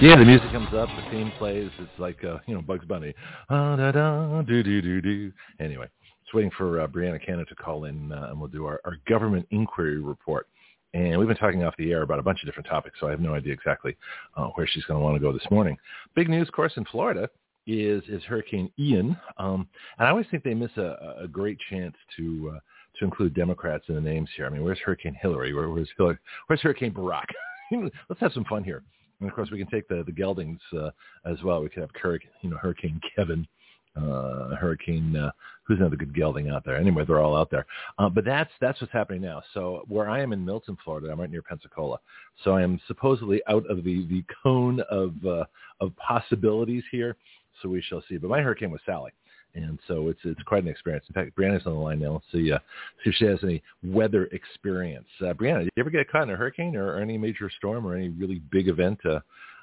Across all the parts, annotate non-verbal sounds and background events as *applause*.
Yeah, the music comes up, the theme plays. It's like uh, you know Bugs Bunny. Ah, da, da, do, do, do, do. Anyway, just waiting for uh, Breanna Cannon to call in, uh, and we'll do our, our government inquiry report. And we've been talking off the air about a bunch of different topics, so I have no idea exactly uh, where she's going to want to go this morning. Big news, of course, in Florida is is Hurricane Ian, um, and I always think they miss a, a great chance to uh, to include Democrats in the names here. I mean, where's Hurricane Hillary? Where, where's Hillary? Where's Hurricane Barack? *laughs* Let's have some fun here. And of course, we can take the the geldings uh, as well. We could have Hurricane, you know, Hurricane Kevin, uh, Hurricane. Uh, who's another good gelding out there? Anyway, they're all out there. Uh, but that's that's what's happening now. So where I am in Milton, Florida, I'm right near Pensacola. So I am supposedly out of the the cone of uh, of possibilities here. So we shall see. But my hurricane was Sally. And so it's it's quite an experience. In fact, Breanna's on the line now. Let's see, uh, see if she has any weather experience. Uh, Breanna, did you ever get caught in a hurricane or, or any major storm or any really big event, uh,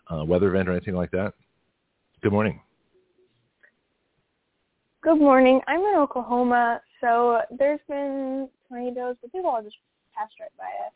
uh, weather event or anything like that? Good morning. Good morning. I'm in Oklahoma, so there's been tornadoes, but they've all just passed right by us.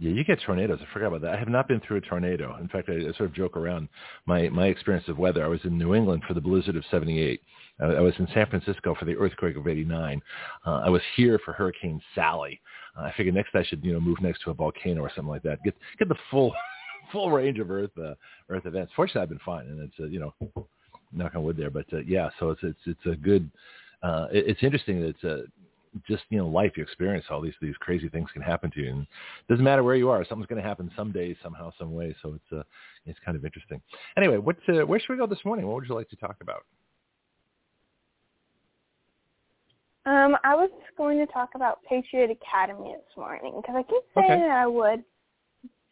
Yeah, you get tornadoes. I forgot about that. I have not been through a tornado. In fact, I, I sort of joke around my my experience of weather. I was in New England for the blizzard of '78. I, I was in San Francisco for the earthquake of '89. Uh, I was here for Hurricane Sally. Uh, I figured next I should you know move next to a volcano or something like that. Get get the full *laughs* full range of Earth uh, Earth events. Fortunately, I've been fine, and it's uh, you know knock on wood there. But uh, yeah, so it's it's it's a good. Uh, it, it's interesting that it's a just you know life you experience all these these crazy things can happen to you. And it doesn't matter where you are something's going to happen someday somehow some way. So it's uh it's kind of interesting. Anyway what uh, where should we go this morning? What would you like to talk about? Um, I was going to talk about Patriot Academy this morning because I keep saying Okay. that I would.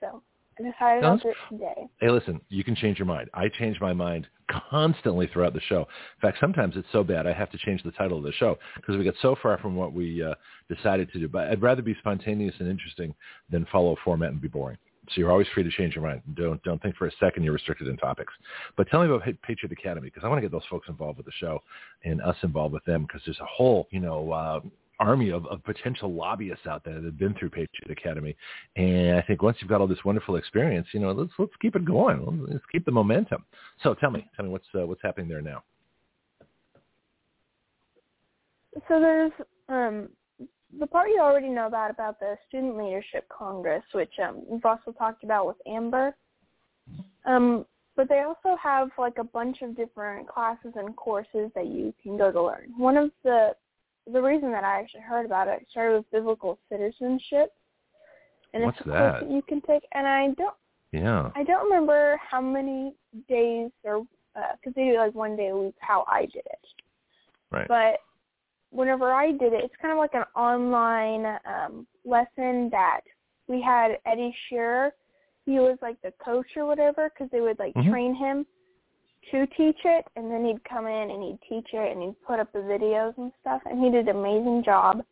So I decided I'll do it today. hey listen you can change your mind i change my mind constantly throughout the show in fact sometimes it's so bad i have to change the title of the show because we get so far from what we uh, decided to do but i'd rather be spontaneous and interesting than follow a format and be boring so you're always free to change your mind. Don't don't think for a second you're restricted in topics. But tell me about Patriot Academy because I want to get those folks involved with the show and us involved with them because there's a whole you know uh, army of, of potential lobbyists out there that have been through Patriot Academy. And I think once you've got all this wonderful experience, you know, let's let's keep it going. Let's keep the momentum. So tell me, tell me what's uh, what's happening there now. So there's um, the part you already know about about the Student Leadership Congress, which um, we've also talked about with Amber. Um, but they also have like a bunch of different classes and courses that you can go to learn. One of the the reason that I actually heard about it started with biblical citizenship, and What's it's a course that? that you can take. And I don't Yeah. I don't remember how many days or because they do like one day a week how I did it. Right. But whenever I did it, it's kind of like an online um, lesson that we had Eddie Shearer. He was like the coach or whatever because they would like Mhm. train him to teach it, and then he'd come in and he'd teach it and he'd put up the videos and stuff, and he did an amazing job.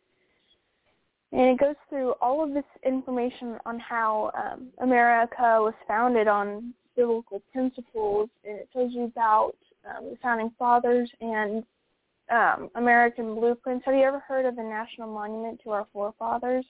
And it goes through all of this information on how um, America was founded on biblical principles, and it tells you about um, the founding fathers and um, American blueprints. Have you ever heard of the National Monument to our forefathers?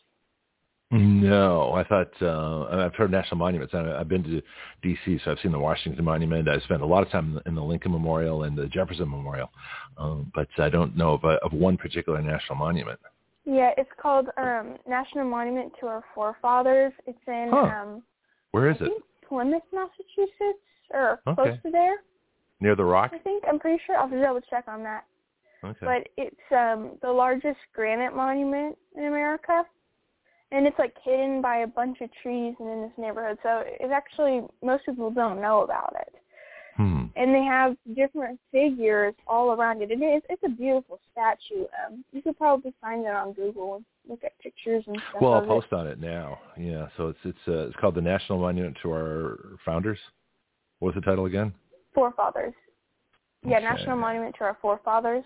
No, I thought uh, I've heard national monuments. I, I've been to D.C., so I've seen the Washington Monument. I spent a lot of time in the Lincoln Memorial and the Jefferson Memorial, um, but I don't know of, a, of one particular national monument. Yeah, it's called um, National Monument to Our Forefathers. It's in Huh. um, Where is I it? Plymouth, Massachusetts, or Okay. close to there. Near the Rock? I think I'm pretty sure. I'll double check on that. Okay. But it's um, the largest granite monument in America, and it's like hidden by a bunch of trees and in this neighborhood. So it's actually most people don't know about it. Hmm. and they have different figures all around it. It is it's a beautiful statue. Um, you could probably find it on Google and look at pictures and stuff. Well, I'll post it. on it now. Yeah. So it's it's uh, it's called the National Monument to Our Founders. What was the title again? Forefathers. Yeah, Okay. National Monument to Our Forefathers.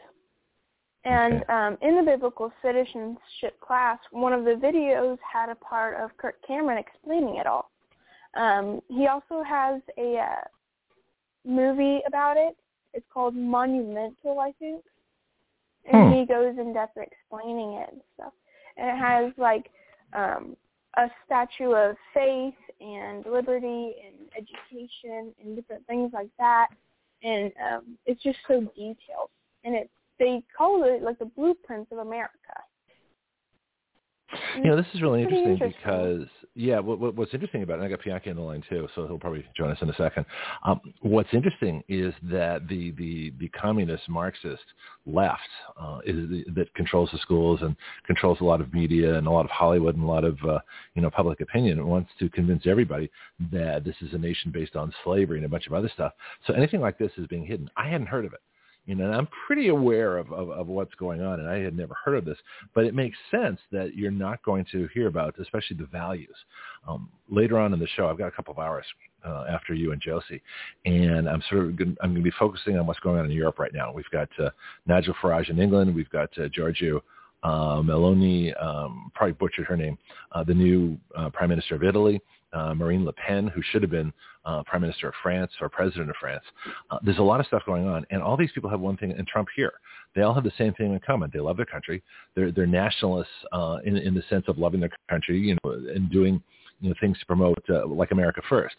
And Okay. um, in the biblical citizenship class, one of the videos had a part of Kirk Cameron explaining it all. Um, he also has a uh, movie about it. It's called Monumental, I think. And Hmm. he goes in depth explaining it and stuff. And it has like um, a statue of faith and liberty and education and different things like that. And um, it's just so detailed. And it they call it like the blueprints of America. And You know, this is really interesting, interesting. because yeah, what, what, what's interesting about it, and I got Bianchi on the line too, so he'll probably join us in a second. Um, what's interesting is that the the, the communist Marxist left uh, is the, that controls the schools and controls a lot of media and a lot of Hollywood and a lot of uh, you know public opinion and wants to convince everybody that this is a nation based on slavery and a bunch of other stuff. So anything like this is being hidden. I hadn't heard of it. You know, and I'm pretty aware of, of, of what's going on, and I had never heard of this. But it makes sense that you're not going to hear about, especially the values. Um, later on in the show, I've got a couple of hours uh, after you and Josie, and I'm sort of gonna, I'm going to be focusing on what's going on in Europe right now. We've got uh, Nigel Farage in England. We've got uh, Giorgio uh, Meloni, um, probably butchered her name, uh, the new uh, Prime Minister of Italy, uh, Marine Le Pen, who should have been uh, Prime Minister of France or President of France. Uh, there's a lot of stuff going on, and all these people have one thing, and Trump here. They all have the same thing in common. They love their country. They're, they're nationalists uh, in, in the sense of loving their country, you know, and doing you know things to promote uh, like America first.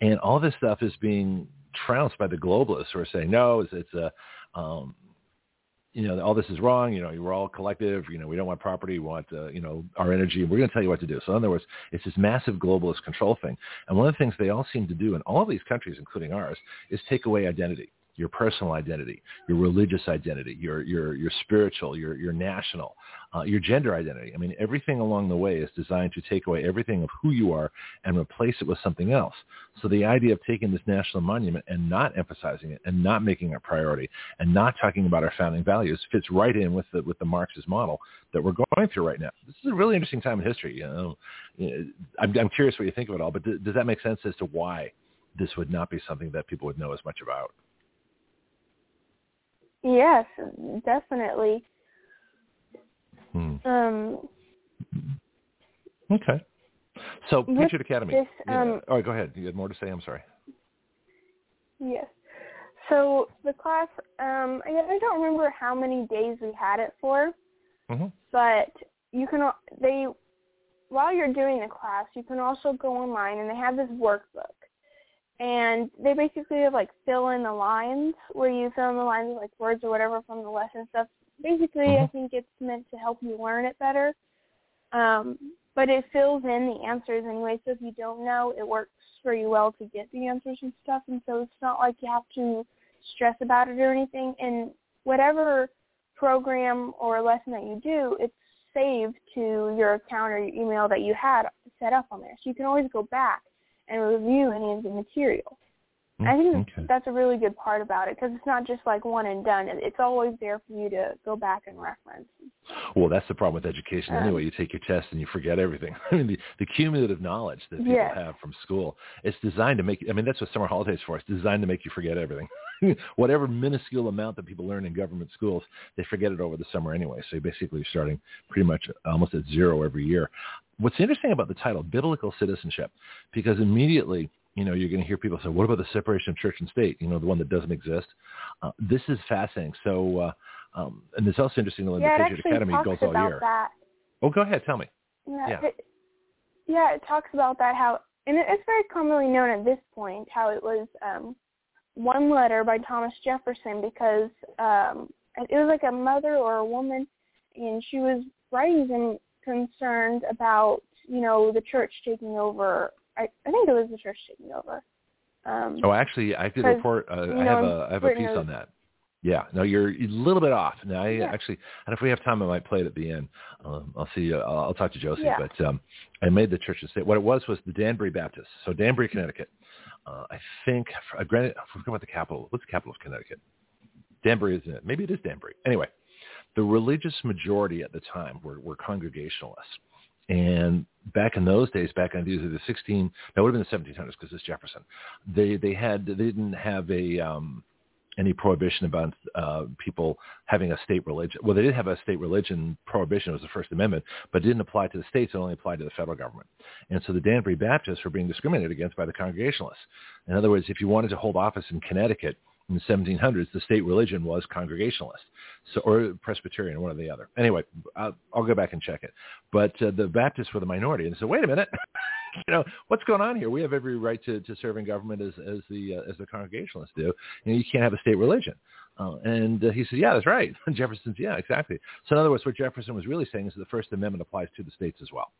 And all this stuff is being trounced by the globalists who are saying no, it's, it's a um, you know, all this is wrong. You know, we're all collective. You know, we don't want property. We want, uh, you know, our energy. We're going to tell you what to do. So in other words, it's this massive globalist control thing. And one of the things they all seem to do in all these countries, including ours, is take away identity, your personal identity, your religious identity, your, your, your spiritual, your, your national, uh, your gender identity. I mean, everything along the way is designed to take away everything of who you are and replace it with something else. So the idea of taking this national monument and not emphasizing it and not making it a priority and not talking about our founding values fits right in with the with the Marxist model that we're going through right now. This is a really interesting time in history. You know, I'm, I'm curious what you think of it all, but does that make sense as to why this would not be something that people would know as much about? Yes, definitely. Hmm. Um, Okay. So Patriot Academy. this, yeah. um, All right, go ahead. You had more to say. I'm sorry. yes. So the class, um, I, don't remember how many days we had it for, hmm but you can they while you're doing the class, you can also go online and they have this workbook, and they basically have like fill in the lines where you fill in the lines with like words or whatever from the lesson stuff. Basically, I Mhm. think it's meant to help you learn it better. Um, but it fills in the answers anyway, so if you don't know, it works pretty well to get the answers and stuff. And so it's not like you have to stress about it or anything. And whatever program or lesson that you do, it's saved to your account or your email that you had set up on there. So you can always go back and review any of the material. I think okay. that's a really good part about it because it's not just like one and done. It's always there for you to go back and reference. Well, that's the problem with education Um, anyway. You take your test and you forget everything. *laughs* I mean, the, the cumulative knowledge that people Yes. have from school, it's designed to make, I mean, that's what summer holidays for. It's designed to make you forget everything. *laughs* *laughs* Whatever minuscule amount that people learn in government schools, they forget it over the summer anyway. So you're basically starting pretty much almost at zero every year. What's interesting about the title, Biblical Citizenship, because immediately, you know, you're going to hear people say, what about the separation of church and state? You know, the one that doesn't exist. Uh, this is fascinating. So, uh, um, and it's also interesting that yeah, the Patriot Academy goes all about year. that. Oh, go ahead. Tell me. Yeah, Yeah. It, yeah, it talks about that how, and it's very commonly known at this point how it was um, one letter by Thomas Jefferson because um, it was like a mother or a woman, and she was writing them concerned about you know the church taking over. I, I think it was the church taking over. Um, Oh, actually, I did a report. Uh, you I have know, a I have a piece on that. Yeah. No, you're a little bit off. Now, I Yeah. actually, and if we have time, I might play it at the end. Um, I'll see. Uh, I'll, I'll talk to Josie. Yeah. But um, I made the church and state. What it was was the Danbury Baptist. So Danbury, Connecticut. Uh, I think. Uh, granted, I forgot about the capital. What's the capital of Connecticut? Danbury, isn't it? Maybe it is Danbury. Anyway, the religious majority at the time were, were Congregationalists. And back in those days, back in either the 16, that would have been the 1700s because it's Jefferson. They they had they didn't have a um, any prohibition about uh, people having a state religion. Well, they did have a state religion prohibition. It was the First Amendment, but it didn't apply to the states. It only applied to the federal government. And so the Danbury Baptists were being discriminated against by the Congregationalists. In other words, if you wanted to hold office in Connecticut in the 1700s, the state religion was Congregationalist, so or Presbyterian, one or the other. Anyway, I'll, I'll go back and check it. But uh, the Baptists were the minority, and so wait a minute, *laughs* *laughs* you know what's going on here? We have every right to, to serve in government as as the uh, as the Congregationalists do. You know, you can't have a state religion. Uh, and uh, he said, yeah, that's right. *laughs* Jefferson's, yeah, exactly. So in other words, what Jefferson was really saying is that the First Amendment applies to the states as well.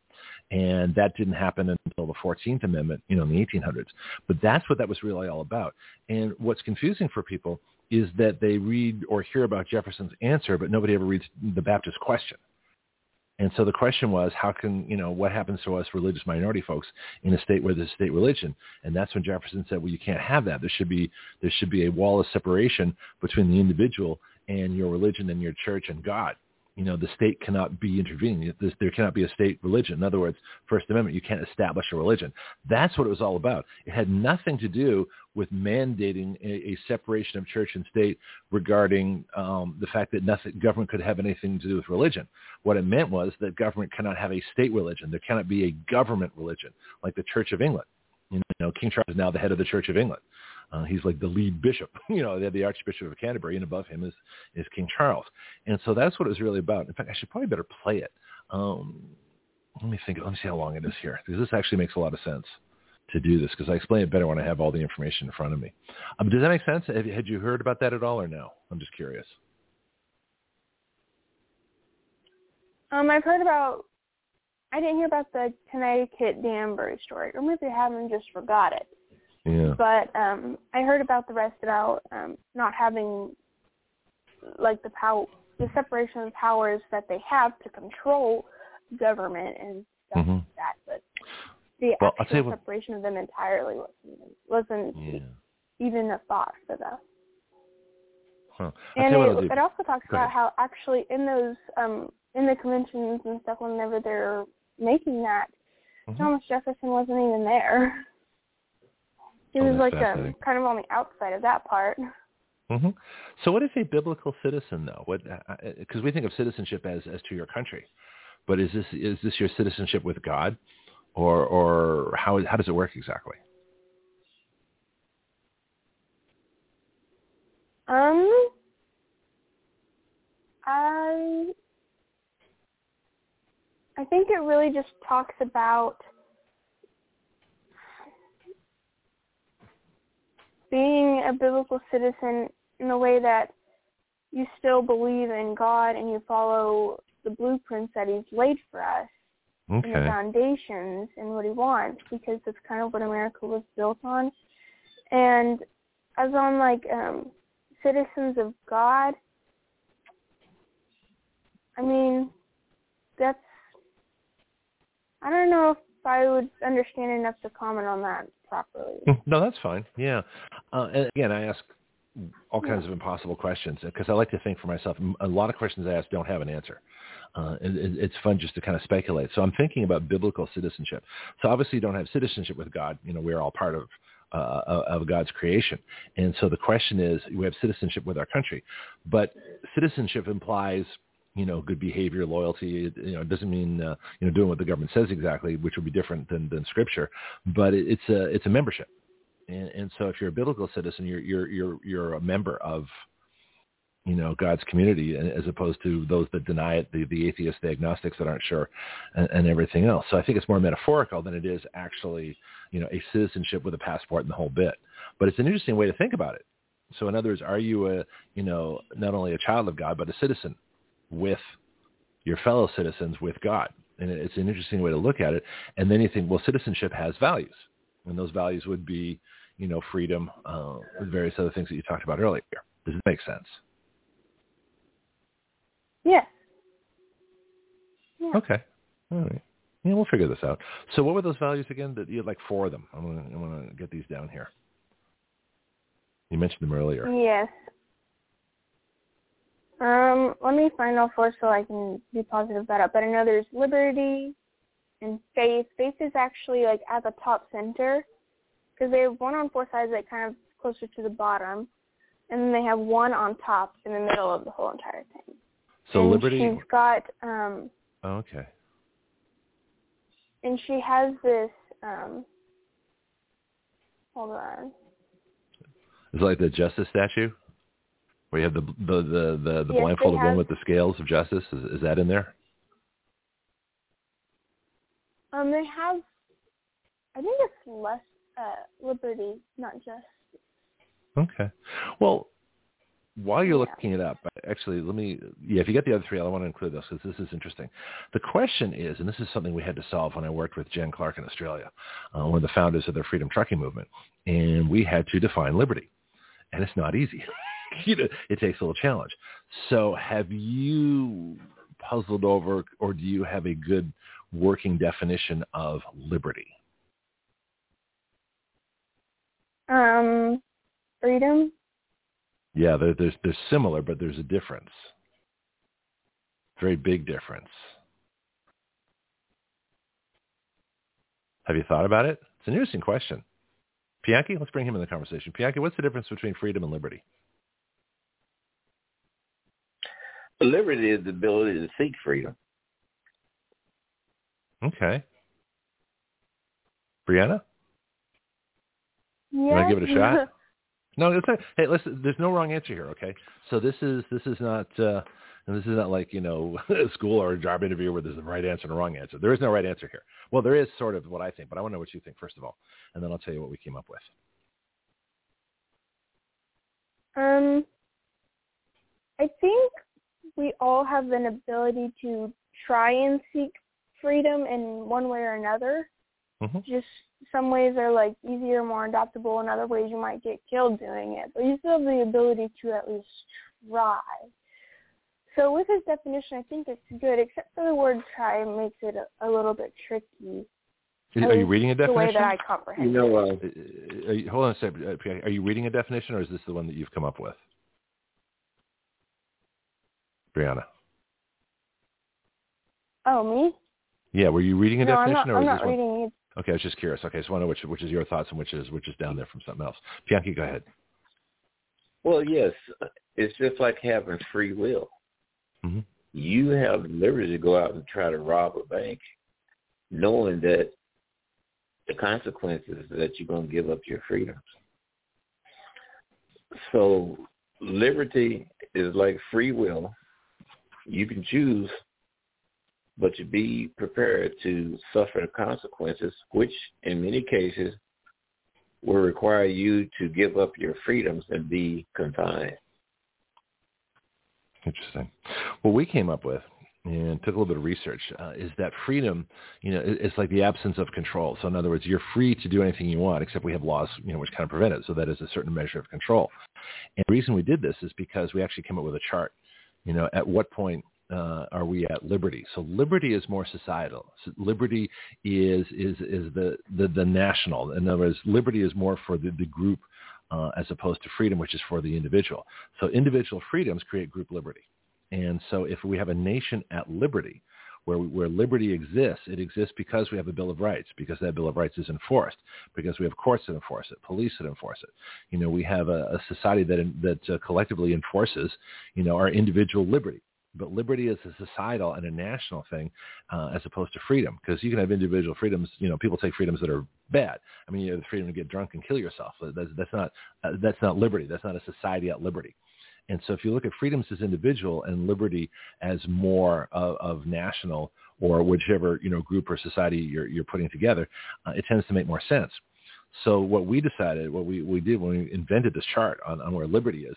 And that didn't happen until the 14th Amendment, you know, in the 1800s. But that's what that was really all about. And what's confusing for people is that they read or hear about Jefferson's answer, but nobody ever reads the Baptist question. And so the question was, how can, you know, what happens to us religious minority folks in a state where there's a state religion? And that's when Jefferson said, well, you can't have that. There should be, there should be a wall of separation between the individual and your religion and your church and God you know, the state cannot be intervening. There cannot be a state religion. In other words, First Amendment, you can't establish a religion. That's what it was all about. It had nothing to do with mandating a, a separation of church and state regarding um, the fact that nothing, government could have anything to do with religion. What it meant was that government cannot have a state religion. There cannot be a government religion like the Church of England. You know, King Charles is now the head of the Church of England. Uh, he's like the lead bishop. *laughs* You know, the Archbishop of Canterbury, and above him is is King Charles. And so that's what it was really about. In fact, I should probably better play it. Um, let me think. Let me see how long it is here, because this actually makes a lot of sense to do this, because I explain it better when I have all the information in front of me. Um, does that make sense? Have, had you heard about that at all, or no? I'm just curious. Um, I've heard about. I didn't hear about the Connecticut Danbury story, or maybe I haven't just forgot it. Yeah. But um I heard about the rest about um not having like the power the separation of powers that they have to control government and stuff mm-hmm. like that. But the well, actual separation what, of them entirely wasn't wasn't yeah. even a thought for them. Huh. And it, it also talks Go about ahead. how actually in those um in the conventions and stuff whenever they're making that, mm-hmm. Thomas Jefferson wasn't even there. *laughs* He oh, was like um, kind of on the outside of that part. Mm-hmm. So, what is a biblical citizen, though? What because uh, uh we think of citizenship as as to your country, but is this is this your citizenship with God, or or how how does it work exactly? Um, I I think it really just talks about being a biblical citizen in the way that you still believe in God and you follow the blueprints that He's laid for us okay. and the foundations and what He wants, because that's kind of what America was built on. And as on like um, citizens of God, I mean, that's I don't know if I would understand enough to comment on that properly. No, that's fine. Yeah. Uh, and again, I ask all kinds yeah. of impossible questions because I like to think for myself. A lot of questions I ask don't have an answer. Uh, it, it's fun just to kind of speculate. So I'm thinking about biblical citizenship. So obviously, you don't have citizenship with God. You know, we're all part of uh, of God's creation. And so the question is, we have citizenship with our country, but citizenship implies you know, good behavior, loyalty. It, you know, it doesn't mean uh, you know doing what the government says exactly, which would be different than, than Scripture. But it, it's a it's a membership, and, and so if you're a biblical citizen, you're you're you're you're a member of you know God's community, as opposed to those that deny it, the the atheists, the agnostics that aren't sure, and, and everything else. So I think it's more metaphorical than it is actually you know a citizenship with a passport and the whole bit. But it's an interesting way to think about it. So in other words, are you a you know not only a child of God but a citizen with your fellow citizens with God. And it's an interesting way to look at it. And then you think, well, citizenship has values. And those values would be, you know, freedom, uh, various other things that you talked about earlier. Does it make sense? Yeah. yeah. Okay. All right. Yeah, we'll figure this out. So what were those values again? That you had like four of them. I'm gonna get these down here. You mentioned them earlier. Yes. Um, let me find all four so I can be positive about it. But I know there's liberty and faith. Faith is actually like at the top center because they have one on four sides, like kind of closer to the bottom. and then they have one on top in the middle of the whole entire thing. So and liberty. She's got um Oh, okay. and she has this um hold on. Is it like the justice statue, where you have the the the the, the Yes, blindfolded woman with the scales of justice? Is, is that in there? Um they have I think it's less uh liberty, not just Okay. Well, while you're looking it up, actually, let me, yeah, if you get the other three, I want to include this because this is interesting. The question is, and this is something we had to solve when I worked with Jen Clark in Australia, uh, one of the founders of the Freedom Trucking Movement, and we had to define liberty. And it's not easy. *laughs* *laughs* you know, it takes a little challenge. So have you puzzled over, or do you have a good working definition of liberty? um freedom. Yeah, they're, there's they're similar, but there's a difference. Very big difference. Have you thought about it? It's an interesting question. Pianki, let's bring him in the conversation. Pianki, what's the difference between freedom and liberty? Liberty is the ability to seek freedom. Okay. Breanna, Yeah. you want to give it a shot? *laughs* No, it's not, hey, listen. There's no wrong answer here. Okay, so this is this is not uh, and this is not like you know a *laughs* school or a job interview where there's a right answer and a wrong answer. There is no right answer here. Well, there is sort of what I think, but I want to know what you think first of all, and then I'll tell you what we came up with. Um, I think we all have an ability to try and seek freedom in one way or another. Mhm. Just some ways are like easier, more adaptable, and other ways you might get killed doing it. But you still have the ability to at least try. So with his definition, I think it's good, except for the word try makes it a, a little bit tricky. Is- Are you reading a definition? The way that I You comprehend know, it. uh, Uh, Are you, hold on a second. uh, Are you reading a definition, or is this the one that you've come up with, Breanna? Oh, me? Yeah, were you reading a no, I'm definition, not. or I'm is not this one? reading it. Okay, I was just curious. Okay, so I want know which which is your thoughts and which is which is down there from something else. Pianki, go ahead. well, yes, it's just like having free will. Mhm. You have the liberty to go out and try to rob a bank, knowing that the consequences is that you're going to give up your freedoms. So liberty is like free will. You can choose, but you be prepared to suffer consequences, which in many cases will require you to give up your freedoms and be confined. Interesting. What we came up with and took a little bit of research uh, is that freedom, you know, it's like the absence of control. So in other words, you're free to do anything you want, except we have laws, you know, which kind of prevent it. So that is a certain measure of control. And the reason we did this is because we actually came up with a chart. You know, at what point uh, are we at liberty? So liberty is more societal. So liberty is is is the, the the national. In other words, liberty is more for the, the group uh, as opposed to freedom, which is for the individual. So individual freedoms create group liberty. And so if we have a nation at liberty, where, where liberty exists, it exists because we have a Bill of Rights, because that Bill of Rights is enforced, because we have courts that enforce it, police that enforce it. You know, we have a, a society that, that uh, collectively enforces, you know, our individual liberty. But liberty is a societal and a national thing uh, as opposed to freedom, because you can have individual freedoms. You know, people take freedoms that are bad. I mean, you have the freedom to get drunk and kill yourself. That's, that's not uh, that's not liberty. That's not a society at liberty. And so if you look at freedoms as individual and liberty as more of, of national or whichever you know group or society you're, you're putting together, uh, it tends to make more sense. So what we decided, what we, we did when we invented this chart on, on where liberty is,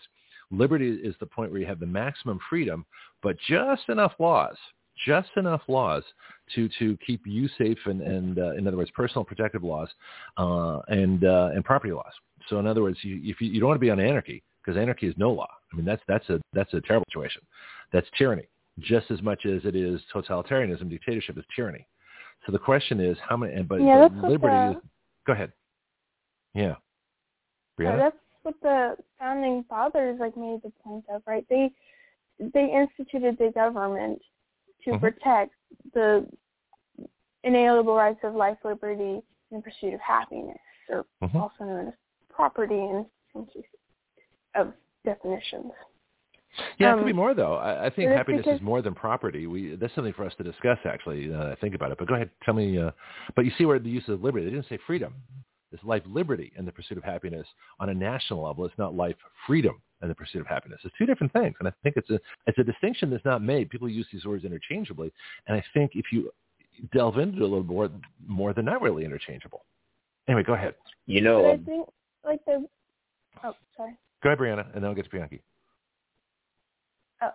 liberty is the point where you have the maximum freedom, but just enough laws, just enough laws to, to keep you safe and, and uh, in other words, personal protective laws uh, and, uh, and property laws. So in other words, you, if you, you don't want to be on anarchy, because anarchy is no law. I mean, that's that's a that's a terrible situation. That's tyranny, just as much as it is totalitarianism. Dictatorship is tyranny. So the question is, how many? But, Yeah, but that's what liberty. the- Is, go ahead. Yeah. Yeah, Breanna? that's what the founding fathers like made the point of, right? They they instituted the government to Mhm. protect the inalienable rights of life, liberty, and pursuit of happiness, or Mhm. also known as property in some cases of definitions. Yeah, um, it could be more though. I, I think happiness because, is more than property. We that's something for us to discuss. Actually, uh, think about it. But go ahead, tell me. Uh, but you see where the use of liberty. They didn't say freedom. It's life, liberty, and the pursuit of happiness on a national level. It's not life, freedom, and the pursuit of happiness. It's two different things, and I think it's a it's a distinction that's not made. People use these words interchangeably, and I think if you delve into it a little more, more they're not really interchangeable. Anyway, go ahead. You know, but I um, think like the oh sorry. Go ahead, Breanna, and then I'll get to Bianchi. Oh.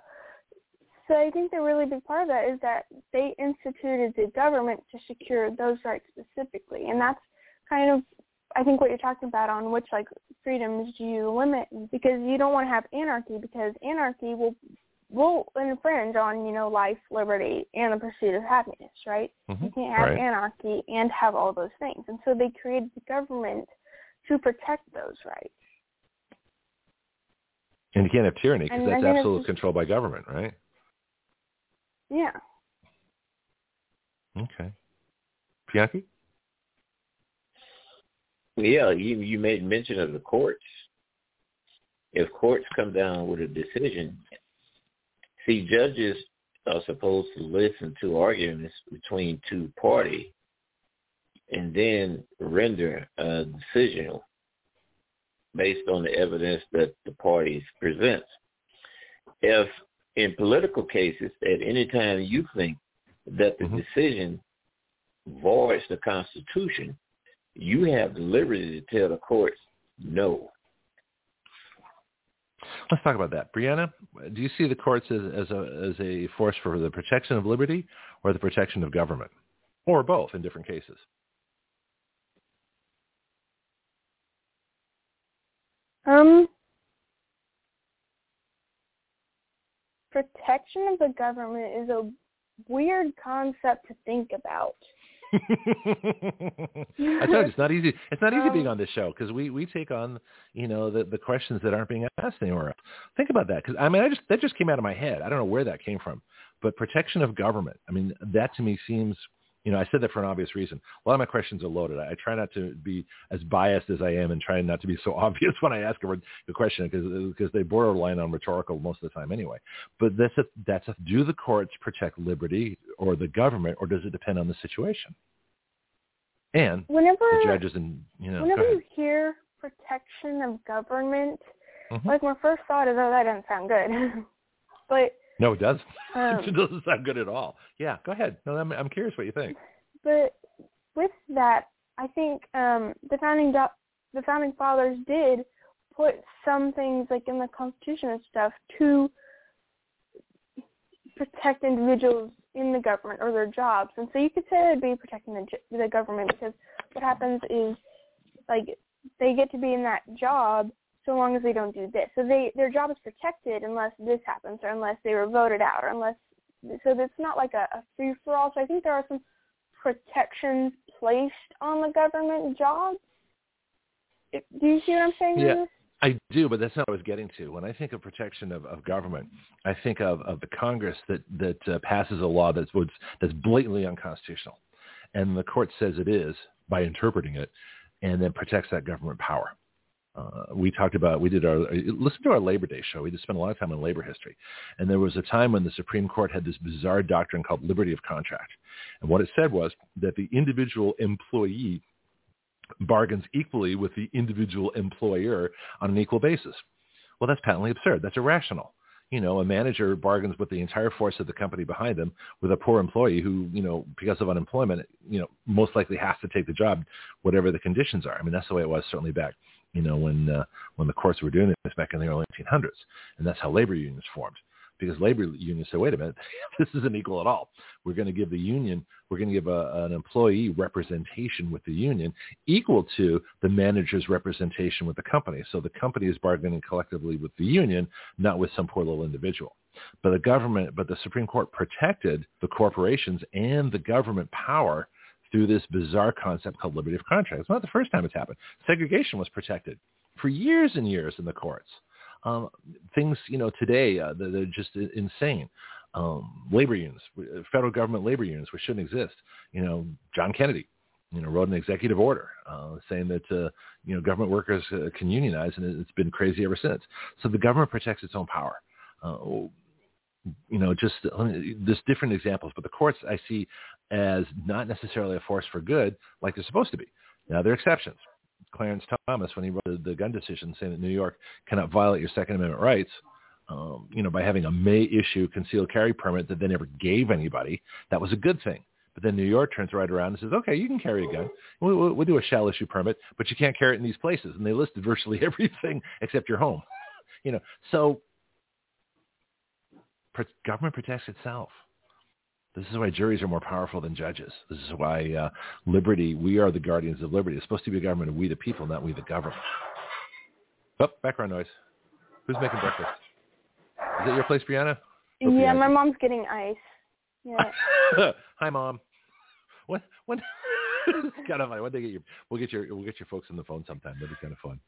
So I think the really big part of that is that they instituted the government to secure those rights specifically, and that's kind of I think what you're talking about on which like freedoms do you limit because you don't want to have anarchy because anarchy will will infringe on you know life, liberty, and the pursuit of happiness, right? Mhm. You can't have Right. anarchy and have all those things, and so they created the government to protect those rights. And you can't have tyranny because And I that's absolute just- control by government, right? Yeah. Okay. Bianchi? yeah, you you made mention of the courts. If courts come down with a decision, see, judges are supposed to listen to arguments between two parties and then render a decision based on the evidence that the parties present. If in political cases, at any time you think that the Mhm. decision voids the Constitution, you have the liberty to tell the courts no. Let's talk about that. Breanna, do you see the courts as, as, a, as a force for the protection of liberty or the protection of government? Or both in different cases? Um, protection of the government is a weird concept to think about. I tell you, it's not easy. It's not easy being Um, on this show because we we take on you know the the questions that aren't being asked anywhere. Think about that because I mean I just that just came out of my head. I don't know where that came from, but protection of government. I mean that to me seems you know I said that for an obvious reason. A lot of my questions are loaded. I, I try not to be as biased as I am and try not to be *laughs* so obvious when I ask a, a question because because they borderline on rhetorical most of the time anyway. But that's a that's a do the courts protect liberty or the government or does it depend on the situation? And Whenever the judges and you know. whenever you hear protection of government, Mhm. like my first thought is, oh, that doesn't sound good. *laughs* but No, it does. *laughs* Um, it doesn't sound good at all. Yeah, go ahead. No, I'm, I'm curious what you think. but with that, I think um, the founding do- the founding fathers did put some things like in the Constitution and stuff to protect individuals in the government or their jobs, and so you could say it'd be protecting the the government because what happens is like they get to be in that job so long as they don't do this. So they their job is protected unless this happens or unless they were voted out or unless so it's not like a, a free for all. So I think there are some protections placed on the government jobs. Do you see what I'm saying? Yeah. I do, but that's not what I was getting to. When I think of protection of, of government, I think of, of the Congress that that uh, passes a law that's what's, that's blatantly unconstitutional, and the court says it is by interpreting it, and then protects that government power. Uh, we talked about we did our listen to our Labor Day show. We just spent a lot of time on labor history, and there was a time when the Supreme Court had this bizarre doctrine called liberty of contract, and what it said was that the individual employee bargains equally with the individual employer on an equal basis. Well, that's patently absurd. That's irrational. You know, a manager bargains with the entire force of the company behind them with a poor employee who, you know, because of unemployment, you know, most likely has to take the job, whatever the conditions are. I mean, that's the way it was certainly back, you know, when uh, when the courts were doing this back in the early 1800s, and that's how labor unions formed. Because labor unions said, wait a minute, *laughs* this isn't equal at all. We're going to give the union, we're going to give a, an employee representation with the union equal to the manager's representation with the company. So the company is bargaining collectively with the union, not with some poor little individual. But the government, but the Supreme Court protected the corporations and the government power through this bizarre concept called liberty of contract. It's not the first time it's happened. Segregation was protected for years and years in the courts. Um, things, you know, today uh, they're, they're just insane. Um, labor unions, federal government labor unions, which shouldn't exist. You know, John Kennedy you know, wrote an executive order uh, saying that uh, you know government workers uh, can unionize, and it's been crazy ever since. So the government protects its own power. You know, just there's different examples, but the courts I see as not necessarily a force for good, like they're supposed to be. Now there are exceptions. Clarence Thomas, when he wrote the, the gun decision, saying that New York cannot violate your Second Amendment rights, um, you know, by having a May issue concealed carry permit that they never gave anybody, that was a good thing. But then New York turns right around and says, okay, you can carry a gun. We'll, we'll, we'll do a shall issue permit, but you can't carry it in these places. And they listed virtually *laughs* everything except your home. *laughs* you know, so government protects itself. This is why juries are more powerful than judges. This is why uh, liberty, we are the guardians of liberty. It's supposed to be a government of we the people, not we the government. Oh, background noise. Who's making breakfast? Is it your place, Breanna? yeah, my mom's getting ice. Yeah. *laughs* Hi, mom. What? When? kind of funny. When they get your, we'll get your, we'll get your folks on the phone sometime. That'd be kind of fun.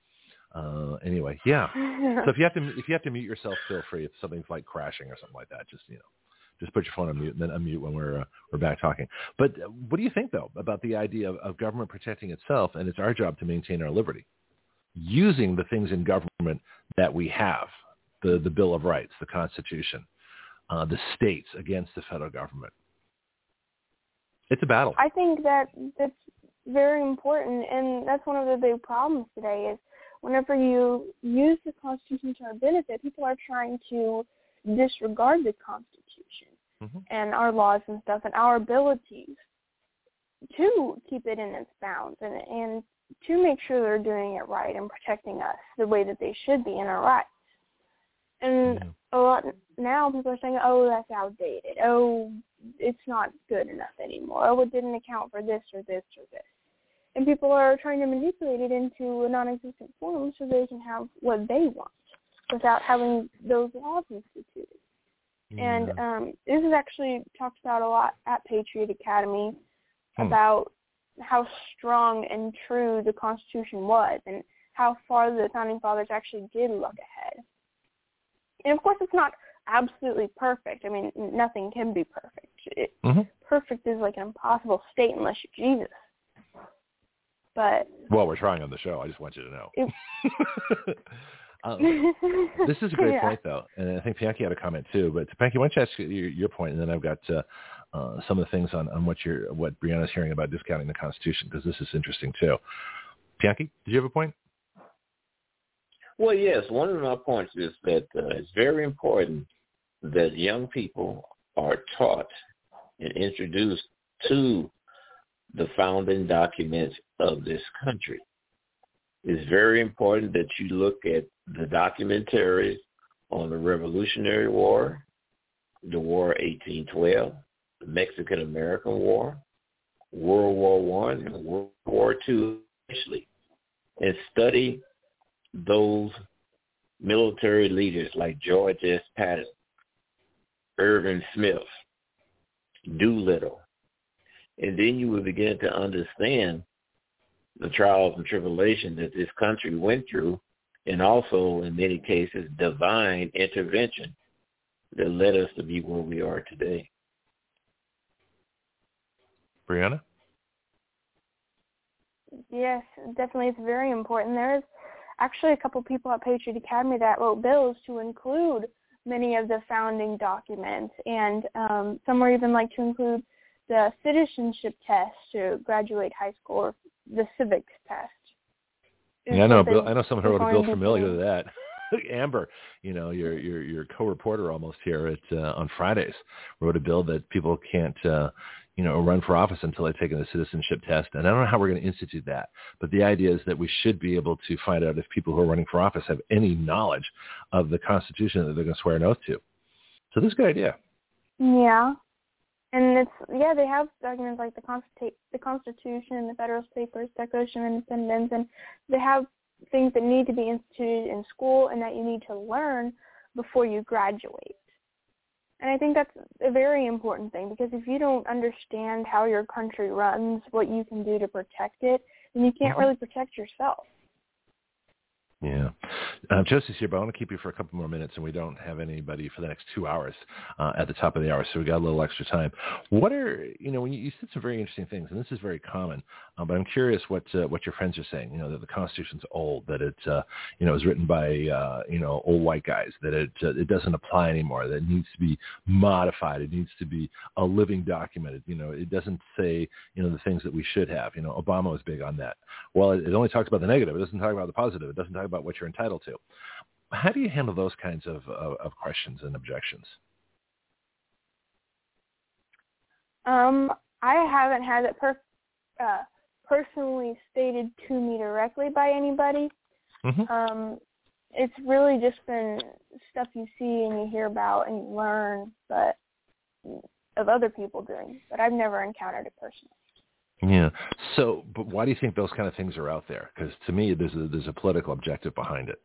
Uh, anyway, yeah. so if you have to, if you have to mute yourself, feel free. If something's like crashing or something like that, just you know, just put your phone on mute and then unmute when we're uh, we're back talking. But uh, what do you think though about the idea of, of government protecting itself, and it's our job to maintain our liberty, using the things in government that we have, the the Bill of Rights, the Constitution, uh, the states against the federal government. It's a battle. I think that that's very important, and that's one of the big problems today. Is whenever you use the Constitution to our benefit, people are trying to disregard the Constitution mm-hmm. and our laws and stuff, and our abilities to keep it in its bounds and and to make sure they're doing it right and protecting us the way that they should be in our rights. And yeah. a lot now people are saying, "Oh, that's outdated. Oh, it's not good enough anymore. Oh, it didn't account for this or this or this." And people are trying to manipulate it into a non-existent form so they can have what they want without having those laws instituted. Yeah. And um, this is actually talked about a lot at Patriot Academy hmm. about how strong and true the Constitution was and how far the Founding Fathers actually did look ahead and of course it's not absolutely perfect. I mean, nothing can be perfect. It, mm-hmm. Perfect is like an impossible state unless you're Jesus. But well, we're trying on the show. I just want you to know. It, *laughs* um, this is a great *laughs* yeah. point, though, and I think Pianki had a comment too. But Pianki, why don't you ask your, your point, and then I've got uh, uh, some of the things on, on what you're what Breanna's hearing about discounting the Constitution because this is interesting too. Pianki, did you have a point? Well, yes. One of my points is that uh, it's very important that young people are taught and introduced to the founding documents of this country. It's very important that you look at the documentaries on the Revolutionary War, the War 1812, the Mexican-American War, World War One, and World War Two, especially, and study those military leaders like George S. Patton, Irvin Smith, Doolittle. And then you will begin to understand the trials and tribulations that this country went through and also in many cases divine intervention that led us to be where we are today. Breanna? Yes, definitely. It's very important. There is actually a couple people at Patriot Academy that wrote bills to include many of the founding documents, and um, some were even like to include the citizenship test to graduate high school, or the civics test. Yeah, I know. Bill, I know someone who wrote a bill familiar with that. *laughs* Amber, you know, your your your co-reporter almost here at uh, on Fridays wrote a bill that people can't uh, you know, run for office until they've taken the citizenship test. And I don't know how we're going to institute that, but the idea is that we should be able to find out if people who are running for office have any knowledge of the Constitution that they're going to swear an oath to. So this is a good idea. Yeah. And it's yeah, they have documents like the Constitu- the Constitution, the Federalist Papers, Declaration of Independence, and they have things that need to be instituted in school and that you need to learn before you graduate. And I think that's a very important thing because if you don't understand how your country runs, what you can do to protect it, then you can't mm-hmm. really protect yourself. Yeah. Uh, Josie's here, but I want to keep you for a couple more minutes, and we don't have anybody for the next two hours uh, at the top of the hour, so we got a little extra time. What are you know? When you, you said some very interesting things, and this is very common, uh, but I'm curious what uh, what your friends are saying. You know that the Constitution's old, that it uh, you know was written by uh, you know old white guys, that it uh, it doesn't apply anymore, that it needs to be modified, it needs to be a living document. You know, it doesn't say you know the things that we should have. You know, Obama was big on that. Well, it, it only talks about the negative. It doesn't talk about the positive. It doesn't talk about what you're entitled to. How do you handle those kinds of, of, of questions and objections? Um, I haven't had it per- uh, personally stated to me directly by anybody. Mm-hmm. Um, it's really just been stuff you see and you hear about and you learn, but of other people doing. But I've never encountered it personally. Yeah. So, but why do you think those kind of things are out there? Because to me, there's a there's a political objective behind it.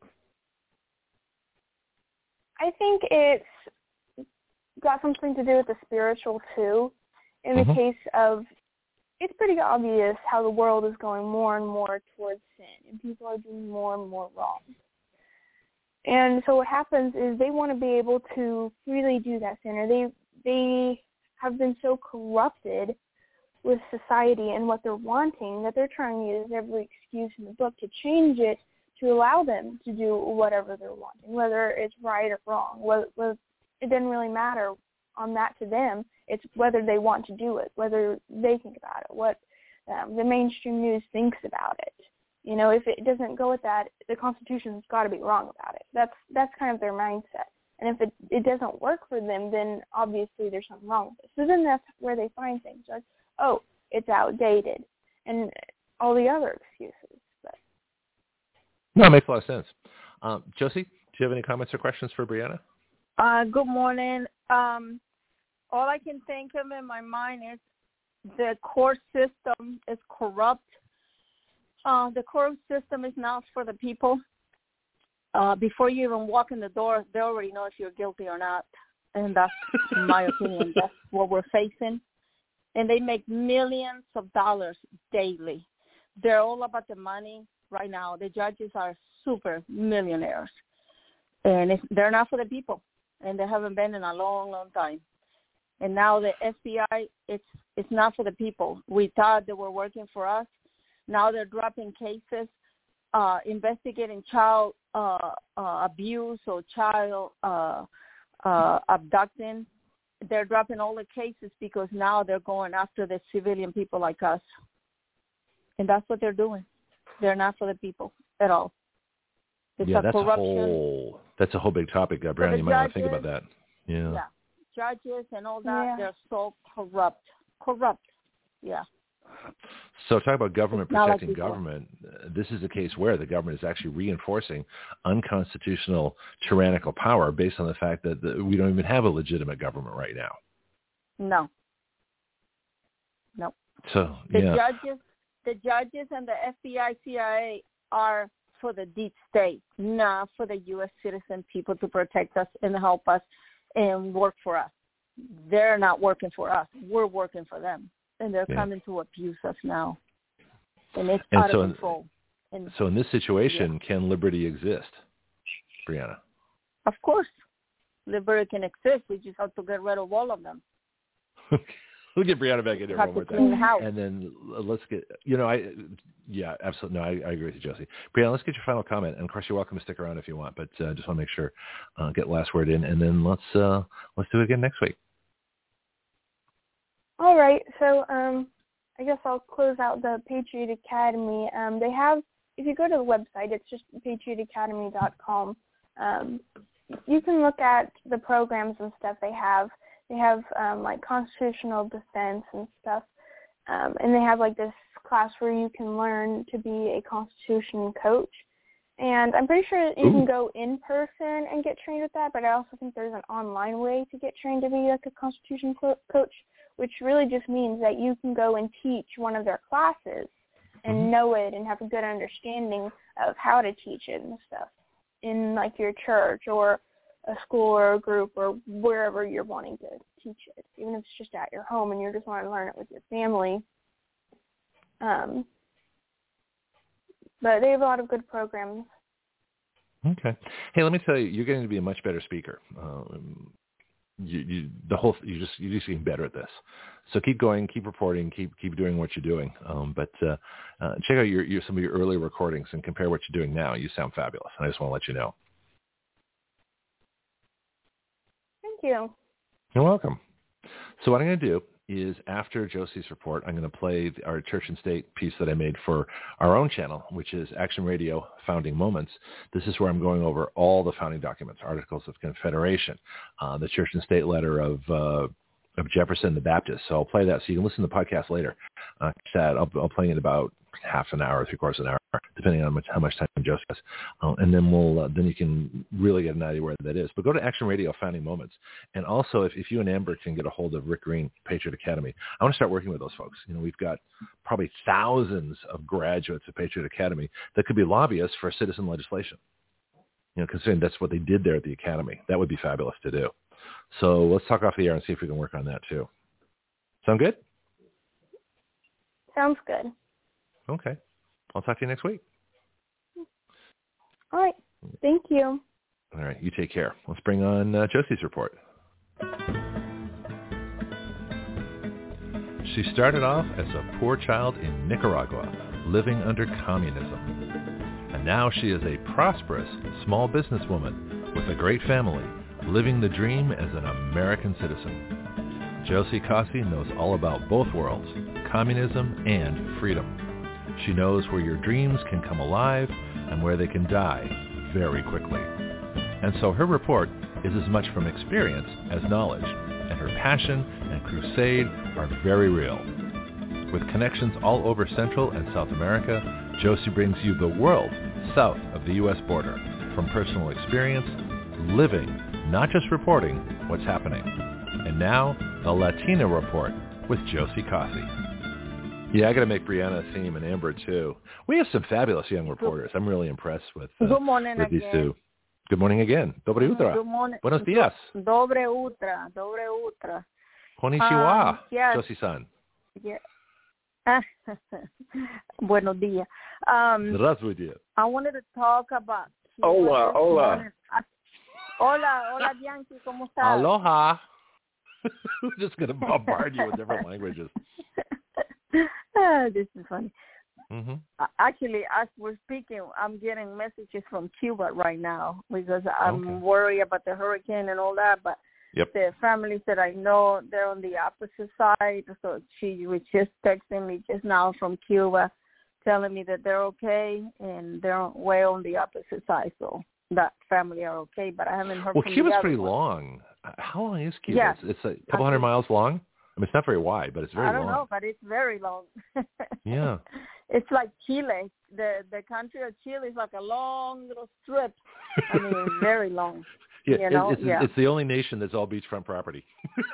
I think it's got something to do with the spiritual too. In the Mhm. case of, it's pretty obvious how the world is going more and more towards sin, and people are doing more and more wrong. And so what happens is they want to be able to freely do that sin, or they they have been so corrupted with society and what they're wanting that they're trying to use every excuse in the book to change it to allow them to do whatever they're wanting, whether it's right or wrong. Whether, it doesn't really matter on that to them. It's whether they want to do it, whether they think about it, what um, the mainstream news thinks about it. You know, if it doesn't go with that, the Constitution's got to be wrong about it. That's that's kind of their mindset. And if it it doesn't work for them, then obviously there's something wrong with it. So then that's where they find things like, oh, it's outdated, and all the other excuses. But No, it makes a lot of sense. Um, Josie, do you have any comments or questions for Breanna? Uh, good morning. Um, all I can think of in my mind is the court system is corrupt. Uh, the court system is not for the people. Uh, before you even walk in the door, they already know if you're guilty or not. And that's, in my opinion, that's what we're facing. And they make millions of dollars daily. They're all about the money right now. The judges are super millionaires. And they're not for the people. And they haven't been in a long, long time. And now the FBI, it's it's not for the people. We thought they were working for us. Now they're dropping cases, uh, investigating child uh, uh, abuse or child uh, uh, abducting. They're dropping all the cases because now they're going after the civilian people like us. And that's what they're doing. They're not for the people at all. It's yeah, a that's a whole that's a whole big topic, uh, Breanna. the You might want to think about that. Yeah. yeah judges and all that Yeah. they're so corrupt corrupt yeah So talk about government not like protecting government. This is a case where the government is actually reinforcing unconstitutional tyrannical power based on the fact that the, we don't even have a legitimate government right now. No. No So the yeah, judges the judges and the fbi cia are for the deep state not for the us citizen people to protect us and help us and work for us they're not working for us we're working for them and they're Yeah. coming to abuse us now and it's And out so of in- control and so in this situation, can liberty exist, Breanna? of course liberty can exist we just have to get rid of all of them *laughs* we'll get Breanna back in there one more time. house And then let's get, you know, I, yeah, absolutely. No, I, I agree with you, Josie. Breanna, let's get your final comment. And of course, you're welcome to stick around if you want, but uh, just want to make sure, uh, get last word in, and then let's uh, let's do it again next week. All right, so um, I guess I'll close out the Patriot Academy. Um, they have, if you go to the website, it's just patriotacademy.com. Um, you can look at the programs and stuff they have. They have um, like constitutional defense and stuff, um, and they have like this class where you can learn to be a constitution coach. And I'm pretty sure you Ooh. can go in person and get trained with that, but I also think there's an online way to get trained to be like a constitution co- coach which really just means that you can go and teach one of their classes and Mhm. know it and have a good understanding of how to teach it and stuff in like your church or a school or a group or wherever you're wanting to teach it, even if it's just at your home and you're just want to learn it with your family. Um, but they have a lot of good programs. Okay. Hey, let me tell you, you're getting to be a much better speaker. Um, you, you, the whole, you just, you're just getting better at this. So keep going, keep reporting, keep, keep doing what you're doing. Um, but uh, uh, check out your, your, some of your early recordings and compare what you're doing now. You sound fabulous. And I just want to let you know. Thank you. You're welcome. So what I'm going to do is after Josie's report, I'm going to play our church and state piece that I made for our own channel, which is Action Radio Founding Moments. This is where I'm going over all the founding documents, Articles of Confederation, uh, the church and state letter of uh, of Jefferson the Baptist. So I'll play that so you can listen to the podcast later. Uh, I'll, I'll play it about half an hour, three quarters of an hour, depending on how much time Has. Uh, and then we'll uh, then you can really get an idea where that is. But go to Action Radio Founding Moments, and also if, if you and Amber can get a hold of Rick Green, Patriot Academy, I want to start working with those folks. You know, we've got probably thousands of graduates of Patriot Academy that could be lobbyists for citizen legislation. You know, considering that's what they did there at the academy, that would be fabulous to do. So let's talk off the air and see if we can work on that too. Sound good? Sounds good. Okay. I'll talk to you next week. All right. Thank you. All right. You take care. Let's bring on uh, Josie's report. She started off as a poor child in Nicaragua, living under communism. And now she is a prosperous small businesswoman with a great family, living the dream as an American citizen. Josie Cossey knows all about both worlds, communism and freedom. She knows where your dreams can come alive and where they can die very quickly. And so her report is as much from experience as knowledge, and her passion and crusade are very real. With connections all over Central and South America, Josie brings you the world south of the U.S. border, from personal experience, living, not just reporting, what's happening. And now, the Latina Report with Josie Cossey. Yeah, I got to make Breanna a theme and Amber too. We have some fabulous young reporters. I'm really impressed with, uh, Good morning with these again. two. Good morning again. Dobre utra. Good morning. Buenos dias. Dobre utra. Dobre utra. Konnichiwa, um, yes. Josie-san. Yeah. *laughs* Buenos dias. Um, I wanted to talk about... Hola, hola. Hola, hola, Bianchi. ¿Cómo estás? Aloha. We're *laughs* just going to bombard you with different languages. Ah, this is funny. hmm Uh, Actually, as we're speaking, I'm getting messages from Cuba right now because I'm Okay. worried about the hurricane and all that. But Yep. the families that I know, they're on the opposite side. So she was just texting me just now from Cuba, telling me that they're okay and they're way on the opposite side. So that family are okay. But I haven't heard Well, from Cuba's pretty one. long. How long is Cuba? Yeah. It's, it's a couple hundred miles long. I mean, it's not very wide, but it's very long. I don't long. know, but it's very long. *laughs* Yeah. It's like Chile. The the country of Chile is like a long little strip. I mean, *laughs* very long. Yeah, You know, it's, yeah. it's the only nation that's all beachfront property. *laughs*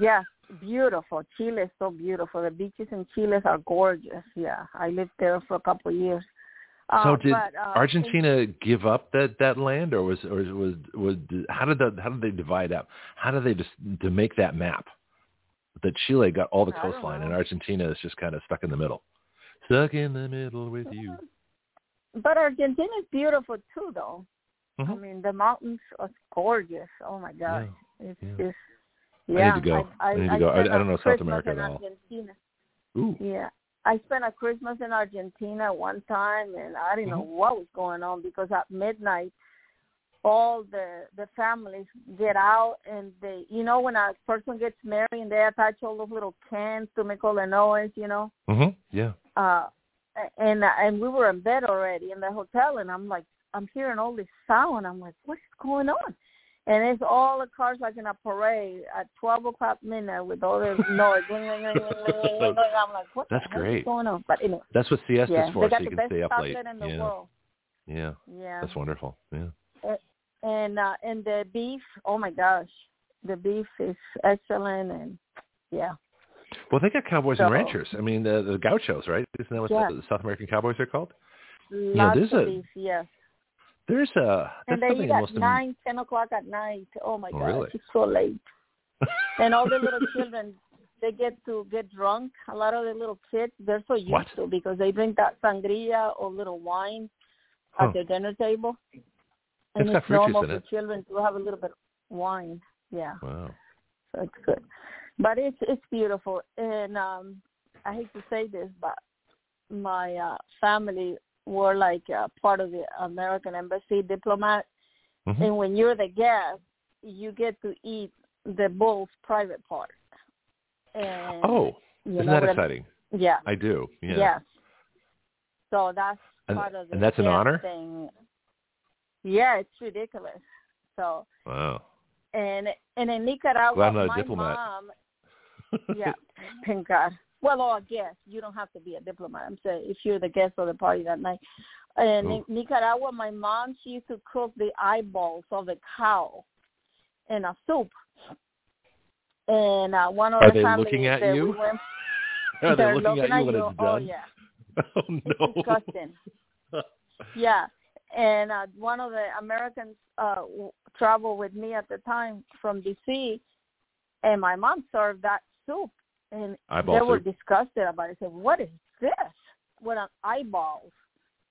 Yeah, beautiful. Chile is so beautiful. The beaches in Chile are gorgeous. Yeah, I lived there for a couple of years. So Uh, did but, uh, Argentina give up that that land, or was or was was how did the how did they divide up? How did they just to make that map? That Chile got all the coastline, and Argentina is just kind of stuck in the middle. Stuck in the middle with you. But Argentina is beautiful too, though. I Mhm. mean, the mountains are gorgeous. Oh my gosh, it's yeah. just. I need to go. I, I need to go. I- I don't know a South America at all. Argentina. Ooh. Yeah. I spent a Christmas in Argentina one time and I didn't know Mm-hmm. what was going on because at midnight all the the families get out and they you know when a person gets married and they attach all those little cans to make all the noise, you know. Mhm. Yeah. Uh and and we were in bed already in the hotel and I'm like I'm hearing all this sound. I'm like, What's going on? And it's all the cars like in a parade at twelve o'clock midnight with all this *laughs* noise. I'm like, what That's the great. going on? But anyway, That's what siesta's yeah, for, they got so you the can best stay up late. in the Yeah. world. Yeah. Yeah, That's wonderful. Yeah. And uh, and the beef. Oh my gosh, the beef is excellent, and yeah, Well, they got cowboys and ranchers. I mean, the the gauchos, right? Isn't that what Yeah. the, the South American cowboys are called? lots of a- beef. Yes, There's a that's and they something eat at am- nine, ten o'clock at night. Oh my Oh, gosh, really? it's so late. *laughs* and all the little children they get to get drunk a lot of the little kids they're so used What? to because they drink that sangria or little wine at the dinner table. And It's fruit normal for it. children to have a little bit of wine. Yeah, Wow. so it's good. But it's it's beautiful, and um I hate to say this, but my uh family were like uh, part of the American embassy diplomat, Mhm. and when you're the guest, you get to eat the bull's private part. And Oh, isn't that what I- exciting? Yeah. I do. Yeah. Yes. So that's And- part of the and that's an honor? thing. Yeah, it's ridiculous. So Wow. and and in Nicaragua, Glad I'm not a my diplomat. mom, *laughs* yeah, thank God. Well, or a guest, you don't have to be a diplomat. I'm saying if you're the guest of the party that night. And in Nicaragua, my mom she used to cook the eyeballs of the cow in a soup. And uh, one of Are the they families looking at that you? we went, *laughs* Are they they're looking at you when you. it's *laughs* Oh yeah, Oh it's no. disgusting. Yeah, and uh, one of the Americans uh, traveled with me at the time from DC, and my mom served that soup, and Eyeball they were disgusted about it. Said, "What is this? What an eyeballs?"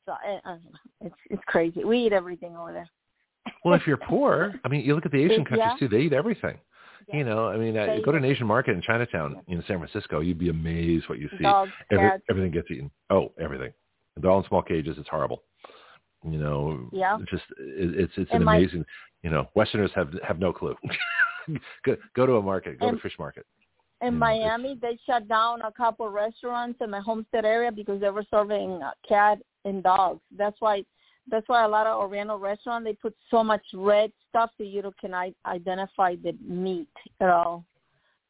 So uh, it's it's crazy. We eat everything over there. Well, if you're poor, I mean, you look at the Asian *laughs* countries yeah. too; they eat everything. Yeah. You know, I mean, uh, go to an Asian market in Chinatown in San Francisco, you'd be amazed what you see. Dogs, Every, everything gets eaten. Oh, everything. They're all in small cages. It's horrible. You know, Yeah. just it, it's it's And an my- amazing. You know, Westerners have have no clue. *laughs* go go to a market. Go And- to a fish market. In Yeah, Miami, they shut down a couple restaurants in my Homestead area because they were serving uh, cat and dogs. That's why that's why a lot of Oriental restaurants they put so much red stuff so you don't- can identify the meat at all.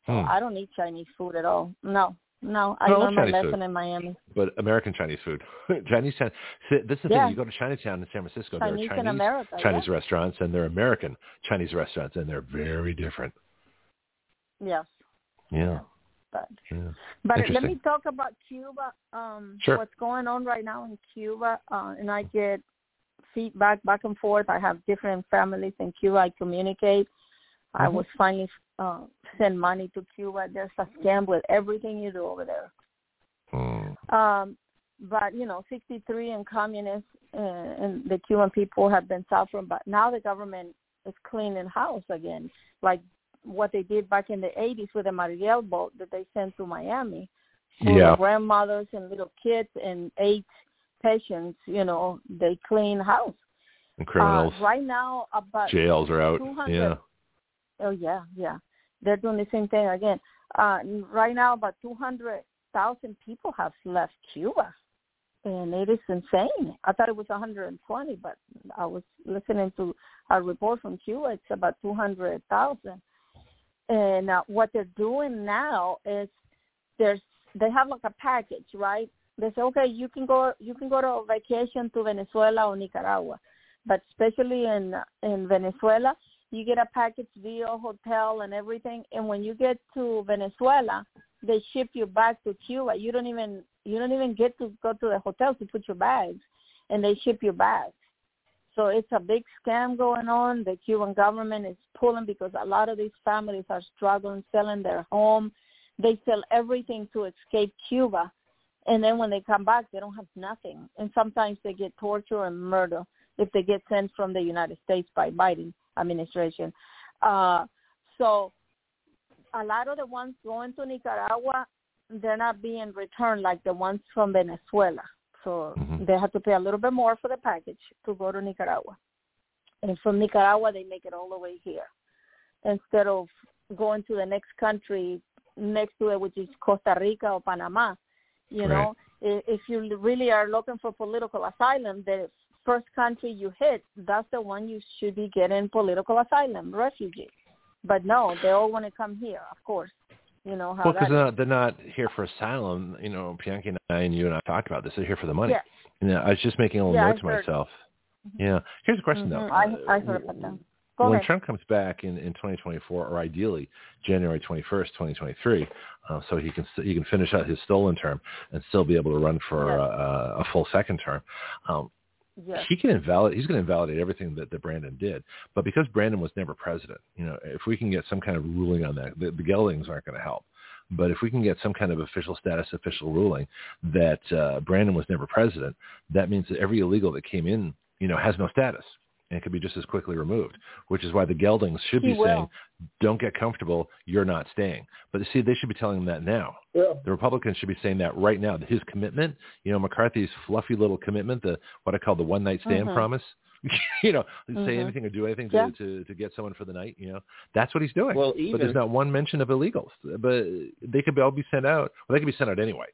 Hmm. I don't eat Chinese food at all. No, no. I love learned my lesson food. in Miami. But American Chinese food, *laughs* Chinese. Chin- See, this is the Yeah. thing. You go to Chinatown in San Francisco. Chinese, there are in Chinese America. Chinese restaurants and they're American Chinese restaurants, and they're very different. Yes. Yeah. But yeah. But let me talk about Cuba. Um, Sure. What's going on right now in Cuba, uh, and I get feedback back and forth. I have different families in Cuba. I communicate. I Mhm. was finally uh, send money to Cuba. There's a scam with everything you do over there. Hmm. Um, but you know, 63 and communists uh, and the Cuban people have been suffering. But now the government is cleaning house again, like what they did back in the 80s with the Mariel boat that they sent to Miami. Yeah. grandmothers and little kids and eight patients. You know, they clean house. And criminals, Uh, right now, about jails are out. Yeah. Oh yeah, yeah. They're doing the same thing again. Uh, right now, about two hundred thousand people have left Cuba, and it is insane. I thought it was one hundred and twenty, but I was listening to a report from Cuba. It's about two hundred thousand. And uh, what they're doing now is there's they have like a package, right? They say, okay, you can go you can go to a vacation to Venezuela or Nicaragua, but especially in in Venezuela, you get a package deal, hotel, and everything. And when you get to Venezuela, they ship you back to Cuba. You don't even you don't even get to go to the hotel to put your bags, and they ship you back. So it's a big scam going on. The Cuban government is pulling because a lot of these families are struggling selling their home. They sell everything to escape Cuba, and then when they come back, they don't have nothing. And sometimes they get torture and murder if they get sent from the United States by Biden administration. Uh, so a lot of the ones going to Nicaragua, they're not being returned like the ones from Venezuela. So Mhm. they have to pay a little bit more for the package to go to Nicaragua. And from Nicaragua, they make it all the way here instead of going to the next country next to it, which is Costa Rica or Panama. You know, if you really are looking for political asylum, the first country you hit, that's the one you should be getting political asylum, refugee. But no, they all want to come here, of course. You know how Well, because they're, not- they're not here for asylum. You know, Bianchi and I and you and I talked about this. They're here for the money. Yeah. I was just making a little Yeah, note to myself. Yeah. Here's a question Mhm. though. I I heard about that. Go when ahead. Trump comes back in, in 2024, or ideally January 21st, 2023, uh, so he can he can finish out his stolen term and still be able to run for Yes. uh, a full second term. Um, Yes. he can invalidate. He's going to invalidate everything that, that Brandon did. But because Brandon was never president, you know, if we can get some kind of ruling on that, the, the geldings aren't going to help. But if we can get some kind of official status, official ruling that uh, Brandon was never president, that means that every illegal that came in, you know, has no status and could be just as quickly removed, which is why the geldings should He be will. saying, don't get comfortable, you're not staying. But see, they should be telling him that now. Yeah. The Republicans should be saying that right now. His commitment, you know, McCarthy's fluffy little commitment, the what I call the one night stand Mhm. promise, *laughs* you know, say Mhm. anything or do anything to, Yeah. to, to get someone for the night, you know, that's what he's doing. Well, even, but there's not one mention of illegals. But they could all be sent out. Well, they could be sent out anyway.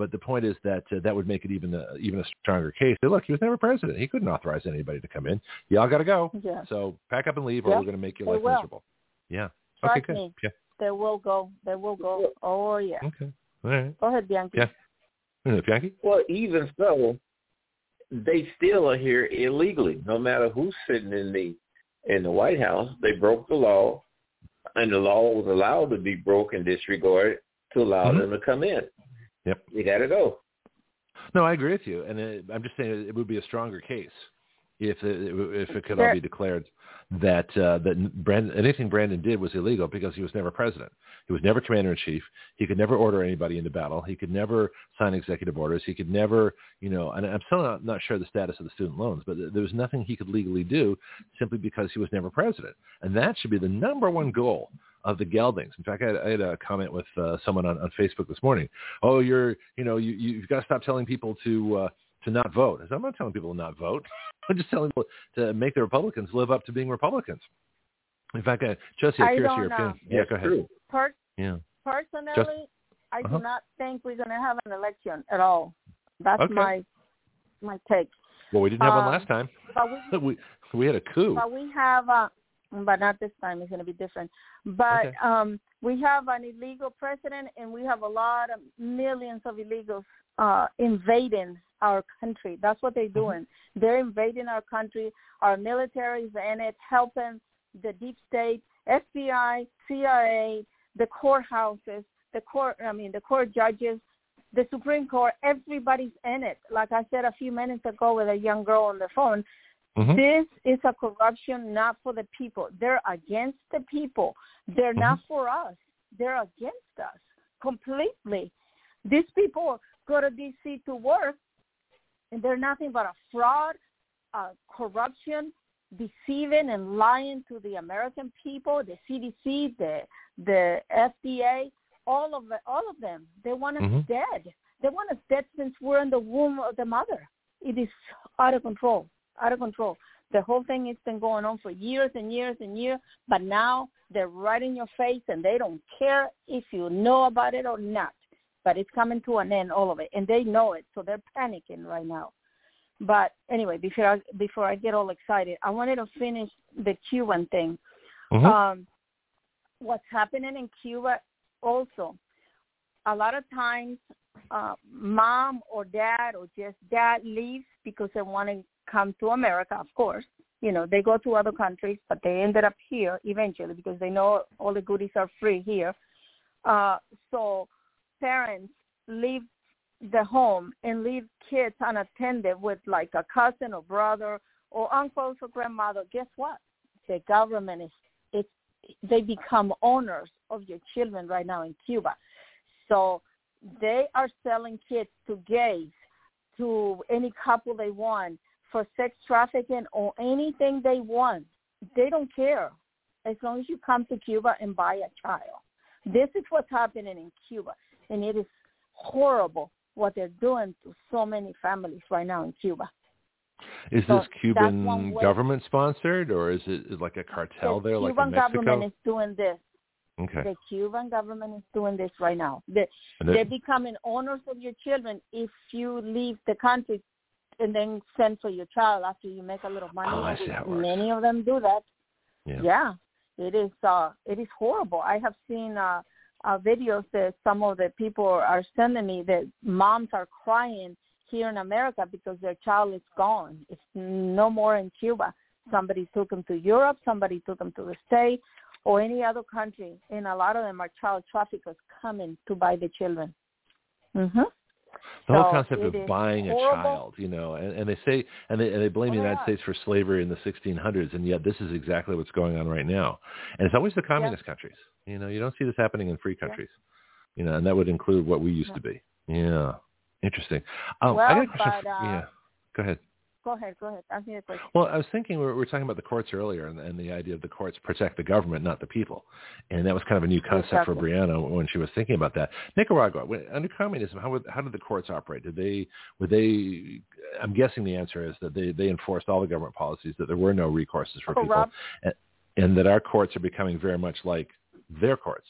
But the point is that uh, that would make it even a, even a stronger case. Say, look, he was never president. He couldn't authorize anybody to come in. Y'all got to go. Yeah. So pack up and leave, or Yeah, we're going to make your they life will. miserable. Yeah. Trust okay, good. me. Yeah. They will go. They will go. Oh yeah. Okay. All right. Go ahead, Bianchi. Yeah. Bianchi? Well, even so, they still are here illegally. No matter who's sitting in the in the White House, they broke the law, and the law was allowed to be broken, disregarded to allow Mhm. them to come in. Yep. You got to go. No, I agree with you, and it, I'm just saying it would be a stronger case if it, if it could all be declared that uh, that Brandon, anything Brandon did was illegal because he was never president. He was never commander in chief. He could never order anybody into battle. He could never sign executive orders. He could never, you know, and I'm still not, not sure the status of the student loans, but there was nothing he could legally do simply because he was never president. And that should be the number one goal of the geldings. In fact, I had, I had a comment with uh, someone on, on Facebook this morning. Oh, you're, you know, you, you've got to stop telling people to uh, to not vote. I said, I'm not telling people to not vote. *laughs* I'm just telling people to make the Republicans live up to being Republicans. In fact, uh, Josie, I'm I curious your know. opinion. Yeah, go ahead. true. Per- Yeah. personally, I Uh-huh. do not think we're going to have an election at all. That's Okay. my my take. Well, we didn't have one Um, last time. But we *laughs* we we had a coup. but we have uh but not this time it's going to be different but Okay. um we have an illegal president and we have a lot of millions of illegals uh invading our country that's what they're Mm-hmm. doing they're invading our country our military is in it helping the deep state fbi cia the courthouses the court i mean the court judges the Supreme Court, everybody's in it. Like I said a few minutes ago with a young girl on the phone, Mhm. this is a corruption not for the people. They're against the people. They're not for us. They're against us completely. These people go to D.C. to work, and they're nothing but a fraud, uh, corruption, deceiving and lying to the American people, the CDC, the the FDA, all of all of them. They want us Mhm. dead. They want us dead since we're in the womb of the mother. It is out of control, out of control. The whole thing has been going on for years and years and years, but now they're right in your face and they don't care if you know about it or not. But it's coming to an end, all of it, and they know it, so they're panicking right now. But anyway, before I, before I get all excited, I wanted to finish the Cuban thing. Mhm. Um, what's happening in Cuba also, a lot of times uh, mom or dad or just dad leaves because they want to come to America, of course. You know, they go to other countries, but they ended up here eventually because they know all the goodies are free here. Uh, so parents leave the home and leave kids unattended with like a cousin or brother or uncles or grandmother. Guess what? The government is it's they become owners of your children right now in Cuba. So they are selling kids to gays, to any couple they want, for sex trafficking or anything they want. They don't care as long as you come to Cuba and buy a child. This is what's happening in Cuba, and it is horrible what they're doing to so many families right now in Cuba. Is So this Cuban government sponsored, or is it like a cartel the there, like Cuban in Mexico? government is doing this. okay. The Cuban government is doing this right now. They, they're becoming owners of your children if you leave the country and then send for your child after you make a little money. Oh, I see how it works. Many of them do that. yeah. Yeah, it is. Uh, it is horrible. I have seen uh, uh, videos that some of the people are sending me that moms are crying here in America because their child is gone. It's no more in Cuba. Somebody took them to Europe. Somebody took them to the States or any other country, and a lot of them are child traffickers coming to buy the children. Mhm. The whole So concept of buying a child, you know, and, and they say, and they, and they blame Oh, the United are. States for slavery in the 1600s, and yet this is exactly what's going on right now. And it's always the communist countries. You know, you don't see this happening in free countries. You know, and that would include what we used to be. Yeah, interesting. Um, well, I got a question. but, uh, yeah, go ahead. Go ahead. Go ahead. A question. Well, I was thinking we were, we were talking about the courts earlier, and, and the idea of the courts protect the government, not the people, and that was kind of a new concept for Breanna when she was thinking about that. Nicaragua, when- under communism, how would, how did the courts operate? Did they were they? I'm guessing the answer is that they they enforced all the government policies, that there were no recourses for Corrupt. people, and, and that our courts are becoming very much like their courts.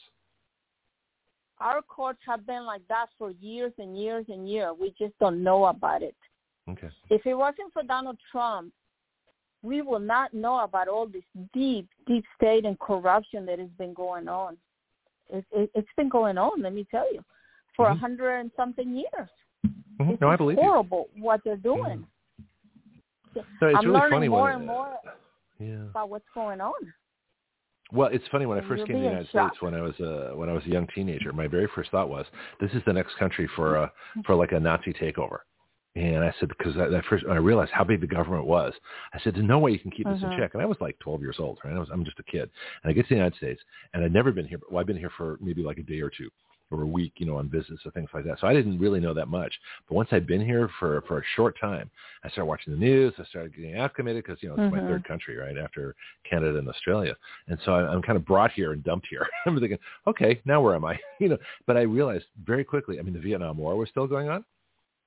Our courts have been like that for years and years and years. We just don't know about it. Okay. If it wasn't for Donald Trump, we will not know about all this deep, deep state and corruption that has been going on. It, it, it's been going on, let me tell you, for a Mhm. hundred and something years. Mhm. It's No, I believe you. horrible what they're doing. No, it's I'm really learning funny more when, and more Yeah. about what's going on. Well, it's funny when I first you'll came to the United shock. States when I was a when I was a young teenager. My very first thought was, this is the next country for a for like a Nazi takeover. And I said because I, that first I realized how big the government was, I said there's no way you can keep this in Mhm. check. And I was like 12 years old, right? I was I'm just a kid, and I get to the United States, and I'd never been here. Well, I've been here for maybe like a day or two or a week, you know, on visits or things like that. So I didn't really know that much. But once I'd been here for for a short time, I started watching the news. I started getting acclimated because you know it's my Mhm. third country, right after Canada and Australia. And so I- I'm kind of brought here and dumped here. *laughs* I'm thinking, okay, now where am I? *laughs* You know, but I realized very quickly. I mean, the Vietnam War was still going on.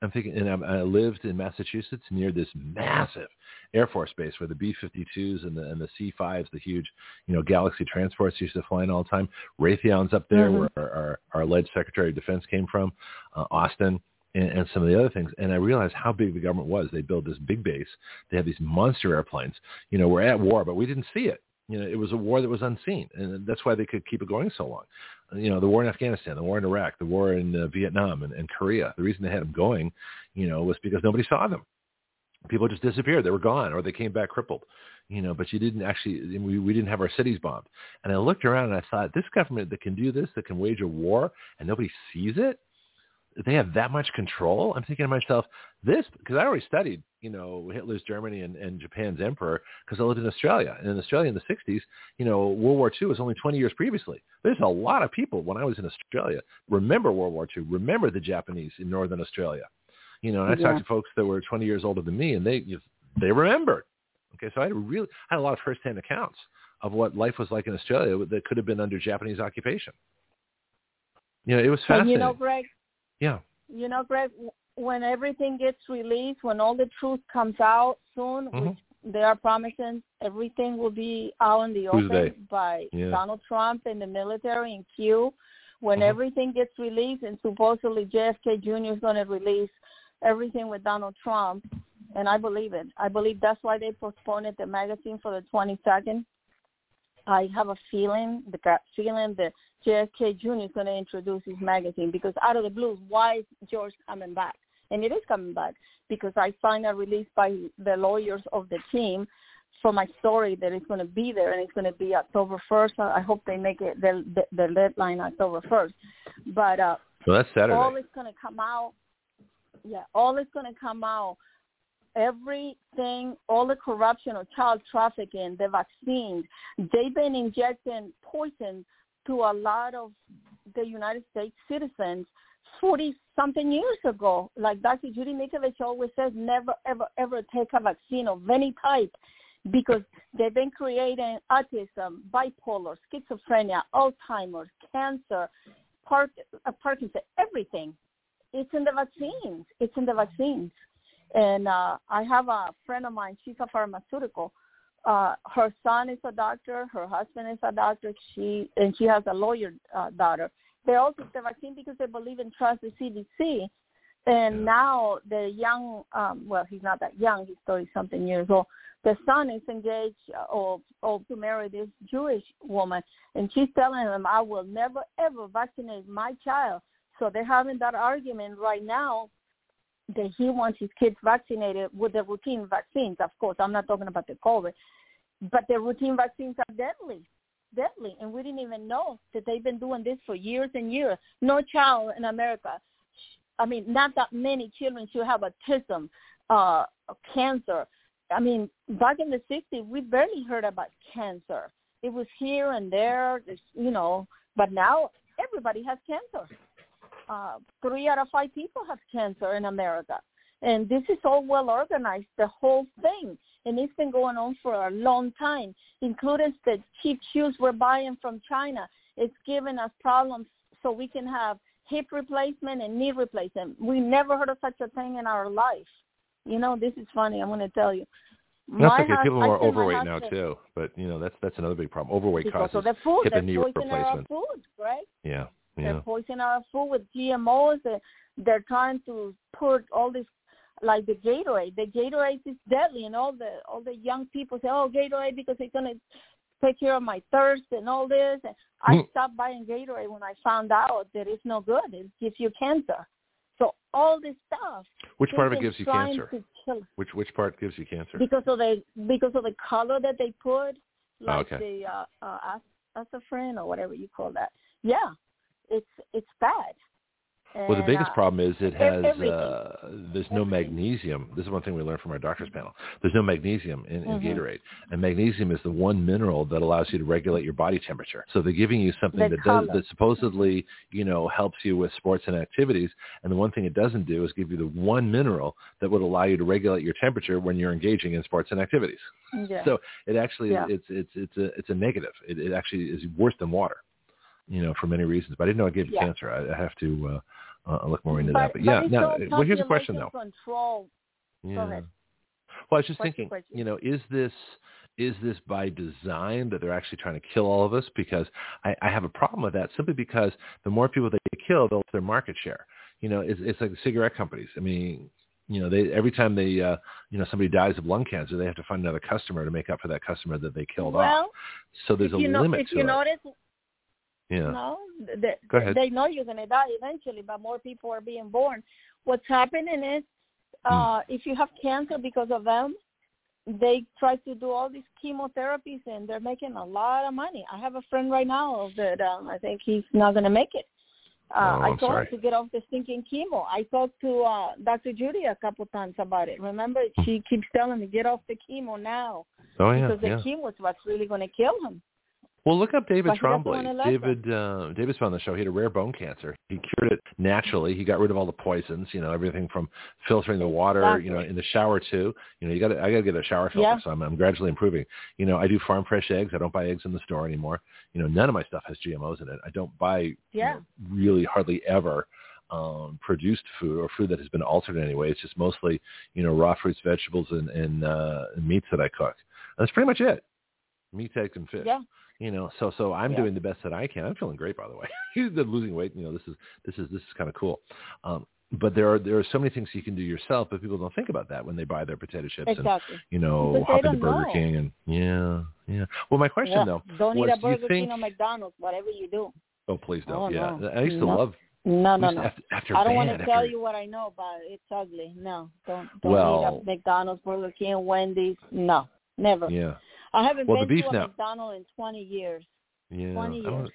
I'm thinking, and I, I lived in Massachusetts near this massive Air Force base where the B-52s and the and the C-5s, the huge, you know, Galaxy transports used to fly in all the time. Raytheon's up there, Mhm. where our, our, our alleged Secretary of Defense came from, uh, Austin, and, and some of the other things. And I realized how big the government was. They built this big base. They have these monster airplanes. You know, we're at war, but we didn't see it. You know, it was a war that was unseen, and that's why they could keep it going so long. You know, the war in Afghanistan, the war in Iraq, the war in uh, Vietnam and, and Korea. The reason they had them going, you know, was because nobody saw them. People just disappeared. They were gone, or they came back crippled. You know, but you didn't actually. We we didn't have our cities bombed. And I looked around and I thought, this government that can do this, that can wage a war, and nobody sees it. They have that much control. I'm thinking to myself, this because I already studied, you know, Hitler's Germany and, and Japan's emperor because I lived in Australia. And in Australia in the 60s, you know, World War II was only 20 years previously. There's a lot of people when I was in Australia remember World War II, remember the Japanese in northern Australia. You know, and I Yeah. talked to folks that were 20 years older than me, and they you, they remembered. Okay, so I had really I had a lot of firsthand accounts of what life was like in Australia that could have been under Japanese occupation. You know, it was And fascinating. you know, Greg, yeah. you know, Greg, when everything gets released, when all the truth comes out soon, Mhm. which they are promising, everything will be out in the Who's open they? by Yeah. Donald Trump and the military and Q. When Mhm. everything gets released, and supposedly JFK Jr. is going to release everything with Donald Trump, and I believe it. I believe that's why they postponed the magazine for the 22nd. I have a feeling, the gut feeling that JFK Jr. is going to introduce his magazine because out of the blues, why is George coming back? And it is coming back because I signed a release by the lawyers of the team for my story that it's going to be there and it's going to be October 1st. I hope they make it the, the, the deadline October 1st. But uh, that's Saturday. all is going to come out. Yeah, all is going to come out. Everything, all the corruption of child trafficking, the vaccines, they've been injecting poison to a lot of the United States citizens 40 something years ago. Like Dr. Judy Mikovits always says, never, ever, ever take a vaccine of any type because they've been creating autism, bipolar, schizophrenia, Alzheimer's, cancer, Park, uh, Parkinson, everything. It's in the vaccines. It's in the vaccines. And uh, I have a friend of mine. She's a pharmaceutical. Uh, her son is a doctor. Her husband is a doctor. She and she has a lawyer uh, daughter. They all took the vaccine because they believe and trust the CDC. And Yeah. now the young, um, well, he's not that young. He's thirty something years old. The son is engaged uh, or, or to marry this Jewish woman, and she's telling him, "I will never ever vaccinate my child." So they're having that argument right now that he wants his kids vaccinated with the routine vaccines. Of course, I'm not talking about the COVID, but the routine vaccines are deadly, deadly, and we didn't even know that they've been doing this for years and years. No child in America, I mean, not that many children should have autism, uh, cancer. I mean, back in the 60s, we barely heard about cancer. It was here and there, you know, but now everybody has cancer. Uh, three out of five people have cancer in America. And this is all well organized, the whole thing. And it's been going on for a long time, including the cheap shoes we're buying from China. It's giving us problems so we can have hip replacement and knee replacement. We never heard of such a thing in our life. You know, this is funny. I'm going to tell you. That's okay. People are overweight now too, but you know that's that's another big problem. Overweight causes of the food, hip and knee replacement. food, right? Yeah, They're poisoning our food with GMOs. They're, they're trying to put all this, like the Gatorade. The Gatorade is deadly, and all the all the young people say, "Oh, Gatorade because it's gonna take care of my thirst and all this." And I Mm. stopped buying Gatorade when I found out that it's no good. It gives you cancer. So all this stuff. Which part of it gives you cancer? Which which part gives you cancer? because of the because of the color that they put, like okay. the uh, uh, as- asafrin or whatever you call that. Yeah, it's it's bad. Well, the biggest uh, problem is it has uh, there's no Everything. magnesium. This is one thing we learned from our doctor's panel. There's no magnesium in, in Mhm. Gatorade, and magnesium is the one mineral that allows you to regulate your body temperature. So they're giving you something The that does that supposedly you know helps you with sports and activities, and the one thing it doesn't do is give you the one mineral that would allow you to regulate your temperature when you're engaging in sports and activities. Yeah. So it actually Yeah. it's it's it's a it's a negative. It, it actually is worse than water, you know, for many reasons. But I didn't know it gave you Yeah. cancer. I, I have to uh, uh, look more into but, that. But yeah, it's now well, here's a question though. Control. Yeah. Well, I was just What's thinking, you know, is this is this by design that they're actually trying to kill all of us? Because I, I have a problem with that simply because the more people they kill, they'll their market share. You know, it's, it's like the cigarette companies. I mean, you know, they every time they, uh, you know, somebody dies of lung cancer, they have to find another customer to make up for that customer that they killed off. So there's a you know, limit if to you it. notice, yeah. no, they, Go ahead. they know you're gonna die eventually, but more people are being born. What's happening is, Hmm. uh, if you have cancer because of them, they try to do all these chemotherapies and they're making a lot of money. I have a friend right now that um, I think he's not going to make it. Uh, Oh, I told sorry. him to get off the stinking chemo. I talked to uh, Dr. Judy a couple times about it. Remember, she keeps telling me, get off the chemo now Oh yeah, because the yeah. chemo is what's really going to kill him. Well, look up David Trombley. David uh, David's been on the show. He had a rare bone cancer. He cured it naturally. He got rid of all the poisons. You know, everything from filtering the water. You know, in the shower too. You know, you got I got to get a shower filter. Yeah. So I'm, I'm gradually improving. You know, I do farm fresh eggs. I don't buy eggs in the store anymore. You know, none of my stuff has GMOs in it. I don't buy you Yeah. know, really hardly ever um, produced food or food that has been altered in any way. It's just mostly you know raw fruits, vegetables, and and, uh, and meats that I cook. That's pretty much it. Meat, eggs, and fish Yeah. You know so so i'm Yeah. doing the best that i can i'm feeling great by the way *laughs* He's losing weight you know this is this is this is kind of cool um but there are there are so many things you can do yourself but people don't think about that when they buy their potato chips and Exactly. you know hop into burger know. king and yeah yeah well my question yeah. though Don't eat was, a do you Burger think- King or McDonald's, whatever you do. oh please Oh, don't yeah no. i used to No. love No, no, no. after, after I don't band, want to tell after- you what I know, but it's ugly. No, don't don't Well- eat a McDonald's, Burger King, Wendy's. No, never. yeah I haven't Well, the been beef to a now- McDonald's in 20 years. yeah 20 years.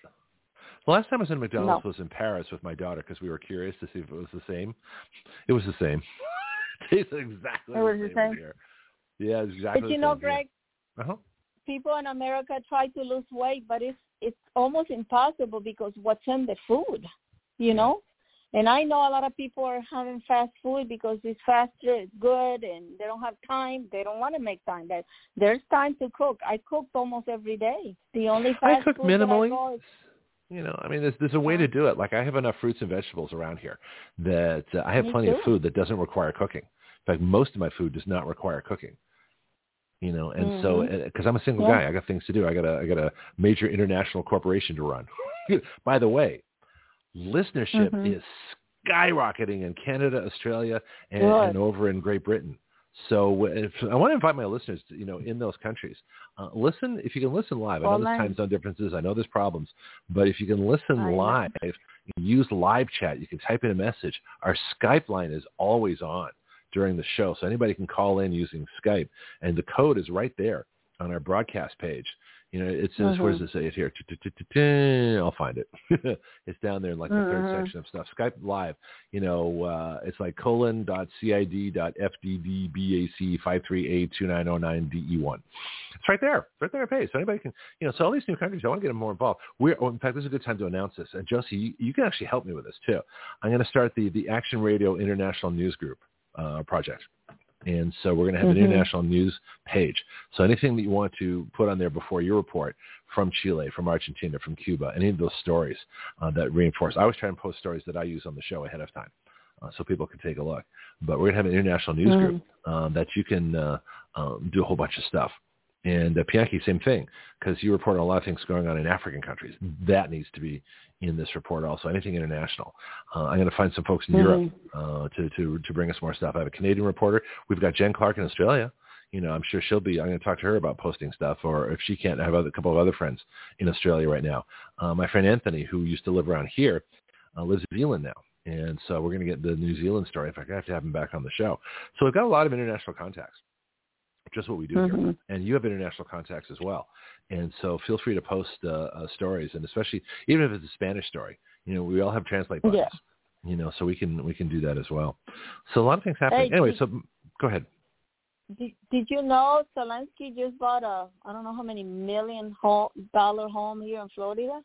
the last time I was in McDonald's No. was in Paris with my daughter because we were curious to see if it was the same. It was the same. *laughs* Tastes exactly It was the the same. here. Yeah, it's exactly. but you know. Greg, Uh-huh. people in America try to lose weight, but it's it's almost impossible because what's in the food, you know. And I know a lot of people are having fast food because it's faster, it's good, and they don't have time. They don't want to make time. But there's time to cook. I cooked almost every day. The only fast I cook food that I minimally. is You know, I mean, there's there's a way to do it. Like I have enough fruits and vegetables around here that uh, I have Me plenty too. of food that doesn't require cooking. In fact, most of my food does not require cooking. You know, and so Mhm. because I'm a single Yeah. guy, I got things to do. I got a I got a major international corporation to run. *laughs* By the way, listenership Mhm. is skyrocketing in Canada, Australia, and, and over in Great Britain. So if, I want to invite my listeners, to, you know, in those countries, uh, listen if you can listen live. I know there's time zone differences. I know there's problems, but if you can listen I know. live, use live chat. You can type in a message. Our Skype line is always on during the show, so anybody can call in using Skype, and the code is right there on our broadcast page. You know, it says Mhm. where does it say it here? I'll find it. it's down there in like the third section of stuff. Skype Live. You know, uh, it's like colon dot cid dot fddbac five three eight two nine zero nine de one. It's right there. It's right there. It pays. So anybody can. You know, so all these new countries, I want to get them more involved. We're. Oh, in fact, this is a good time to announce this. And Josie, you, you can actually help me with this too. I'm going to start the the Action Radio International News Group uh, project. And so we're going to have Mhm. an international news page. So anything that you want to put on there before your report from Chile, from Argentina, from Cuba, any of those stories uh, that reinforce. I always try and post stories that I use on the show ahead of time uh, so people can take a look. But we're going to have an international news Mhm. group um, that you can uh, um, do a whole bunch of stuff. And uh, Pianki, same thing, because you report on a lot of things going on in African countries. That needs to be in this report also. Anything international. Uh, I'm going to find some folks in Mhm. Europe uh, to, to, to bring us more stuff. I have a Canadian reporter. We've got Jen Clark in Australia. You know, I'm sure she'll be. I'm going to talk to her about posting stuff, or if she can't, I have other, a couple of other friends in Australia right now. Uh, my friend Anthony, who used to live around here, uh, lives in New Zealand now, and so we're going to get the New Zealand story. In fact, I have to have him back on the show. So we've got a lot of international contacts. Just what we do here, Mhm. and you have international contacts as well. And so feel free to post uh, uh, stories, and especially even if it's a Spanish story, you know, we all have translate buttons. Yeah. You know, so we can we can do that as well. So a lot of things happening. Hey, anyway, did- so go ahead. Did, did you know Zelensky just bought a I don't know how many million home, dollar home here in Florida?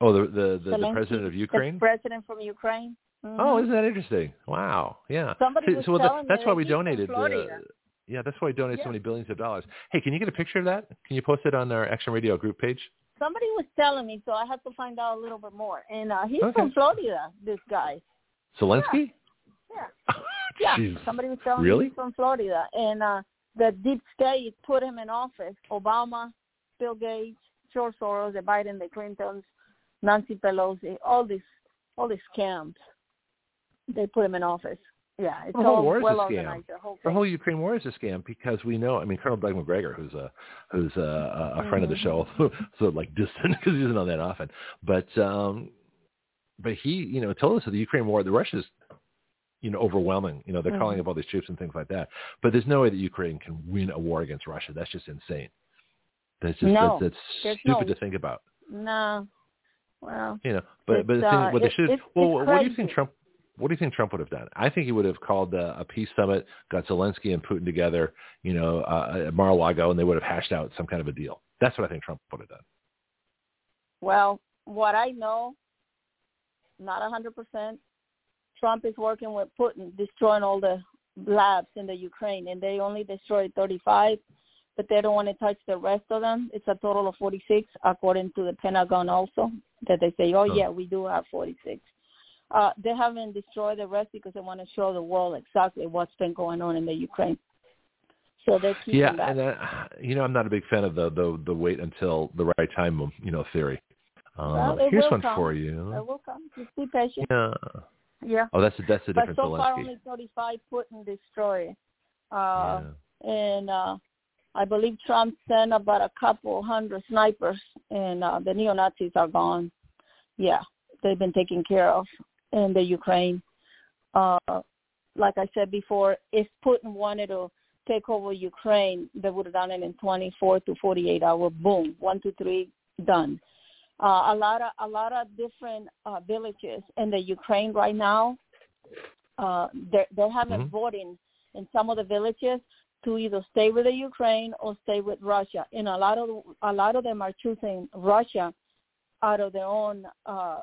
Oh, the the the, the president of The Ukraine. president from Ukraine. Mhm. Oh, isn't that interesting? Wow. Yeah. Somebody See, was so that- telling me that's why we donated. Uh, Florida. Yeah, that's why we donated so many billions of dollars. Hey, can you get a picture of that? Can you post it on our Action Radio group page? Somebody was telling me, so I had to find out a little bit more. And uh, he's Okay. from Florida. This guy. Zelensky? Yeah. Yeah. *laughs* Jeez. Somebody was telling Really? me he's from Florida, and uh, the deep state put him in office. Obama, Bill Gates, George Soros, the Biden, the Clintons, Nancy Pelosi, all these, all these scams. They put him in office. Yeah, it's The whole all war is a scam. The whole The whole Ukraine war is a scam because we know. I mean, Colonel Doug Macgregor, who's a who's a, a friend of the show, *laughs* so like distant *laughs* because he isn't on that often. But um, but he, you know, told us that the Ukraine war, the Russians, you know, overwhelming. You know, they're calling Mhm. up all these troops and things like that. But there's no way that Ukraine can win a war against Russia. That's just insane. That's just No, that's, that's stupid no- to think about. No. Well, You know, but but the uh, thing, what they should. well, what do you think. Trump? What do you think Trump would have done? I think he would have called uh, a peace summit, got Zelensky and Putin together, you know, uh, at Mar-a-Lago, and they would have hashed out some kind of a deal. That's what I think Trump would have done. well, what I know, not a hundred percent. Trump is working with Putin, destroying all the labs in the Ukraine, and they only destroyed 35, but they don't want to touch the rest of them. It's a total of 46, according to the Pentagon also, that they say, oh, yeah, we do have 46. Uh, they haven't destroyed the rest because they want to show the world exactly what's been going on in the Ukraine. So they're keeping Yeah, that. and uh, you know, I'm not a big fan of the the, the wait until the right time, you know, theory. Uh, Well, here's one come. for It will come. Just be patient. Yeah. Yeah. Oh, that's that's the But difference. so far, only 35 Putin destroyed. Uh, yeah. and uh, I believe Trump sent about a couple hundred snipers, and uh, the neo Nazis are gone. Yeah, they've been taken care of in the Ukraine. Uh, like I said before, if Putin wanted to take over Ukraine, they would have done it in 24 to 48 hour. Boom, one, two, three, done. Uh, a lot of a lot of different uh, villages in the Ukraine right now. Uh, they're they're having Mhm. voting in some of the villages to either stay with the Ukraine or stay with Russia. And a lot of a lot of them are choosing Russia out of their own uh,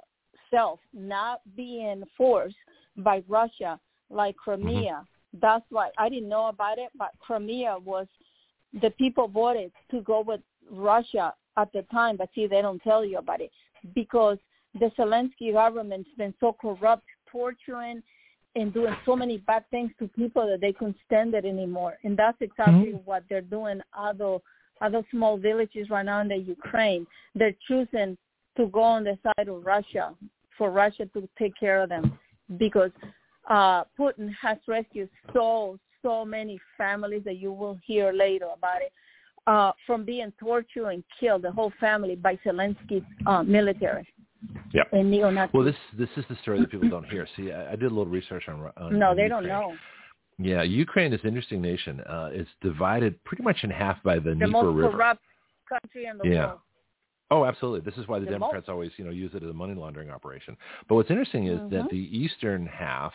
self, not being forced by Russia like mm-hmm. Crimea. That's why I didn't know about it, but Crimea was the people voted to go with Russia at the time, but see, they don't tell you about it because the Zelensky government's been so corrupt, torturing and doing so many bad things to people that they couldn't stand it anymore. And that's exactly mm-hmm. what they're doing other other small villages right now in the Ukraine. They're choosing to go on the side of Russia for Russia to take care of them because uh, Putin has rescued so so many families that you will hear later about it uh, from being tortured and killed, the whole family by Zelensky's uh, military Yeah. and neo-Nazis. Well, this this is the story that people don't hear. See, I, I did a little research on. on no, on they don't know. Yeah, Ukraine is an interesting nation. Uh, it's divided pretty much in half by the The Dnieper most River. corrupt country in the Yeah. world. Oh, absolutely. This is why the, The Democrats always, you know, use it as a money laundering operation. But what's interesting is that Mhm. the eastern half,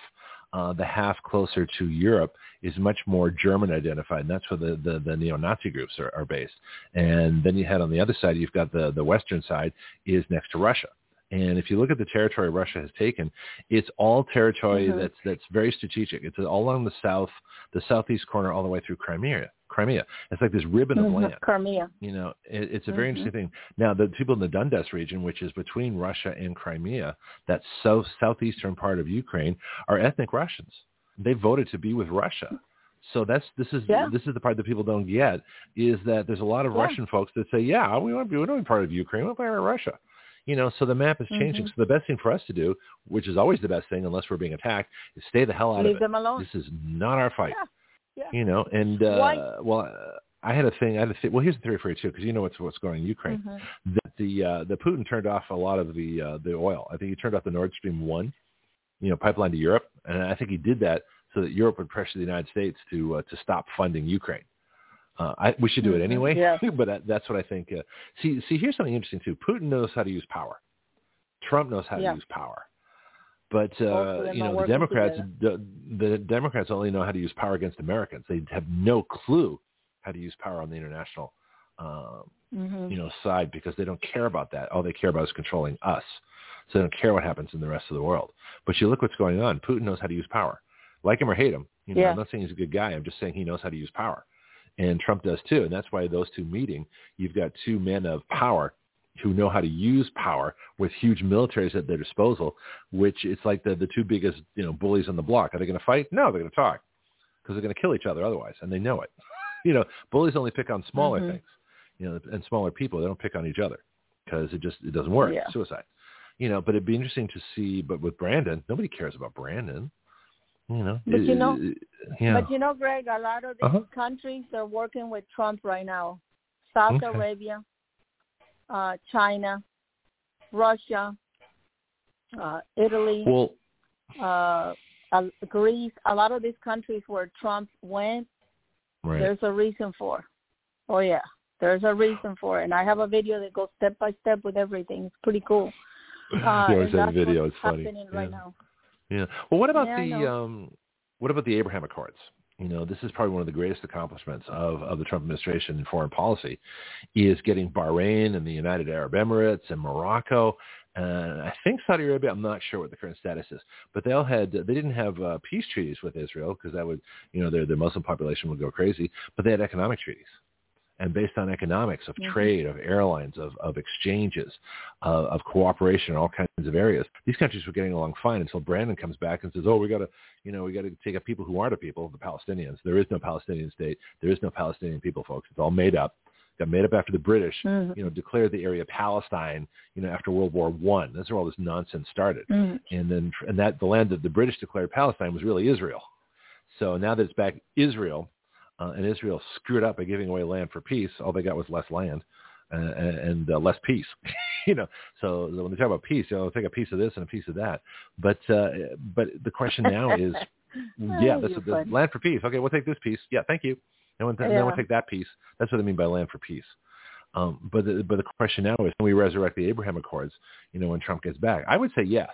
uh, the half closer to Europe, is much more German identified, and that's where the, the, the neo-Nazi groups are, are based. And then you had on the other side, you've got the, the western side is next to Russia. And if you look at the territory Russia has taken, it's all territory Mhm. that's that's very strategic. It's all along the south, the southeast corner, all the way through Crimea. Crimea. It's like this ribbon of Mhm. land. Crimea. You know, it, it's a very Mhm. interesting thing. Now, the people in the Donbass region, which is between Russia and Crimea, that south southeastern part of Ukraine, are ethnic Russians. They voted to be with Russia. So that's this is Yeah. this is the part that people don't get is that there's a lot of Yeah. Russian folks that say, yeah, we want to be, we want to be part of Ukraine, we want to be part of Russia. You know, so the map is changing. Mhm. So the best thing for us to do, which is always the best thing, unless we're being attacked, is stay the hell out Leave of it. them alone. This is not our fight Yeah. Yeah. you know and uh Why- well i had a thing i had a thing well here's the theory for you too because you know what's what's going on in ukraine Mhm. that the uh the putin turned off a lot of the uh the oil i think he turned off the nord stream one you know pipeline to europe and i think he did that so that europe would pressure the united states to uh, to stop funding ukraine uh, I, we should do it Mhm. anyway, Yeah. *laughs* but that, that's what I think. Uh, see, see, here's something interesting too. Putin knows how to use power. Trump knows how Yeah. to use power. But uh, you know, the Democrats, the, the Democrats only know how to use power against Americans. They have no clue how to use power on the international, um, Mhm. you know, side because they don't care about that. All they care about is controlling us. So they don't care what happens in the rest of the world. But you look what's going on. Putin knows how to use power. Like him or hate him. You know, Yeah. I'm not saying he's a good guy. I'm just saying he knows how to use power. And Trump does too. And that's why those two meeting, you've got two men of power who know how to use power with huge militaries at their disposal, which it's like the, the two biggest, you know, bullies on the block. Are they going to fight? No, they're going to talk because they're going to kill each other otherwise. And they know it. *laughs* you know, bullies only pick on smaller Mhm. things, you know, and smaller people. They don't pick on each other because it just, it doesn't work. Yeah. Suicide. You know, but it'd be interesting to see, but with Brandon, nobody cares about Brandon. You know, But you know- It- yeah. But you know, Greg, a lot of these Uh-huh. countries are working with Trump right now. Saudi Okay. Arabia, uh, China, Russia, uh, Italy, well, uh, uh, Greece. A lot of these countries where Trump went, right. there's a reason for. Oh yeah, there's a reason for it, and I have a video that goes step by step with everything. It's pretty cool. *laughs* Uh, you always have a video. It's funny. yeah. right now. Yeah. Well, what about Yeah, the um, what about the Abraham Accords? You know, this is probably one of the greatest accomplishments of, of the Trump administration in foreign policy, is getting Bahrain and the United Arab Emirates and Morocco, and I think Saudi Arabia. I'm not sure what the current status is, but they all had they didn't have uh, peace treaties with Israel because that would you know their their Muslim population would go crazy, but they had economic treaties. And based on economics of Mhm. trade, of airlines, of, of exchanges, uh, of cooperation in all kinds of areas. These countries were getting along fine until Brandon comes back and says, "Oh, we got to, you know, we got to take up people who aren't a people, the Palestinians. There is no Palestinian state. There is no Palestinian people, folks. It's all made up. Got made up after the British, Mhm. you know, declared the area Palestine, you know, after World War One. That's where all this nonsense started. Mhm. And then, and that the land that the British declared Palestine was really Israel. So now that it's back Israel, uh, and Israel screwed up by giving away land for peace, all they got was less land uh, and, and uh, less peace. *laughs* you know, so when they talk about peace, you know, they'll take a piece of this and a piece of that. But uh, but the question now is, *laughs* yeah, Oh, that's you're land for peace. Okay, we'll take this piece. Yeah, thank you. And we'll, then we'll take that piece. That's what I mean by land for peace. Um, but the, but the question now is, can we resurrect the Abraham Accords? You know, when Trump gets back, I would say yes.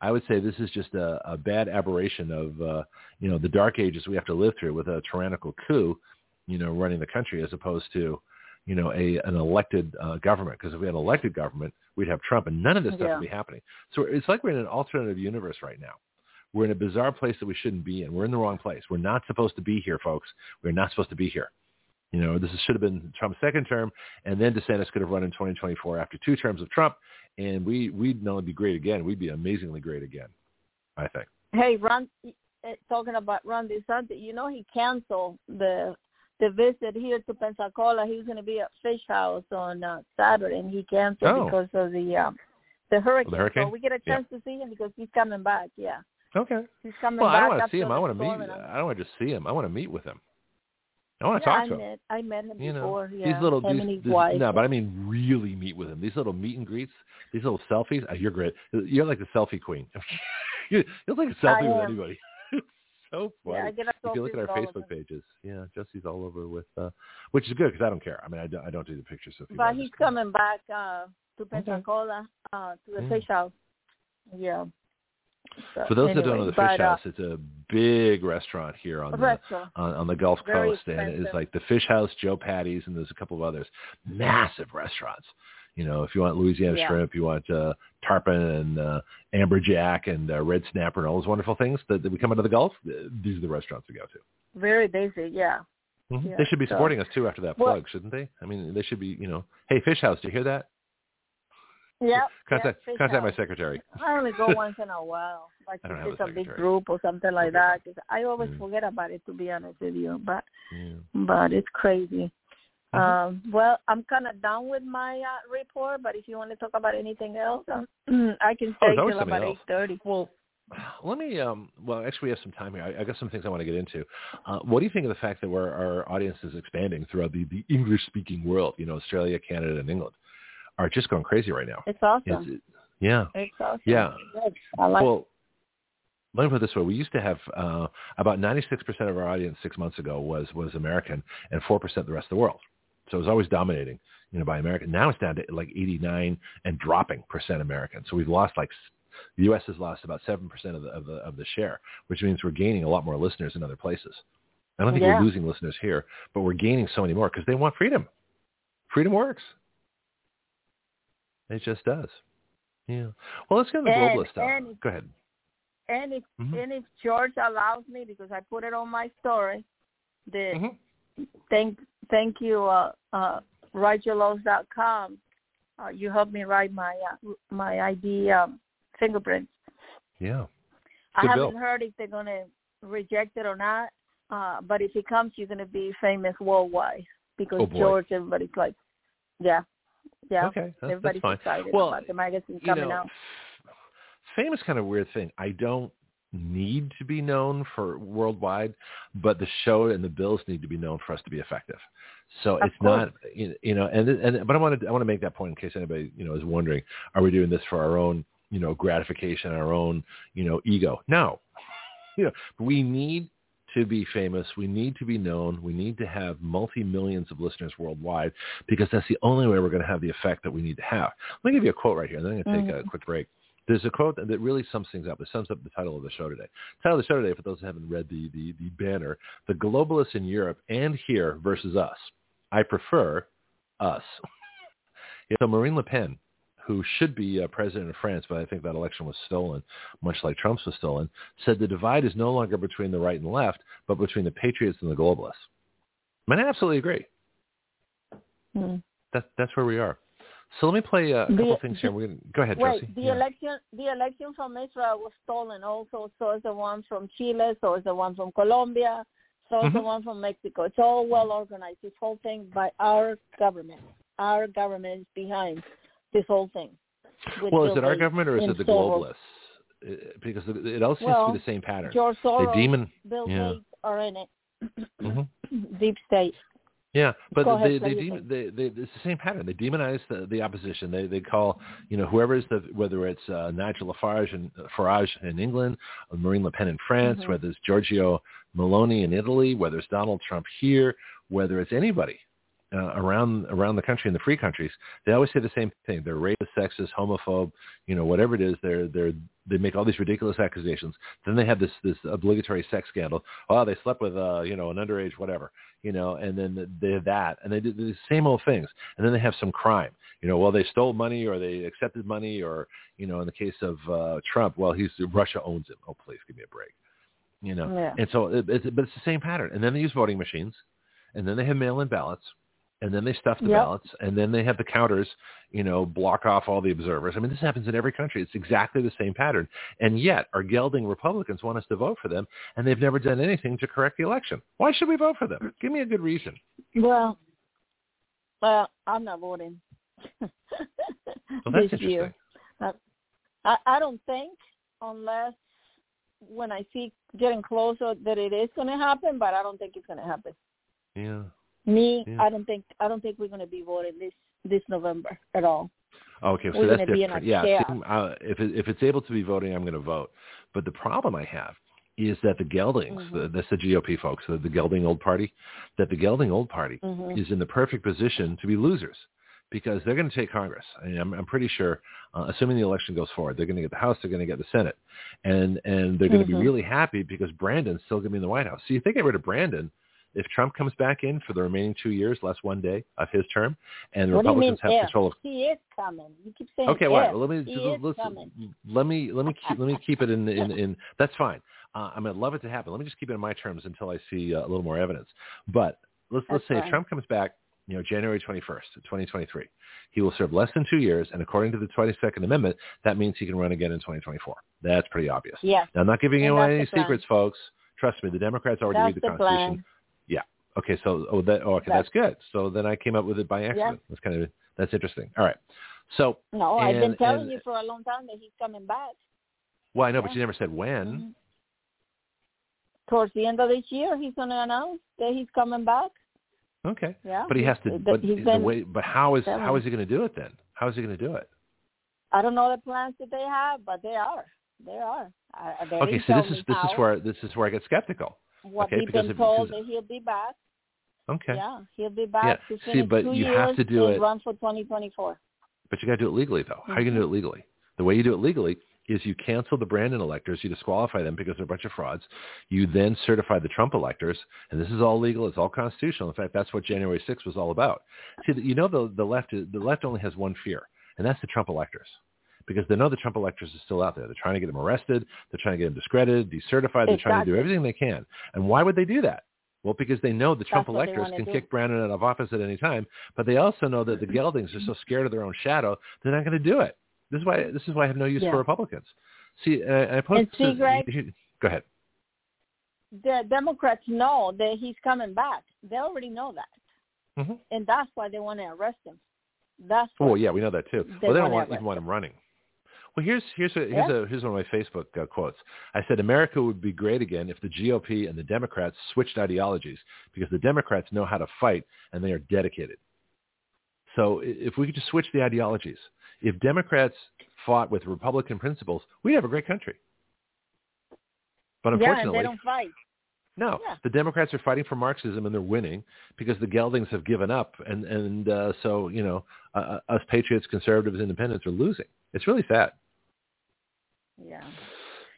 I would say this is just a, a bad aberration of uh, you know the dark ages we have to live through with a tyrannical coup, you know, running the country as opposed to you know a an elected uh, government. Because if we had an elected government, we'd have Trump, and none of this stuff Yeah. would be happening. So it's like we're in an alternative universe right now. We're in a bizarre place that we shouldn't be in. We're in the wrong place. We're not supposed to be here, folks. We're not supposed to be here. You know, this is, should have been Trump's second term, and then DeSantis could have run in 2024 after two terms of Trump, and we we'd not only be great again, we'd be amazingly great again. I think. Hey, Ron, uh, talking about Ron DeSantis, you know he canceled the the visit here to Pensacola. He was going to be at Fish House on uh, Saturday, and he canceled Oh. because of the um, the hurricane. hurricane? So we get a Yeah. chance to see him because he's coming back. Yeah, Okay. he's coming Well, I don't want to see him. I want to meet. I don't want to just see him. I want to meet with him. I want to yeah, talk I to him. met I met him You know, before. yeah, these little him these, and his these- wife. no, but I mean really meet with him. These little meet and greets, these little selfies. Uh, you're great. You're like the selfie queen. *laughs* you're, you're like a selfie I with am. anybody. *laughs* so funny. Yeah, I get if you look at our selfie with all of Facebook pages, yeah, Jesse's all over with, uh, which is good because I don't care. I mean, I don't, I don't do the pictures. So But he's coming back uh, to Okay. Pensacola, uh, to the Yeah. fish house. Yeah. So, For those that don't know, the but, Fish uh, House, it's a big restaurant here on the on, on the Gulf Very Coast, and it's like the Fish House, Joe Patti's, and there's a couple of others. Massive restaurants. You know, if you want Louisiana Yeah. shrimp, you want uh, tarpon and uh, amberjack and uh, red snapper and all those wonderful things that, that we come out of the Gulf. These are the restaurants to go to. Very busy, yeah. Mhm. Yeah, they should be so- supporting us too after that Well- plug, shouldn't they? I mean, they should be. You know, hey, Fish House, do you hear that? Yeah. *laughs* Contact contact my secretary. I only go once in a while, *laughs* like if it's a a big group or something like that. 'cause I always Mm. forget about it, to be honest with you. But Yeah. but it's crazy. Mhm. Um, well, I'm kind of done with my uh, report, but if you want to talk about anything else, um, *clears throat* I can Oh, stay always till about eight thirty. Well, let me. Um, well, actually, we have some time here. I, I got some things I want to get into. Uh, what do you think of the fact that we're, our audience is expanding throughout the, the English-speaking world? You know, Australia, Canada, and England are just going crazy right now. It's awesome. It's, yeah. it's awesome. Yeah. Good. I like. Well, let me put it this way: we used to have uh, about 96% of our audience six months ago was was American, and four percent the rest of the world. So it was always dominating, you know, by American. Now it's down to like 89 and dropping percent American. So we've lost like the U.S. has lost about seven percent of the, of the of the share, which means we're gaining a lot more listeners in other places. I don't think Yeah. we're losing listeners here, but we're gaining so many more because they want freedom. Freedom works. It just does. Yeah. Well, let's get into the And- globalist stuff. and- Go ahead. and if Mhm. and if George allows me, because I put it on my story, the Mhm. thank thank you uh uh com. Uh, you helped me write my uh, my ID um, fingerprints. Yeah. I Good haven't bill. heard if they're gonna reject it or not. Uh, but if it comes, you're gonna be famous worldwide because Oh. George, everybody's like, yeah, yeah, Okay, that's, that's everybody's fine. excited Well, about the magazine You coming know, out. fame is kind of a weird thing. I don't need to be known for worldwide, but the show and the bills need to be known for us to be effective. So Of it's not, you you know, and and but I want to I want to make that point in case anybody you know is wondering, are we doing this for our own you know gratification, our own you know ego? No, *laughs* you know, we need to be famous. We need to be known. We need to have multi-millions of listeners worldwide because that's the only way we're going to have the effect that we need to have. Let me give you a quote right here, and then I'm going to take a mm. quick break. There's a quote that really sums things up. It sums up the title of the show today. The title of the show today, for those who haven't read the, the, the banner, The Globalists in Europe and Here versus Us. I prefer us. *laughs* Yeah, so Marine Le Pen, who should be uh, president of France, but I think that election was stolen, much like Trump's was stolen, said the divide is no longer between the right and left, but between the patriots and the globalists. I I absolutely agree. Hmm. That, that's where we are. So let me play uh, a couple The- things here. We're gonna, go ahead, Wait, Josie. the Yeah. election the election from Israel was stolen also. So is the one from Chile. So is the one from Colombia. So is the one from Mexico. It's all well organized. This whole thing by our government. Our government is behind this whole thing. Well, is it our government or is it the globalists? Because it all seems Well, to be the same pattern. George They Soros, demon. Bill yeah. Gates are in it. hmm *clears throat* Deep state. Yeah, but ahead, they, they, demon, they, they, it's the same pattern. They demonize the, the opposition. They, they call, you know, whoever is the, whether it's uh, Nigel Farage in, Farage in England, or Marine Le Pen in France, Mhm. whether it's Giorgio Meloni in Italy, whether it's Donald Trump here, whether it's anybody uh, around around the country in the free countries, they always say the same thing. They're racist, sexist, homophobe, you know, whatever it is. They're they're they make all these ridiculous accusations. Then they have this this obligatory sex scandal. Oh, they slept with uh, you know, an underage, whatever, you know, and then they have that, and they do the same old things. And then they have some crime. You know, well, they stole money or they accepted money, or you know, in the case of uh, Trump, well, he's Russia owns him. Oh, please give me a break. You know, Yeah. and so it, it's but it's the same pattern. And then they use voting machines, and then they have mail-in ballots, and then they stuff the Yep. ballots, and then they have the counters, you know, block off all the observers. I mean, this happens in every country. It's exactly the same pattern. And yet, our gelding Republicans want us to vote for them, and they've never done anything to correct the election. Why should we vote for them? Give me a good reason. Well, well, I'm not voting. *laughs* Well, this year. Uh, I, I don't think unless when I see getting closer that it is going to happen, but I don't think it's going to happen. Yeah. Me, Yeah. I don't think I don't think we're going to be voting this this November at all. Okay, so We're that's gonna be in a different. Yeah, see, uh, if it, if it's able to be voting, I'm going to vote. But the problem I have is that the Geldings, Mm-hmm. the, that's the GOP folks, the, the Gelding Old Party, that the Gelding Old Party Mhm. is in the perfect position to be losers because they're going to take Congress. I mean, I'm, I'm pretty sure, uh, assuming the election goes forward, they're going to get the House, they're going to get the Senate, and and they're going to Mhm. be really happy because Brandon's still going to be in the White House. So if they get rid of Brandon, if Trump comes back in for the remaining two years, less one day of his term, and the What do you mean Republicans have if? control of He is coming. You keep saying Okay, well, let me He just, is let's, let me let me keep, let me keep it in *laughs* in, in that's fine. Uh, I'm gonna love it to happen. Let me just keep it in my terms until I see uh, a little more evidence. But let's let's say fine. Trump comes back, you know, January 21st, 2023, he will serve less than two years, and according to the 22nd Amendment, that means he can run again in 2024. That's pretty obvious. Yes. Now, I'm not giving And you any plan. secrets, folks. Trust me, the Democrats already That's read the the Constitution. plan. Okay, so oh that oh, okay, that's, That's- good. So then I came up with it by accident. That's kind of that's interesting. All right. So No, I've been telling and- you for a long time that he's coming back. well, I know, but you never said when. Mhm. Towards the end of this year, he's going to announce that he's coming back. Okay. Yeah. But he has to. But he's the way. But how is telling how he going to do it then? How is he going to do it? I don't know the plans that they have, but they are. They are. They Okay, so this is this is where this is where I get skeptical. what okay, we've because been told that he'll be back. Okay. Yeah, he'll be back Yeah, see, but two you years have to do it- run for 2024. But you got to do it legally, though. How are you going to do Mm-hmm. it legally? The way you do it legally is you cancel the Brandon electors, you disqualify them because they're a bunch of frauds. You then certify the Trump electors, and this is all legal. It's all constitutional. In fact, that's what January 6th was all about. See, you know, the the left the left only has one fear, and that's the Trump electors. Because they know the Trump electors are still out there. They're trying to get them arrested. They're trying to get them discredited, decertified. They're trying to do everything they can. And why would they do that? Well, because they know the Trump That's they electors can do. kick Brandon out of office at any time, but they also know that the Geldings are so scared of their own shadow, they're not going to do it. This is why this is why I have no use Yeah. for Republicans. See, uh, I posted. see, Greg- go ahead. The Democrats know that he's coming back. They already know that, hmm and that's why they want to arrest him. That's why. Well, yeah, we know that too. They well, they don't want, even want him running. Well, here's here's a, here's Yeah. a here's one of my Facebook uh, quotes. I said America would be great again if the GOP and the Democrats switched ideologies because the Democrats know how to fight and they are dedicated. So if we could just switch the ideologies, if Democrats fought with Republican principles, we'd have a great country. But unfortunately, yeah, they don't fight. no, Yeah. the Democrats are fighting for Marxism and they're winning because the Geldings have given up, and and uh, so you know uh, us patriots, conservatives, independents are losing. It's really sad. Yeah.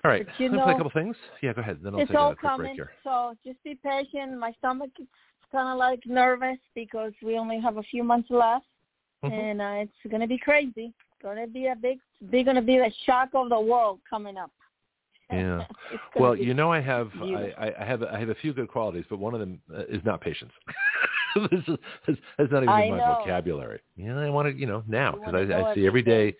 All right, But you let me play a know, couple things. Yeah, go ahead. Then I'll it's take all a quick break coming. here. So just be patient. My stomach is kind of like nervous because we only have a few months left, Mhm. and uh, it's gonna be crazy. It's Gonna be a big, big gonna be the shock of the world coming up. Yeah. *laughs* *laughs* Well, you know, I have. *laughs* I, I have I have a few good qualities, but one of them uh, is not patience. this is that's, not even I in my know. vocabulary. Yeah, I want to you know now because I, I see every day.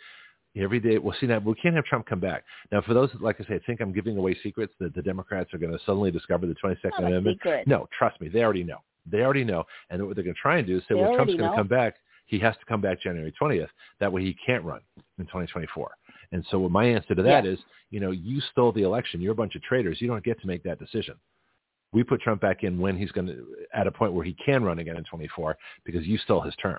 Every day, well, see now we can't have Trump come back. Now, for those like I say, think I'm giving away secrets that the Democrats are going to suddenly discover the 22nd Not Amendment. secret. No, trust me, they already know. They already know, and what they're going to try and do is say, They well, Trump's going to come back. He has to come back January 20th. That way, he can't run in 2024. And so, my answer to that Yeah. is, you know, you stole the election. You're a bunch of traitors. You don't get to make that decision. We put Trump back in when he's going to at a point where he can run again in 24 because you stole his term.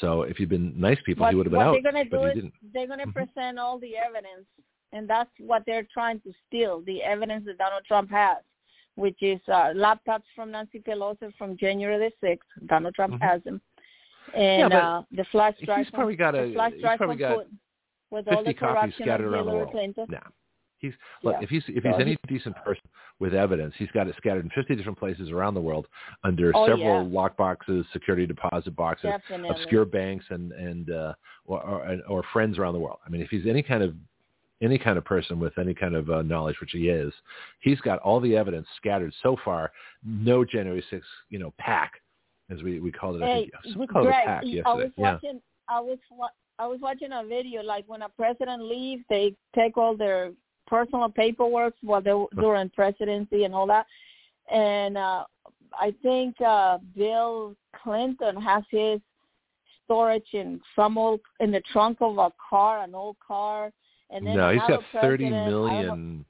So if you'd been nice people, what, he would have been out, they're gonna but do he is didn't. they're gonna Mhm. present all the evidence, and that's what they're trying to steal the evidence that Donald Trump has, which is uh, laptops from Nancy Pelosi from January the sixth. Donald Trump Mhm. has them, and but uh, the flash drive. He's probably got a the flash he's drive probably got Putin with all the 50 copies corruption scattered around the world. Clinton. He's look Yeah. if he's if he's any decent person with evidence, he's got it scattered in 50 different places around the world under Oh, several yeah. lock boxes, security deposit boxes, Definitely. obscure banks, and and uh, or, or or friends around the world. I mean, if he's any kind of any kind of person with any kind of uh, knowledge, which he is, he's got all the evidence scattered so far. No January 6th, you know, pack, as we we called it. I Hey, think someone called Greg, it a pack I yesterday. was Yeah. watching. I was wa- I was watching a video like when a president leaves, they take all their personal paperwork while they during presidency and all that. And uh I think uh Bill Clinton has his storage in some old in the trunk of a car, an old car. And then no, he's got 30 I don't know- million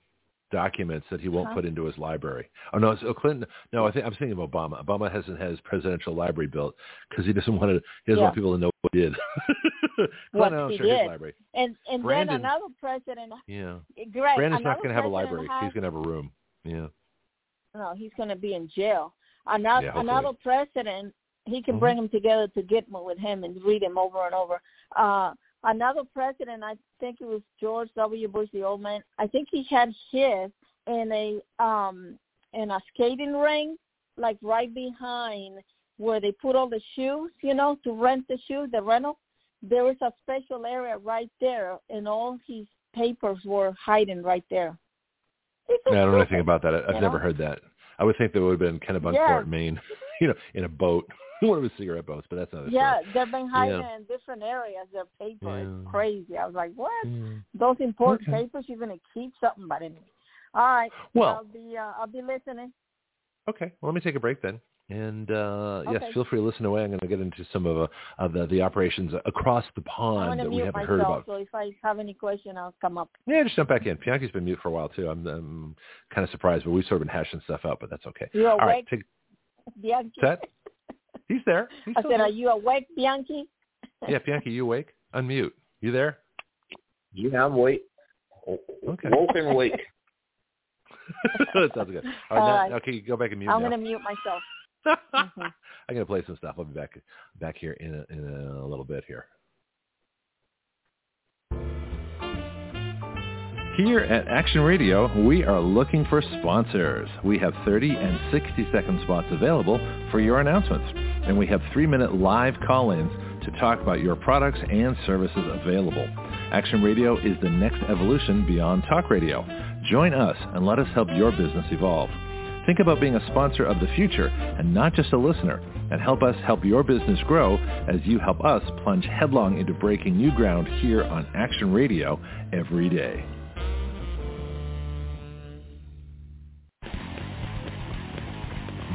documents that he won't Huh? put into his library. Oh no, it's, oh, Clinton. No, I think I'm thinking of Obama. Obama hasn't had his presidential library built because he doesn't want to. He doesn't Yeah. want people to know what he did. *laughs* What Clinton, he sure did. library. And and Brandon- then another president Yeah, Greg, Brandon's not going to have a library. has- He's going to have a room. Yeah. No, he's going to be in jail. Another Yeah, another president, he can Mhm. bring them together to Gitmo with him and read him over and over. Uh, another president, I think it was George W. Bush, the old man. I think he had his in a um in a skating ring, like right behind where they put all the shoes, you know, to rent the shoes, the rental. There was a special area right there, and all his papers were hiding right there. Yeah, I don't know anything about that. I've you never know? heard that. I would think that would have been Kennebunkport, Yeah. Maine, *laughs* you know, in a boat, *laughs* one of the cigarette boats, but that's another Yeah, story. they've been hiding Yeah. in different areas. Their paper Yeah. is crazy. I was like, what? Yeah. Those important Okay. papers, you're gonna keep something, but anyway. All right. Well- I'll be uh, I'll be listening. Okay, well, let me take a break then. And uh, yes, feel free to listen away. I'm going to get into some of, uh, of the, the operations across the pond that we haven't myself, heard about. so if I have any question, I'll come up. Yeah, just jump back in. Bianchi's been mute for a while too. I'm, I'm kind of surprised, but we've sort of been hashing stuff out, but that's okay. You All right, awake, take Bianchi? set. *laughs* He's there. He's I said, there. are you awake, Bianchi? Yeah, Bianchi, you awake? Unmute. You there? Yeah, I'm awake. Okay. Woke and awake. that *laughs* *laughs* sounds good. All right, All now, right. okay, go back and mute I'm gonna mute myself. *laughs* Mhm. I'm gonna play some stuff. I'll be back back here in a, in a little bit here. Here at Action Radio, we are looking for sponsors. We have 30 and 60 second spots available for your announcements. And we have three minute live call-ins to talk about your products and services available. Action Radio is the next evolution beyond talk radio. Join us and let us help your business evolve. Think about being a sponsor of the future and not just a listener and help us help your business grow as you help us plunge headlong into breaking new ground here on Action Radio every day.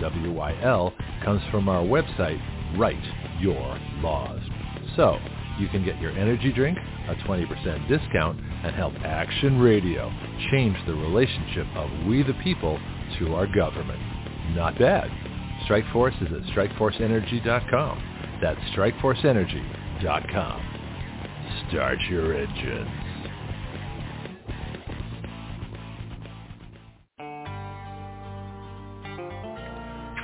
WYL comes from our website, Write Your Laws. So you can get your energy drink, a 20% discount, and help Action Radio change the relationship of we the people to our government. Not bad. Strikeforce is at strikeforceenergy.com. That's strikeforceenergy.com. Start your engines.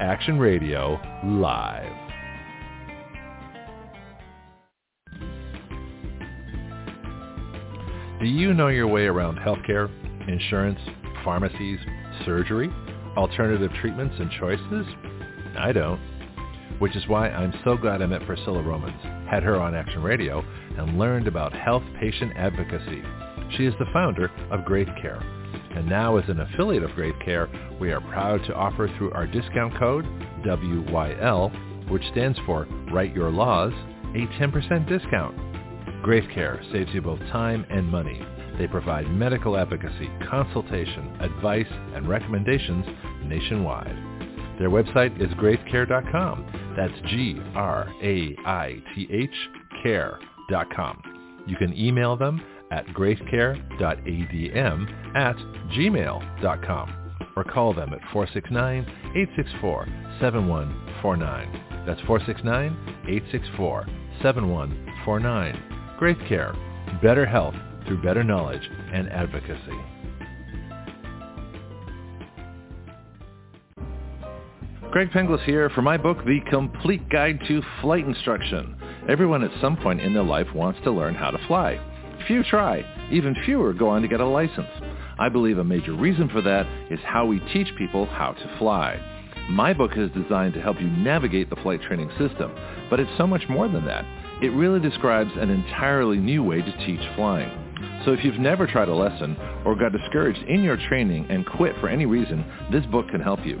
Action Radio live. Do you know your way around healthcare, insurance, pharmacies, surgery, alternative treatments and choices? I don't. Which is why I'm so glad I met Priscilla Romans, had her on Action Radio, and learned about health patient advocacy. She is the founder of Graith Care. And now as an affiliate of Graith Care, we are proud to offer through our discount code, WYL, which stands for Write Your Laws, a 10% discount. Graith Care saves you both time and money. They provide medical advocacy, consultation, advice, and recommendations nationwide. Their website is graithcare.com. That's G-R-A-I-T-H care.com. You can email them at graithcare.adm at gmail.com. or call them at 469-864-7149. That's 469-864-7149. Great care, better health through better knowledge and advocacy. Greg Penglis here for my book, The Complete Guide to Flight Instruction. Everyone at some point in their life wants to learn how to fly. Few try. Even fewer go on to get a license. I believe a major reason for that is how we teach people how to fly. My book is designed to help you navigate the flight training system, but it's so much more than that. It really describes an entirely new way to teach flying. So if you've never tried a lesson or got discouraged in your training and quit for any reason, this book can help you.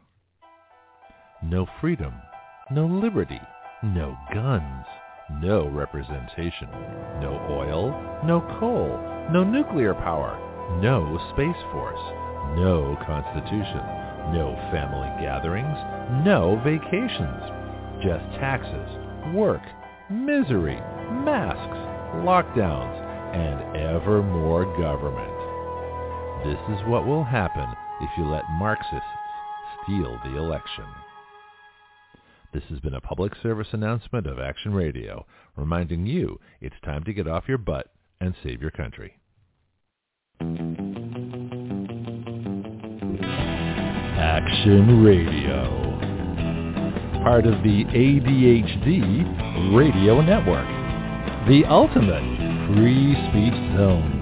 No freedom, no liberty, no guns, no representation, no oil, no coal, no nuclear power, no space force, no constitution, no family gatherings, no vacations, just taxes, work, misery, masks, lockdowns, and ever more government. This is what will happen if you let Marxists steal the election. This has been a public service announcement of Action Radio, reminding you it's time to get off your butt and save your country. Action Radio, part of the ADHD Radio Network, the ultimate free speech zone.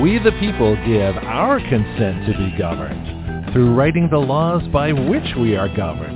We the people give our consent to be governed through writing the laws by which we are governed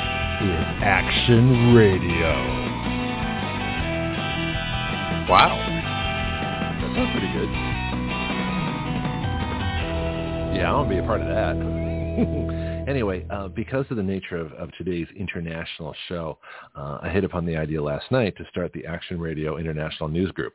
is Action Radio. Wow. That sounds pretty good. Yeah, I want to be a part of that. *laughs* anyway, uh, because of the nature of, of today's international show, uh, I hit upon the idea last night to start the Action Radio International News Group.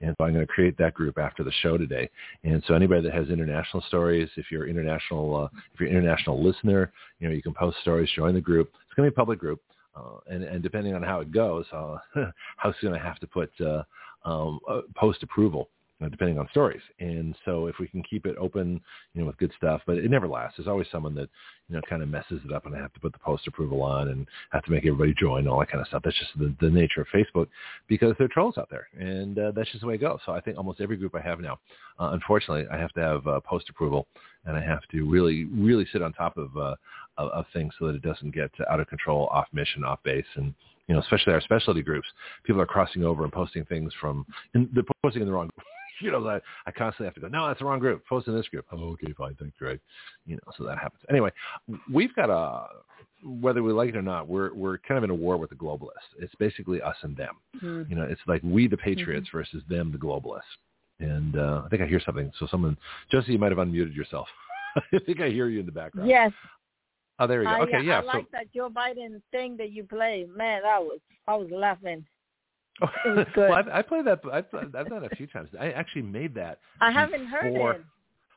And so I'm going to create that group after the show today. And so anybody that has international stories, if you're international, uh, if you're an international listener, you know, you can post stories, join the group. It's going to be a public group. Uh, and, and depending on how it goes, uh, *laughs* how soon I have to put uh, um, uh, post approval uh, depending on stories. And so if we can keep it open, you know, with good stuff, but it never lasts. There's always someone that, you know, kind of messes it up and I have to put the post approval on and have to make everybody join all that kind of stuff. That's just the, the nature of Facebook because there are trolls out there and uh, that's just the way it goes. So I think almost every group I have now, uh, unfortunately, I have to have uh, post approval and I have to really, really sit on top of, uh, of, of things so that it doesn't get out of control, off mission, off base. And, you know, especially our specialty groups, people are crossing over and posting things from, and they're posting in the wrong group. *laughs* you know, I, I constantly have to go, no, that's the wrong group. Post in this group. Oh, okay, fine. Thanks, Greg. You know, so that happens. Anyway, we've got a, whether we like it or not, we're, we're kind of in a war with the globalists. It's basically us and them. Mm-hmm. You know, it's like we the patriots mm-hmm. versus them the globalists. And uh, I think I hear something. So someone, Josie, you might have unmuted yourself. *laughs* I think I hear you in the background. Yes. Oh, there we go. Okay, yeah. I like that Joe Biden thing that you played. Man, that was I was laughing. *laughs* Was well, I've, I played that. I've, I've done it a few times. I actually made that. I haven't heard it.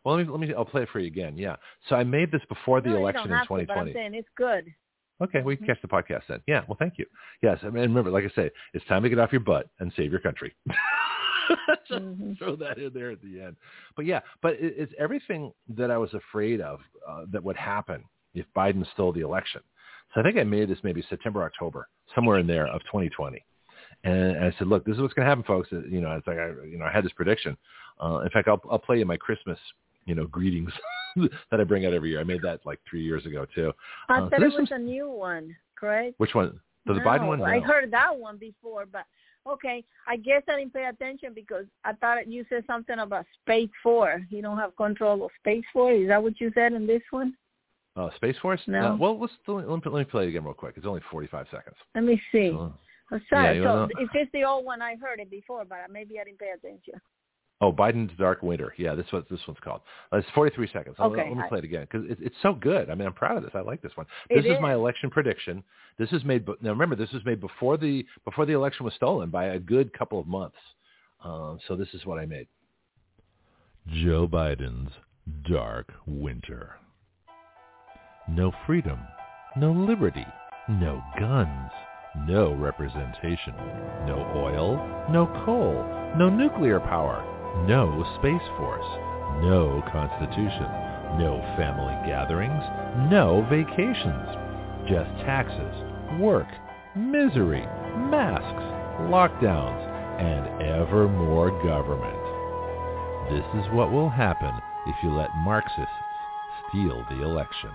Well, let me let me. I'll play it for you again. Yeah. So I made this before the no, election in 2020. To, but I'm saying it's good. Okay, we can catch the podcast then. Yeah. Well, thank you. Yes, and remember, like I say, it's time to get off your butt and save your country. *laughs* Mm-hmm. throw that in there at the end. But yeah, but it, it's everything that I was afraid of uh, that would happen if Biden stole the election. So I think I made this maybe September, October, somewhere in there of 2020. And I said, look, this is what's going to happen, folks. You know, it's like I, you know, I had this prediction. Uh, in fact, I'll, I'll play you my Christmas, you know, greetings *laughs* that I bring out every year. I made that like three years ago too. I Uh, thought so it was some- a new one, correct? Which one? The, the No, Biden one? I heard that one before, but okay. I guess I didn't pay attention because I thought you said something about Space Four. You don't have control of Space Four. Is that what you said in this one? Uh, Space Force? No. Uh, well, let's let me, let me play it again real quick. It's only 45 seconds. Let me see. So- I'm sorry. you so wanna- if it's the old one, I heard it before, but maybe I didn't pay attention. Oh, Biden's Dark Winter. Yeah, this what this one's called. Uh, it's 43 seconds. Let- Okay, Let, me I- play it again because it, it's so good. I mean, I'm proud of this. I like this one. It This is my election prediction. This is made. Now remember, this was made before the before the election was stolen by a good couple of months. Um, so this is what I made. Joe Biden's Dark Winter. No freedom, no liberty, no guns, no representation, no oil, no coal, no nuclear power, no space force, no constitution, no family gatherings, no vacations, just taxes, work, misery, masks, lockdowns, and ever more government. This is what will happen if you let Marxists steal the election.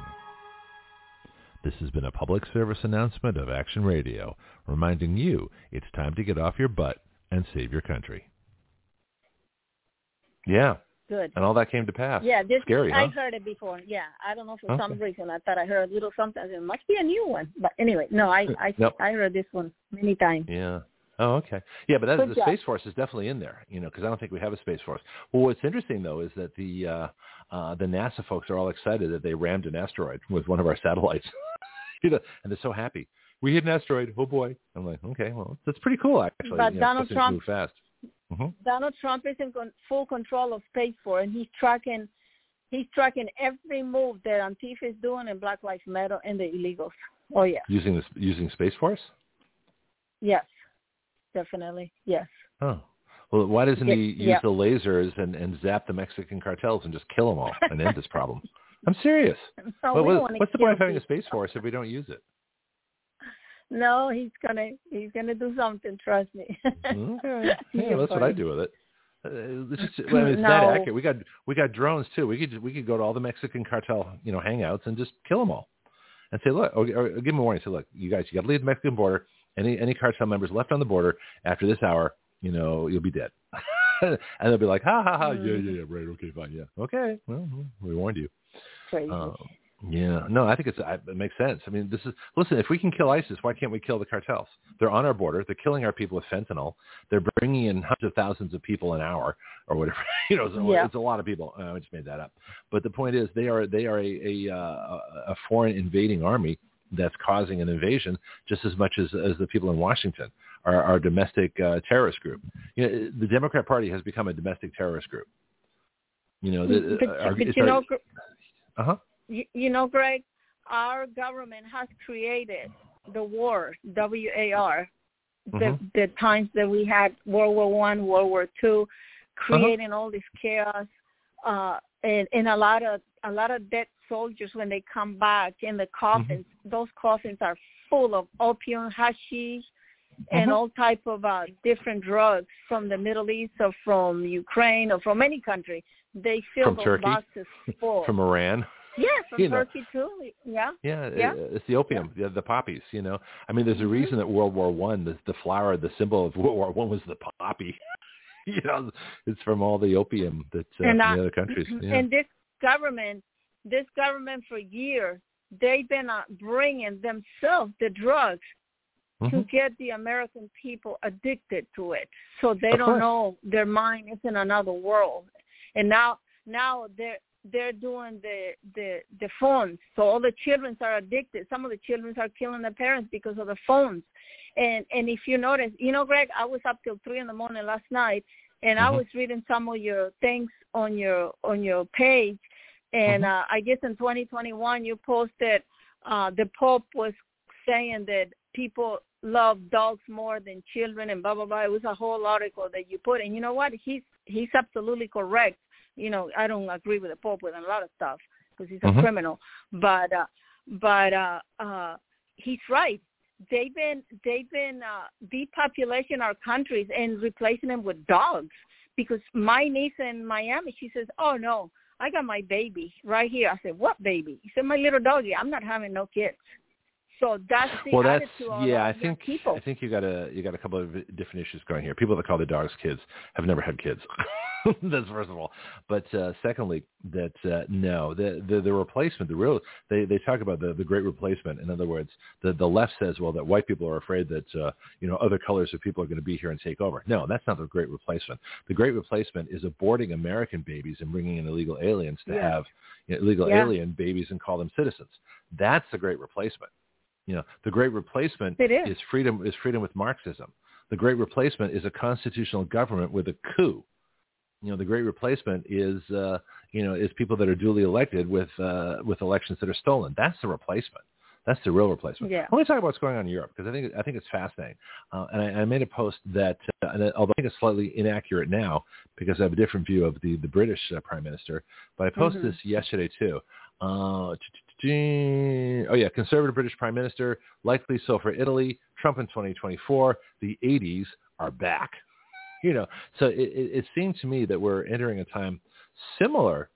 This has been a public service announcement of Action Radio, reminding you it's time to get off your butt and save your country. Yeah, Good. and all that came to pass. Yeah, this Scary, I huh? heard it before. Yeah, I don't know for Okay. some reason I thought I heard a little something. It must be a new one. But anyway, no, I I Nope. I heard this one many times. Yeah. Oh, okay. Yeah, but that, the job. Space Force is definitely in there, you know, because I don't think we have a Space Force. Well, what's interesting though is that the uh, uh, the NASA folks are all excited that they rammed an asteroid with one of our satellites, *laughs* you know, and they're so happy. We hit an asteroid. Oh boy! I'm like, okay, well, that's pretty cool actually. But you know, Donald Trump- fast. hmm Donald Trump is in con- full control of Space Force, and he's tracking he's tracking every move that Antifa is doing and Black Lives Matter and the illegals. Oh yeah, Using this using Space Force. yes, definitely, yes. Oh. Well, why doesn't he use Yeah. the lasers and, and zap the Mexican cartels and just kill them all and end this problem? *laughs* I'm serious. No, Well, we what- what's the point of having a space force if we don't use it? No, he's gonna he's gonna do something. Trust me. Okay. *laughs* Yeah, that's what I do with it. Uh, it's just, well, I mean, it's No. that accurate. We got we got drones too. We could we could go to all the Mexican cartel you know hangouts and just kill them all, and say look, or, or give them a warning. Say look, you guys, you got to leave the Mexican border. Any any cartel members left on the border after this hour, you know, you'll be dead. *laughs* and they'll be like, ha ha ha, yeah yeah yeah, right, okay, fine, yeah, okay. Well, we warned you. Crazy. Um, yeah, no, I think it's I, it makes sense. I mean, this is listen. If we can kill ISIS, why can't we kill the cartels? They're on our border. They're killing our people with fentanyl. They're bringing in hundreds of thousands of people an hour or whatever. *laughs* You know, so Yeah. it's a lot of people. Uh, I just made that up. But the point is, they are they are a a, uh, a foreign invading army that's causing an invasion just as much as as the people in Washington are our domestic uh, terrorist group. You know, the Democrat Party has become a domestic terrorist group. You know, the, but, our, but you our- know, uh-huh. you, you know, Greg, our government has created the war, W A R, the Mhm. the times that we had World War One, World War Two, creating all this chaos, uh, and and a lot of a lot of dead soldiers when they come back in the coffins. Those coffins are full of opium, hashish, and Mhm. all type of uh, different drugs from the Middle East or from Ukraine or from any country. They fill From those Turkey? boxes full. from Iran. yeah, from you know. Turkey too. Yeah. Yeah, Yeah. it's the opium, the, the poppies. You know, I mean, there's a Mhm. reason that World War One, the, the flower, the symbol of *laughs* World War One was the poppy. *laughs* you know, it's from all the opium that uh, And, uh, the other countries. Yeah. And this government, this government for years, they've been uh, bringing themselves the drugs to Mhm. get the American people addicted to it, so they Of don't course. know their mind is in another world. And now, now they're they're doing the the the phones, so all the children are addicted. Some of the children are killing their parents because of the phones. And and if you notice, you know, Greg, I was up till three in the morning last night, and I Mhm. was reading some of your things on your on your page. And Mhm. uh, I guess in 2021 you posted uh, the Pope was saying that people love dogs more than children and blah blah blah. It was a whole article that you put, and you know what? He's he's absolutely correct. You know, I don't agree with the Pope with a lot of stuff because he's a Mhm. criminal, but uh, but uh, uh, he's right. They've been they've been uh, depopulating our countries and replacing them with dogs. Because my niece in Miami, she says, "Oh no, I got my baby right here. I said, what baby? He said, my little doggy. I'm not having no kids. So that's the well, that's yeah. I think people. I think you got a you got a couple of different issues going here. People that call their dogs kids have never had kids. *laughs* That's first of all. But uh, secondly, that uh, no, the, the the replacement, the real they they talk about the the great replacement. In other words, the the left says, well, that white people are afraid that uh, you know other colors of people are going to be here and take over. No, that's not the great replacement. The great replacement is aborting American babies and bringing in illegal aliens to Yeah. have you know, illegal Yeah. alien babies and call them citizens. That's the great replacement. You know, the great replacement It is. freedom is freedom with Marxism. The great replacement is a constitutional government with a coup. You know, the great replacement is uh, you know is people that are duly elected with uh, with elections that are stolen. That's the replacement. That's the real replacement. Yeah. Let me talk about what's going on in Europe because I think I think it's fascinating. Uh, and I, I made a post that, uh, and although I think it's slightly inaccurate now because I have a different view of the the British uh, prime minister, but I posted Mhm. this yesterday too. Uh, oh yeah, conservative British prime minister, likely so for Italy. Trump in 2024. The 80s are back. *laughs* You know, so it, it, it seemed to me that we're entering a time similar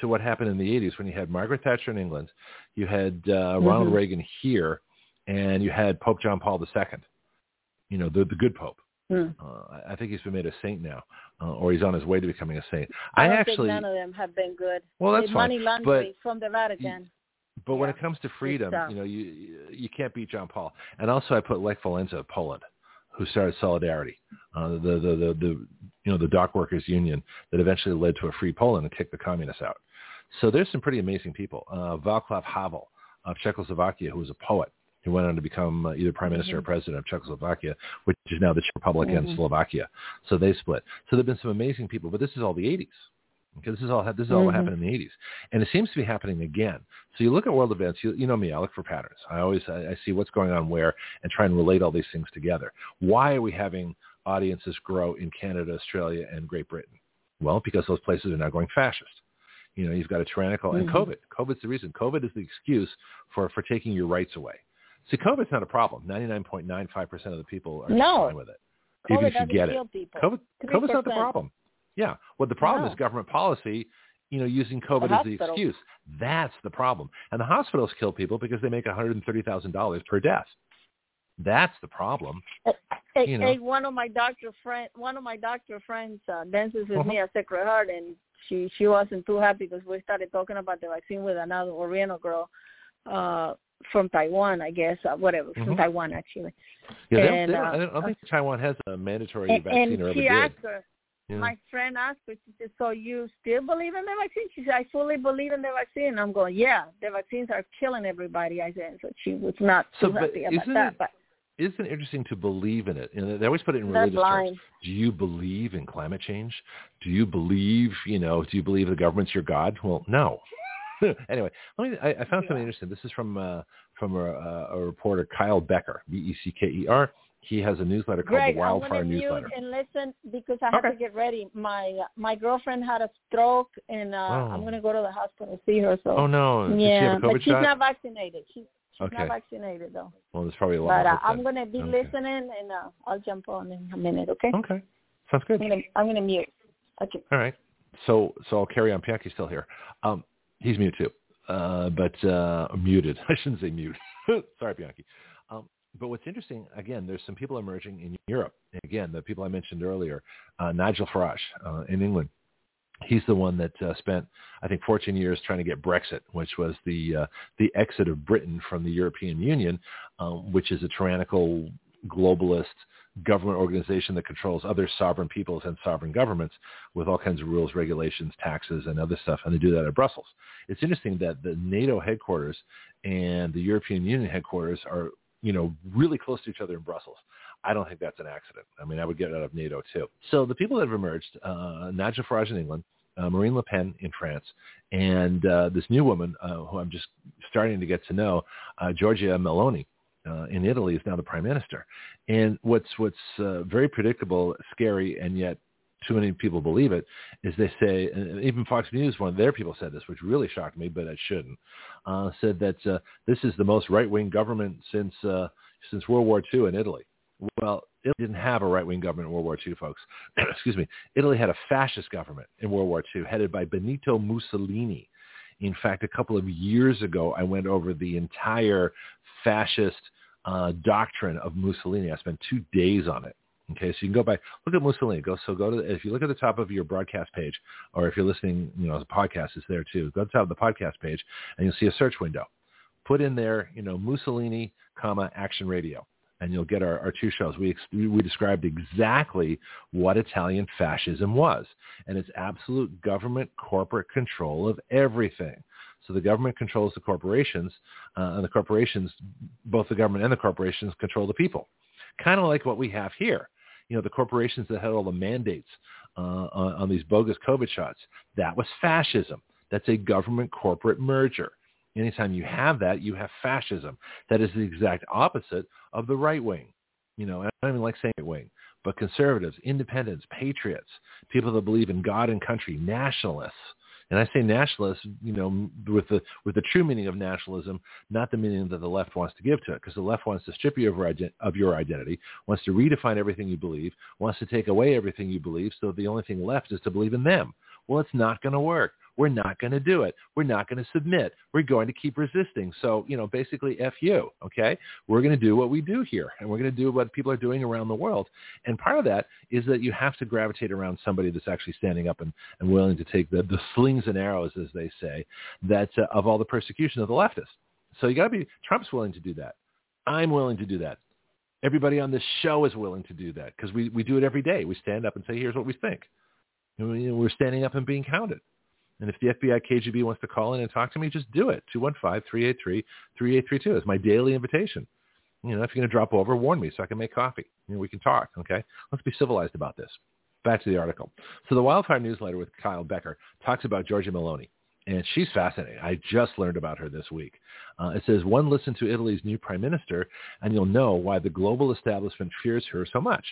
to what happened in the 80s when you had Margaret Thatcher in England, you had uh, Ronald Mhm. Reagan here, and you had Pope John Paul II. You know, the the good Pope. Hmm. Uh, I- think he's been made a saint now, uh, or he's on his way to becoming a saint. I, I, actually, think none of them have been good. well, that's fine. money laundering from the Vatican. But when it comes to freedom, you know, you you can't beat John Paul. And also, I put Lech Walesa of Poland, who started Solidarity, uh, the, the the the you know the dock workers union that eventually led to a free Poland and kicked the communists out. So there's some pretty amazing people. Uh, Václav Havel of Czechoslovakia, who was a poet, who went on to become uh, either prime minister or president of Czechoslovakia, which is now the Czech Republic and Mhm. Slovakia. So they split. So there've been some amazing people, but this is all the 80s. Okay, this is all this is all what Mhm. happened in the 80s, and it seems to be happening again. So you look at world events. You, you know me. I look for patterns. I always I, I see what's going on where and try and relate all these things together. Why are we having audiences grow in Canada, Australia, and Great Britain? Well, because those places are now going fascist. You know, you've got a tyrannical and Mhm. COVID. COVID's the reason. COVID is the excuse for for taking your rights away. See, COVID's not a problem. Ninety nine point nine five percent of the people are No. fine with it. Even if you get it. people. COVID, COVID's not the problem. Yeah. Well, the problem No. is government policy, you know, using COVID The as the excuse. That's the problem. And the hospitals kill people because they make $130,000 per death. That's the problem. Hey, you know. hey, one of my doctor friend, one of my doctor friends uh, dances with Uh-huh. me at Sacred Heart, and she she wasn't too happy because we started talking about the vaccine with another Oriental girl uh from Taiwan, I guess, uh, whatever, from Taiwan actually. Yeah, they don't, And, they don't, uh, I, don't, think Taiwan has a mandatory And, vaccine and or ever she did. asked her, Yeah. my friend asked her, she said, "So you still believe in the vaccine?" She said, "I fully believe in the vaccine." I'm going, "Yeah, the vaccines are killing everybody." I said, so she was not So, too happy about that, it- but Isn't it interesting to believe in it? Know, they always put it in religious terms. Do you believe in climate change? Do you believe, you know, do you believe the government's your God? Well, no. *laughs* anyway, let me. I, I found something interesting. This is from uh, from a, a reporter, Kyle Becker, B E C K E R. He has a newsletter called Greg, the Wildfire Newsletter. and listen because I have Okay. to get ready. My my girlfriend had a stroke, and uh, Oh. I'm gonna go to the hospital to see her. So Oh no! She yeah, COVID but she's shot? not vaccinated. She's she's Okay. not vaccinated though. Well, there's probably a lot. But uh, I'm gonna be Okay. listening, and uh, I'll jump on in a minute. Okay. Okay, sounds good. I'm I'm gonna mute. Okay. All right. So so I'll carry on. Bianchi's still here. Um, he's mute too, uh, but uh, muted. *laughs* I shouldn't say mute. *laughs* Sorry, Bianchi. Um, but what's interesting, again, there's some people emerging in Europe. Again, the people I mentioned earlier, uh, Nigel Farage uh, in England. He's the one that uh, spent, I think, 14 years trying to get Brexit, which was the uh, the exit of Britain from the European Union, um, which is a tyrannical globalist government organization that controls other sovereign peoples and sovereign governments with all kinds of rules, regulations, taxes, and other stuff, and they do that at Brussels. It's interesting that the NATO headquarters and the European Union headquarters are, you know, really close to each other in Brussels. I don't think that's an accident. I mean, I would get out of NATO too. So the people that have emerged, uh, Nigel Farage in England, uh, Marine Le Pen in France, and uh, this new woman uh, who I'm just starting to get to know, uh, Giorgia Meloni, uh, in Italy is now the prime minister. And what's what's uh, very predictable, scary, and yet too many people believe it, is they say, and even Fox News, one of their people said this, which really shocked me, but it shouldn't, uh, said that uh, this is the most right-wing government since uh, since World War II in Italy. Well, Italy didn't have a right-wing government in World War II, folks. *clears throat* Excuse me. Italy had a fascist government in World War II headed by Benito Mussolini. In fact, a couple of years ago, I went over the entire fascist uh, doctrine of Mussolini. I spent two days on it. Okay, so you can go by look at Mussolini. Go so go to the, if you look at the top of your broadcast page, or if you're listening, you know, the podcast is there too. Go to the top of the podcast page, and you'll see a search window. Put in there, you know, Mussolini, comma Action Radio, and you'll get our, our two shows. We we described exactly what Italian fascism was, and it's absolute government corporate control of everything. So the government controls the corporations, uh, and the corporations, both the government and the corporations, control the people. Kind of like what we have here you know, the corporations that had all the mandates uh, on, on these bogus COVID shots. That was fascism. That's a government corporate merger. Anytime you have that, you have fascism. That is the exact opposite of the right wing. You know, I don't even like saying right wing, but conservatives, independents, patriots, people that believe in God and country, nationalists, and I say nationalist, you know, with the with the true meaning of nationalism, not the meaning that the left wants to give to it, because the left wants to strip you of of your identity, wants to redefine everything you believe, wants to take away everything you believe, so the only thing left is to believe in them. Well, it's not going to work. We're not going to do it. We're not going to submit. We're going to keep resisting. So, you know, basically F you, okay? We're going to do what we do here, and we're going to do what people are doing around the world. And part of that is that you have to gravitate around somebody that's actually standing up and, and willing to take the, the slings and arrows, as they say, that uh, of all the persecution of the leftists. So you got to be, Trump's willing to do that. I'm willing to do that. Everybody on this show is willing to do that because we, we do it every day. We stand up and say, here's what we think. And we're standing up and being counted. And if the FBI KGB wants to call in and talk to me, just do it. 215-383-3832 is my daily invitation. You know, if you're going to drop over, warn me so I can make coffee. You know, we can talk, okay? Let's be civilized about this. Back to the article. So the Wildfire Newsletter with Kyle Becker talks about Giorgia Meloni and she's fascinating. I just learned about her this week. Uh, it says, one listen to Italy's new prime minister, and you'll know why the global establishment fears her so much.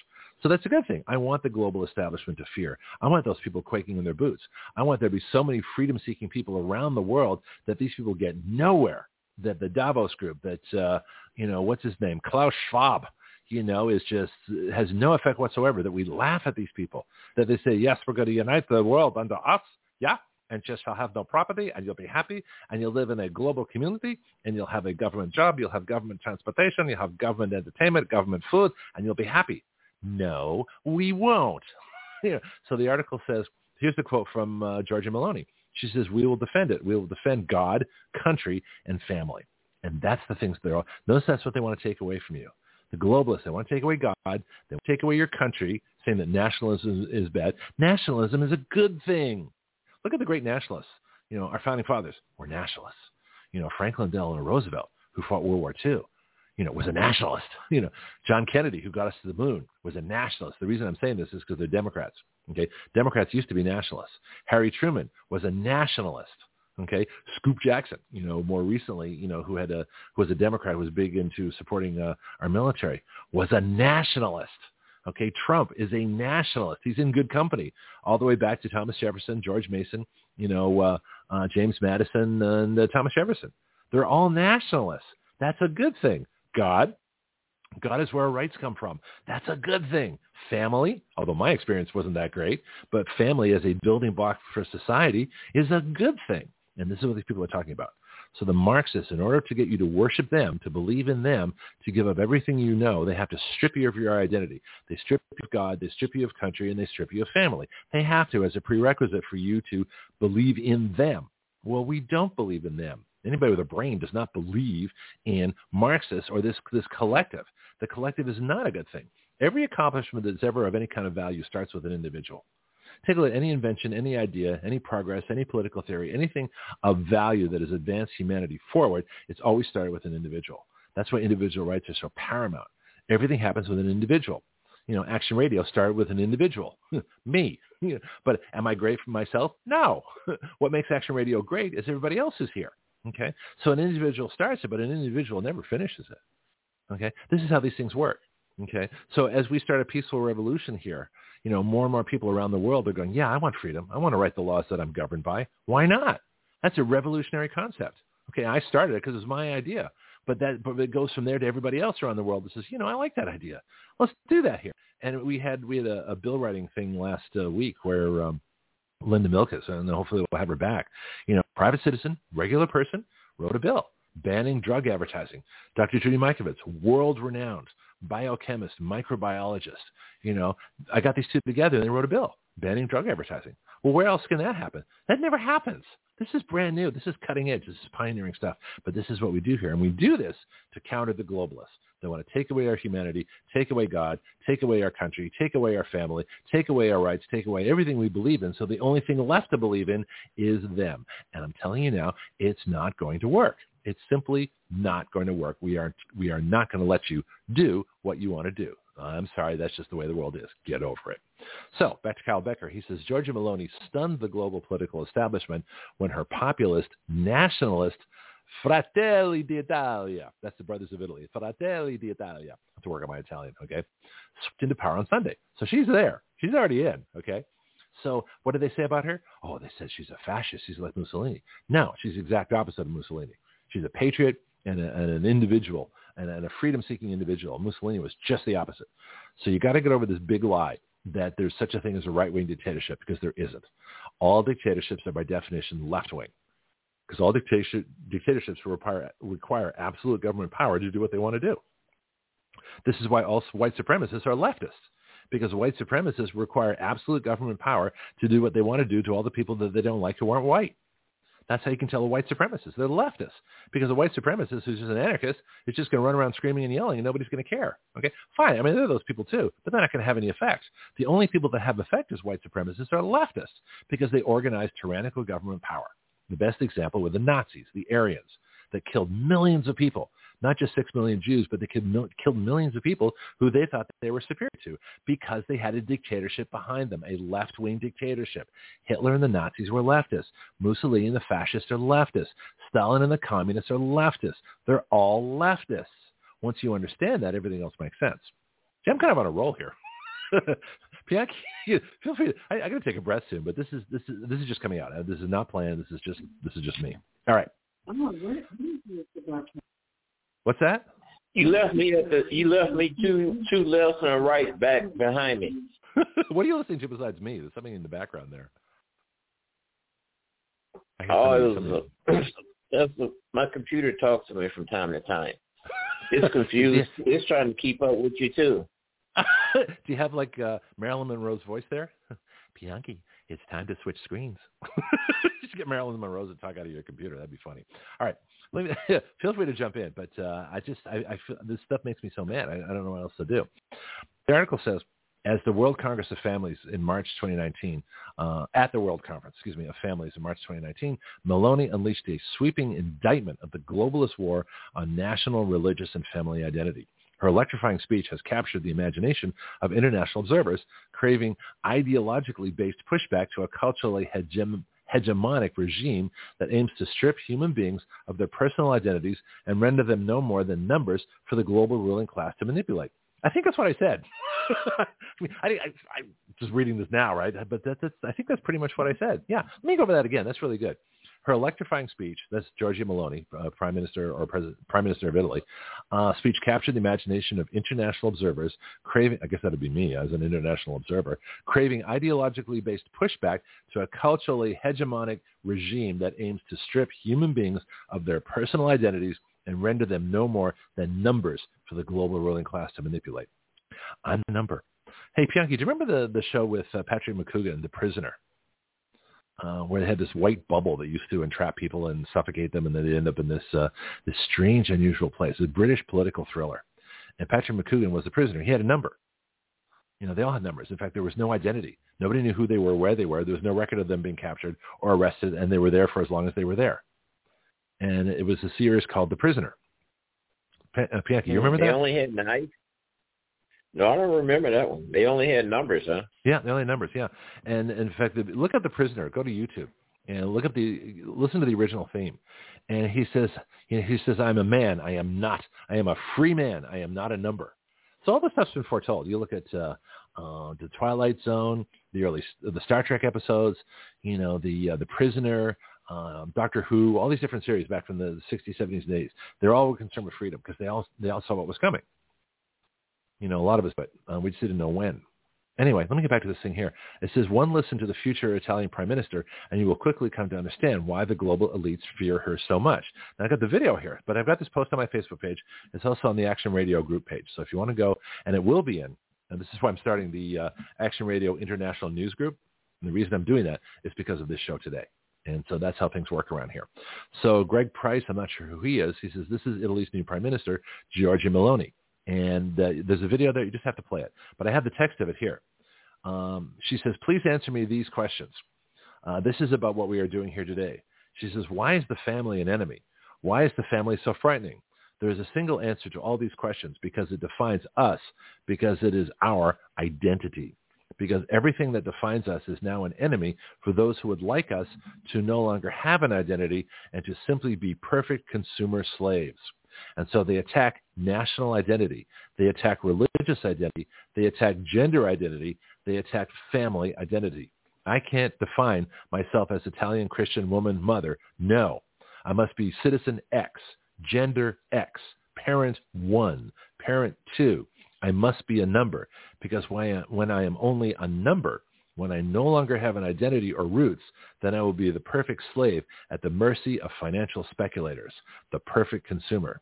So that's a good thing. I want the global establishment to fear. I want those people quaking in their boots. I want there to be so many freedom-seeking people around the world that these people get nowhere. That the Davos group, that, uh, you know, what's his name? Klaus Schwab, you know, is just has no effect whatsoever. That we laugh at these people. That they say, yes, we're going to unite the world under us. Yeah, and just shall have no property and you'll be happy and you'll live in a global community and you'll have a government job, you'll have government transportation, you'll have government entertainment, government food, and you'll be happy. No, we won't. *laughs* so the article says, here's the quote from uh, Giorgia Meloni. She says, we will defend it. We will defend God, country, and family. And that's the things they're all, notice that's what they want to take away from you. The globalists, they want to take away God. They want to take away your country, saying that nationalism is bad. Nationalism is a good thing. Look at the great nationalists. You know, our founding fathers were nationalists. You know, Franklin Delano Roosevelt, who fought World War II, you know, was a nationalist. *laughs* You know, John Kennedy, who got us to the moon, was a nationalist. The reason I'm saying this is because they're Democrats. Okay, Democrats used to be nationalists. Harry Truman was a nationalist. Okay, Scoop Jackson, you know, more recently, you know, who had a who was a Democrat, who was big into supporting uh, our military, was a nationalist. Okay, Trump is a nationalist. He's in good company, all the way back to Thomas Jefferson, George Mason, you know, uh, uh, James Madison, and uh, Thomas Jefferson. They're all nationalists. That's a good thing. God, God is where our rights come from. That's a good thing. Family, although my experience wasn't that great, but family as a building block for society is a good thing. And this is what these people are talking about. So the Marxists, in order to get you to worship them, to believe in them, to give up everything you know, they have to strip you of your identity. They strip you of God, they strip you of country, and they strip you of family. They have to as a prerequisite for you to believe in them. Well, we don't believe in them. Anybody with a brain does not believe in Marxists or this, this collective. The collective is not a good thing. Every accomplishment that's ever of any kind of value starts with an individual. Take a look at any invention, any idea, any progress, any political theory, anything of value that has advanced humanity forward, it's always started with an individual. That's why individual rights are so paramount. Everything happens with an individual. You know, Action Radio started with an individual, *laughs* me. *laughs* But am I great for myself? No. *laughs* what makes Action Radio great is everybody else is here. Okay, so an individual starts it, but an individual never finishes it. Okay, this is how these things work. Okay, so as we start a peaceful revolution here, you know, more and more people around the world are going, yeah, I want freedom. I want to write the laws that I'm governed by. Why not? That's a revolutionary concept. Okay, I started it because it was my idea. but that but it goes from there to everybody else around the world that says, you know, I like that idea. Let's do that here. And we had we had a, a bill writing thing last uh, week where um, Linda Milkis, and hopefully we'll have her back. You know, private citizen, regular person, wrote a bill banning drug advertising. Dr. Judy Mikovits, world-renowned biochemist, microbiologist. You know, I got these two together and they wrote a bill banning drug advertising. Well, where else can that happen? That never happens. This is brand new. This is cutting edge. This is pioneering stuff. But this is what we do here. And we do this to counter the globalists. They want to take away our humanity, take away God, take away our country, take away our family, take away our rights, take away everything we believe in. So the only thing left to believe in is them. And I'm telling you now, it's not going to work. It's simply not going to work. We are, we are not going to let you do what you want to do. I'm sorry, that's just the way the world is. Get over it. So back to Kyle Becker. He says Giorgia Meloni stunned the global political establishment when her populist, nationalist Fratelli d'Italia, that's the Brothers of Italy, Fratelli d'Italia, I have to work on my Italian, okay, swept into power on Sunday. So she's there. She's already in, okay? So what do they say about her? Oh, they said she's a fascist. She's like Mussolini. No, she's the exact opposite of Mussolini. She's a patriot and, a, and an individual and, and a freedom-seeking individual. Mussolini was just the opposite. So you got to get over this big lie that there's such a thing as a right-wing dictatorship because there isn't. All dictatorships are by definition left-wing because all dictatorships require, require absolute government power to do what they want to do. This is why all white supremacists are leftists because white supremacists require absolute government power to do what they want to do to all the people that they don't like who aren't white. That's how you can tell a white supremacist. They're leftists. Because a white supremacist who's just an anarchist is just going to run around screaming and yelling and nobody's going to care. Okay? Fine. I mean, there are those people too, but they're not going to have any effect. The only people that have effect as white supremacists are leftists because they organize tyrannical government power. The best example were the Nazis, the Aryans, that killed millions of people not just six million Jews, but they killed millions of people who they thought that they were superior to because they had a dictatorship behind them, a left-wing dictatorship. Hitler and the Nazis were leftists. Mussolini and the fascists are leftists. Stalin and the communists are leftists. They're all leftists. Once you understand that, everything else makes sense. See, I'm kind of on a roll here. *laughs* Bianchi, feel free. To, I, I got to take a breath soon, but this is this is this is just coming out. Uh, this is not planned. This is just this is just me. All right. Oh, what, What's that? You left me at the. You left me two two lefts and a right back behind me. *laughs* what are you listening to besides me? There's something in the background there. Oh, *clears throat* it was a, that's a, my computer talks to me from time to time. It's *laughs* confused. it's trying to keep up with you too. *laughs* Do you have like uh, Marilyn Monroe's voice there? Bianchi, it's time to switch screens. *laughs* Just get Marilyn Monroe to talk out of your computer. That'd be funny. All right. Me, *laughs* feel free to jump in, but uh, I just I, I feel, this stuff makes me so mad. I, I don't know what else to do. The article says, as the World Congress of Families in March 2019, uh, at the World Conference, excuse me, of Families in March 2019, Meloni unleashed a sweeping indictment of the globalist war on national, religious, and family identity. Her electrifying speech has captured the imagination of international observers, craving ideologically based pushback to a culturally hegem- hegemonic regime that aims to strip human beings of their personal identities and render them no more than numbers for the global ruling class to manipulate. I think that's what I said. *laughs* I mean, I, I, I'm just reading this now, right? But that, that's, I think that's pretty much what I said. Yeah, let me go over that again. That's really good. Her electrifying speech, that's Giorgia Meloni, uh, Prime Minister or President, Prime Minister of Italy, uh, speech captured the imagination of international observers craving, I guess that would be me as an international observer, craving ideologically based pushback to a culturally hegemonic regime that aims to strip human beings of their personal identities and render them no more than numbers for the global ruling class to manipulate. I'm the number. Hey, Bianchi, do you remember the, the show with uh, Patrick McGoohan, The Prisoner? Uh, where they had this white bubble that used to entrap people and suffocate them, and then they end up in this uh, this strange, unusual place. A British political thriller, and Patrick McGoohan was the prisoner. He had a number. You know, they all had numbers. In fact, there was no identity. Nobody knew who they were, where they were. There was no record of them being captured or arrested, and they were there for as long as they were there. And it was a series called The Prisoner. P- uh, Bianchi, you remember they that? They only had knives. No, I don't remember that one. They only had numbers, huh? Yeah, they only had numbers. Yeah, and in fact, look at the prisoner. Go to YouTube and look at the listen to the original theme. And he says, he says, "I'm a man. I am not. I am a free man. I am not a number." So all this stuff's been foretold. You look at uh, uh, the Twilight Zone, the early the Star Trek episodes, you know, the uh, the Prisoner, um, Doctor Who, all these different series back from the 60s, 70s, and 80s. They're all concerned with freedom because they all they all saw what was coming. You know, a lot of us, but uh, we just didn't know when. Anyway, let me get back to this thing here. It says, one listen to the future Italian prime minister, and you will quickly come to understand why the global elites fear her so much. Now, I got the video here, but I've got this post on my Facebook page. It's also on the Action Radio group page. So if you want to go, and it will be in, and this is why I'm starting the uh, Action Radio International News Group. And the reason I'm doing that is because of this show today. And so that's how things work around here. So Greg Price, I'm not sure who he is. He says, this is Italy's new prime minister, Giorgia Meloni. And uh, there's a video there. You just have to play it. But I have the text of it here. Um, she says, please answer me these questions. Uh, this is about what we are doing here today. She says, why is the family an enemy? Why is the family so frightening? There is a single answer to all these questions because it defines us, because it is our identity. Because everything that defines us is now an enemy for those who would like us to no longer have an identity and to simply be perfect consumer slaves. And so they attack national identity. They attack religious identity. They attack gender identity. They attack family identity. I can't define myself as Italian Christian woman mother. No. I must be citizen X, gender X, parent one, parent two. I must be a number because when I am only a number, when I no longer have an identity or roots, then I will be the perfect slave at the mercy of financial speculators, the perfect consumer.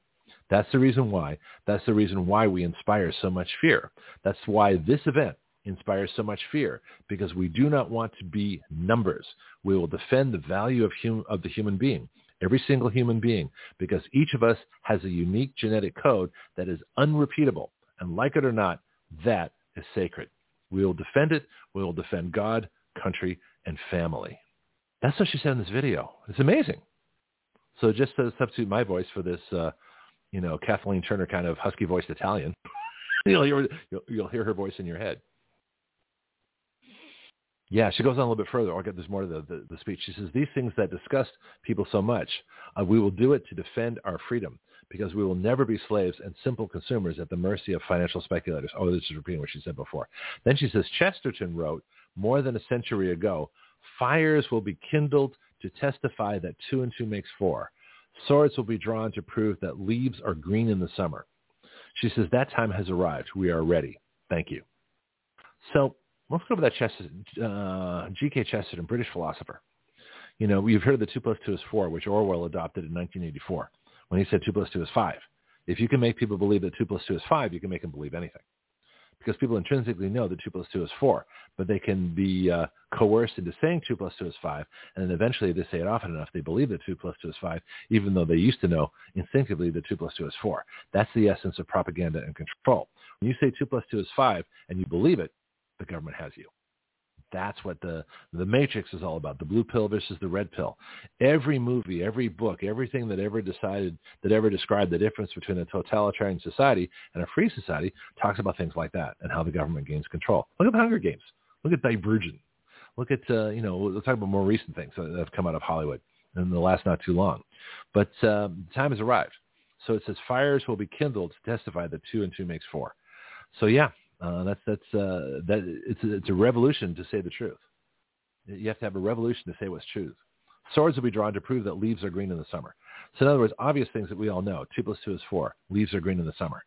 That's the reason why. That's the reason why we inspire so much fear. That's why this event inspires so much fear because we do not want to be numbers. We will defend the value of, hum- of the human being, every single human being, because each of us has a unique genetic code that is unrepeatable. And like it or not, that is sacred. We will defend it. We will defend God, country, and family. That's what she said in this video. It's amazing. So just to substitute my voice for this, uh, you know, Kathleen Turner kind of husky voiced Italian, *laughs* you'll, hear, you'll, you'll hear her voice in your head. Yeah, she goes on a little bit further. I'll get there's more to the, the, the speech. She says, these things that disgust people so much, uh, we will do it to defend our freedom because we will never be slaves and simple consumers at the mercy of financial speculators. Oh, this is repeating what she said before. Then she says, Chesterton wrote more than a century ago, fires will be kindled to testify that two and two makes four. Swords will be drawn to prove that leaves are green in the summer. She says, that time has arrived. We are ready. Thank you. So let's go over that Chesterton, uh, G.K. Chesterton, British philosopher. You know, you've heard of the 2 plus 2 is 4, which Orwell adopted in 1984 when he said 2 plus 2 is 5. If you can make people believe that 2 plus 2 is 5, you can make them believe anything. Because people intrinsically know that 2 plus 2 is 4, but they can be uh, coerced into saying 2 plus 2 is 5, and then eventually they say it often enough, they believe that 2 plus 2 is 5, even though they used to know instinctively that 2 plus 2 is 4. That's the essence of propaganda and control. When you say 2 plus 2 is 5 and you believe it, the government has you. That's what the the Matrix is all about. The blue pill versus the red pill. Every movie, every book, everything that ever decided that ever described the difference between a totalitarian society and a free society talks about things like that and how the government gains control. Look at the Hunger Games. Look at Divergent. Look at uh, you know let's talk about more recent things that have come out of Hollywood in the last not too long. But um, time has arrived. So it says fires will be kindled to testify that two and two makes four. So yeah, uh, that's that's uh, that it's a, it's a revolution to say the truth. You have to have a revolution to say what's truth. Swords will be drawn to prove that leaves are green in the summer. So in other words, obvious things that we all know. Two plus two is four. Leaves are green in the summer.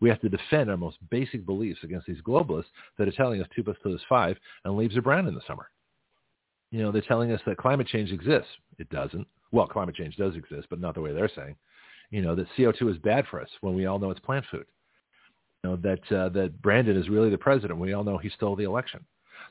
We have to defend our most basic beliefs against these globalists that are telling us two plus two is five and leaves are brown in the summer. You know, they're telling us that climate change exists. It doesn't. Well, climate change does exist, but not the way they're saying. You know, that CO2 is bad for us when we all know it's plant food know, that uh, that Brandon is really the president. We all know he stole the election.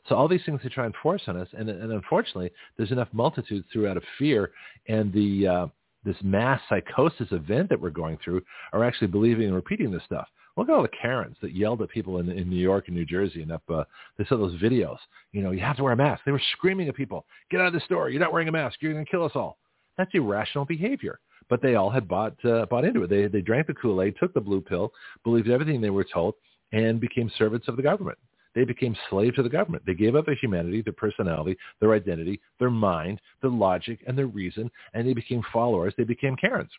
So all these things they try and force on us, and, and unfortunately, there's enough multitudes throughout of fear and the uh, this mass psychosis event that we're going through are actually believing and repeating this stuff. Look at all the Karens that yelled at people in, in New York and New Jersey and up. Uh, they saw those videos. You know, you have to wear a mask. They were screaming at people, "Get out of the store! You're not wearing a mask. You're going to kill us all." That's irrational behavior but they all had bought uh, bought into it. They they drank the Kool Aid, took the blue pill, believed everything they were told, and became servants of the government. They became slaves to the government. They gave up their humanity, their personality, their identity, their mind, their logic, and their reason, and they became followers. They became Karens.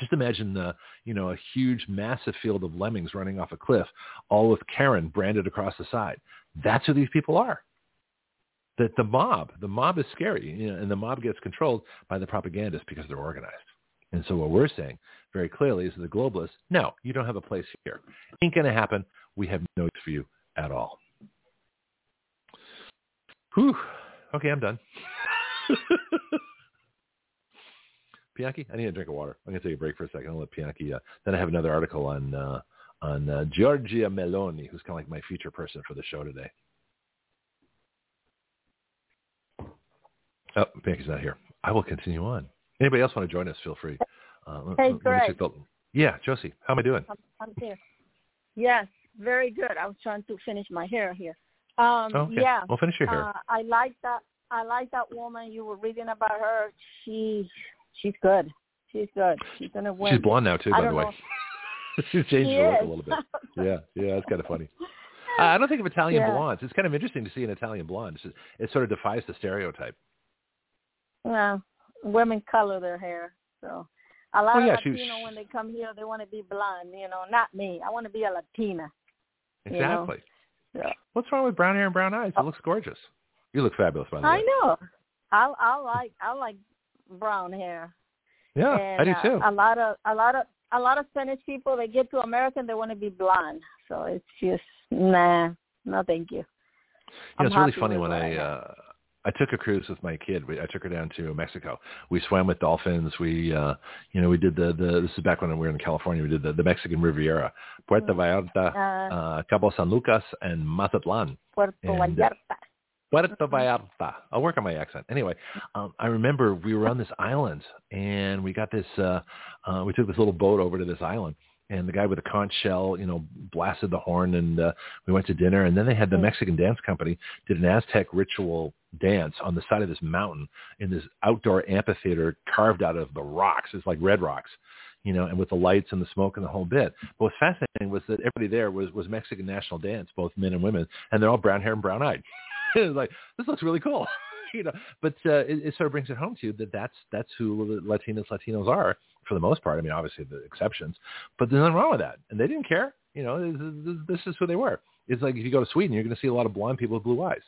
Just imagine, the you know, a huge, massive field of lemmings running off a cliff, all with Karen branded across the side. That's who these people are. That the mob, the mob is scary, you know, and the mob gets controlled by the propagandists because they're organized. And so what we're saying very clearly is the globalists, no, you don't have a place here. Ain't going to happen. We have no use for you at all. Whew. Okay, I'm done. *laughs* Pianki, I need a drink of water. I'm going to take a break for a second. I'll let Pianki. Uh, then I have another article on uh, on uh, Giorgia Meloni, who's kind of like my feature person for the show today. Oh, Pianki's not here. I will continue on. Anybody else want to join us? Feel free. Uh, hey, Greg. Yeah, Josie, how am I doing? I'm, I'm here. Yes, very good. I was trying to finish my hair here. Um, oh, okay. Yeah. Well, finish your hair. Uh, I like that. I like that woman you were reading about her. She, she's good. She's good. She's gonna win. She's blonde now too, by the way. *laughs* She's changed she her look a little bit. Yeah, yeah, that's kind of funny. *laughs* I don't think of Italian Yeah. blondes. It's kind of interesting to see an Italian blonde. It's just, it sort of defies the stereotype. Well, women color their hair, so a lot Well, yeah, of she- Latino when they come here they want to be blonde. You know, not me. I want to be a Latina. You know? Exactly. Yeah. What's wrong with brown hair and brown eyes? It looks gorgeous. You look fabulous, by the way. I know. I I like I like brown hair. Yeah, and, I do uh, too. a lot of a lot of a lot of Spanish people they get to America and they want to be blonde. So it's just nah, no thank you. You know, it's really funny when I I uh I took a cruise with my kid. We, I took her down to Mexico. We swam with dolphins. We uh you know, we did the the this is back when we were in California. We did the, the Mexican Riviera, Puerto Vallarta, Uh, uh Cabo San Lucas and Mazatlan. Puerto and, uh, Vallarta. Puerto Vallarta. I'll work on my accent. Anyway, um, I remember we were on this island and we got this, uh, uh, we took this little boat over to this island and the guy with the conch shell, you know, blasted the horn and, uh, we went to dinner and then they had the Mexican dance company did an Aztec ritual dance on the side of this mountain in this outdoor amphitheater carved out of the rocks. It's like red rocks. You know, and with the lights and the smoke and the whole bit. But what's fascinating was that everybody there was was Mexican national dance, both men and women, and they're all brown hair and brown eyed. *laughs* it was like this looks really cool *laughs* you know but uh, it, it sort of brings it home to you that that's that's who the latinos are for the most part. I mean obviously the exceptions but there's nothing wrong with that. And they didn't care. You know this, this, is who they were. It's like if you go to sweden you're going to see a lot of blonde people with blue eyes.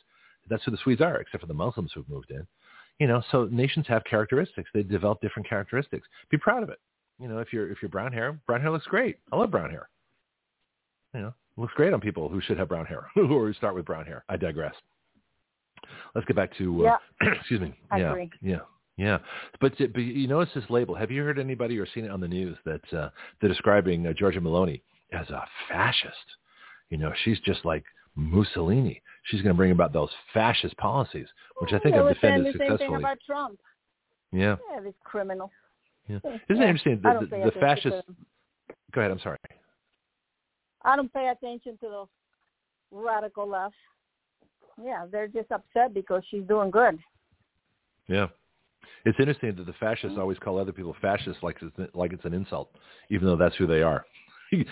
That's who the swedes are except for the muslims who've moved in. You know so nations have characteristics. They develop different characteristics. Be proud of it. You know if you're if you're brown hair brown hair looks great. I love brown hair. You know looks great on people who should have brown hair or *laughs* who start with brown hair. I digress Let's get back to, uh, *clears throat* excuse me. I yeah, agree. yeah, yeah. But, but you notice this label. Have you heard anybody or seen it on the news that uh, they're describing uh, Giorgia Meloni as a fascist? You know, she's just like Mussolini. She's going to bring about those fascist policies, which I think I've defended the same thing successfully. about Trump. Yeah, Yeah, this criminal. yeah. Yeah. Isn't it interesting? The, the, the fascist. Go ahead. I'm sorry. I don't pay attention to those radical left. Yeah, they're just upset because she's doing good. Yeah. It's interesting that the fascists always call other people fascists like it's, like it's an insult, even though that's who they are. *laughs* you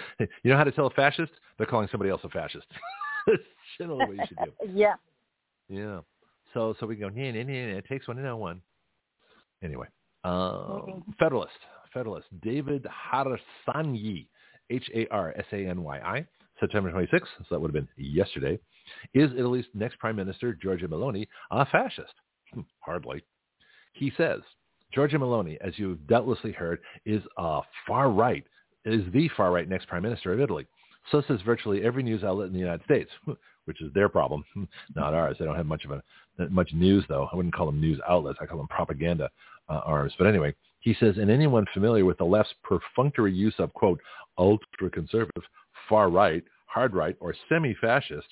know how to tell a fascist? They're calling somebody else a fascist. *laughs* Generally what you should do. *laughs* yeah. Yeah. So so we go, yeah, yeah, yeah, it takes one to know one. Anyway, um, Mhm. Federalist, Federalist, David Harsanyi, H-A-R-S-A-N-Y-I, September 26th, so that would have been yesterday, is Italy's next prime minister, Giorgia Meloni, a fascist? Hmm, Hardly. He says, Giorgia Meloni, as you've doubtlessly heard, is a far right, is the far right next prime minister of Italy. So says virtually every news outlet in the United States, *laughs* which is their problem, *laughs* not ours. They don't have much of a much news, though. I wouldn't call them news outlets. I call them propaganda uh, arms. But anyway, he says, and anyone familiar with the left's perfunctory use of, quote, ultra-conservative, far right, hard right, or semi-fascist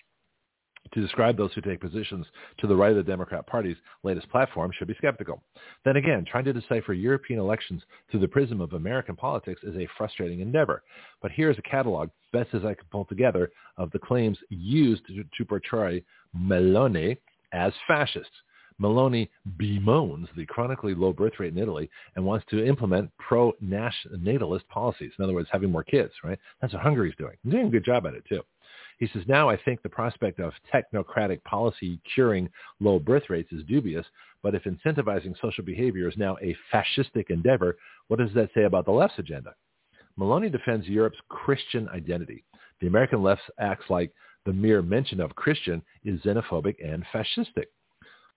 to describe those who take positions to the right of the Democrat Party's latest platform should be skeptical. Then again, trying to decipher European elections through the prism of American politics is a frustrating endeavor. But here's a catalog, best as I can pull together, of the claims used to, to portray Meloni as fascist. Meloni bemoans the chronically low birth rate in Italy and wants to implement pro-natalist policies. In other words, having more kids, right? That's what Hungary's doing. They're doing a good job at it, too. He says, now I think the prospect of technocratic policy curing low birth rates is dubious, but if incentivizing social behavior is now a fascistic endeavor, what does that say about the left's agenda? Meloni defends Europe's Christian identity. The American left acts like the mere mention of Christian is xenophobic and fascistic.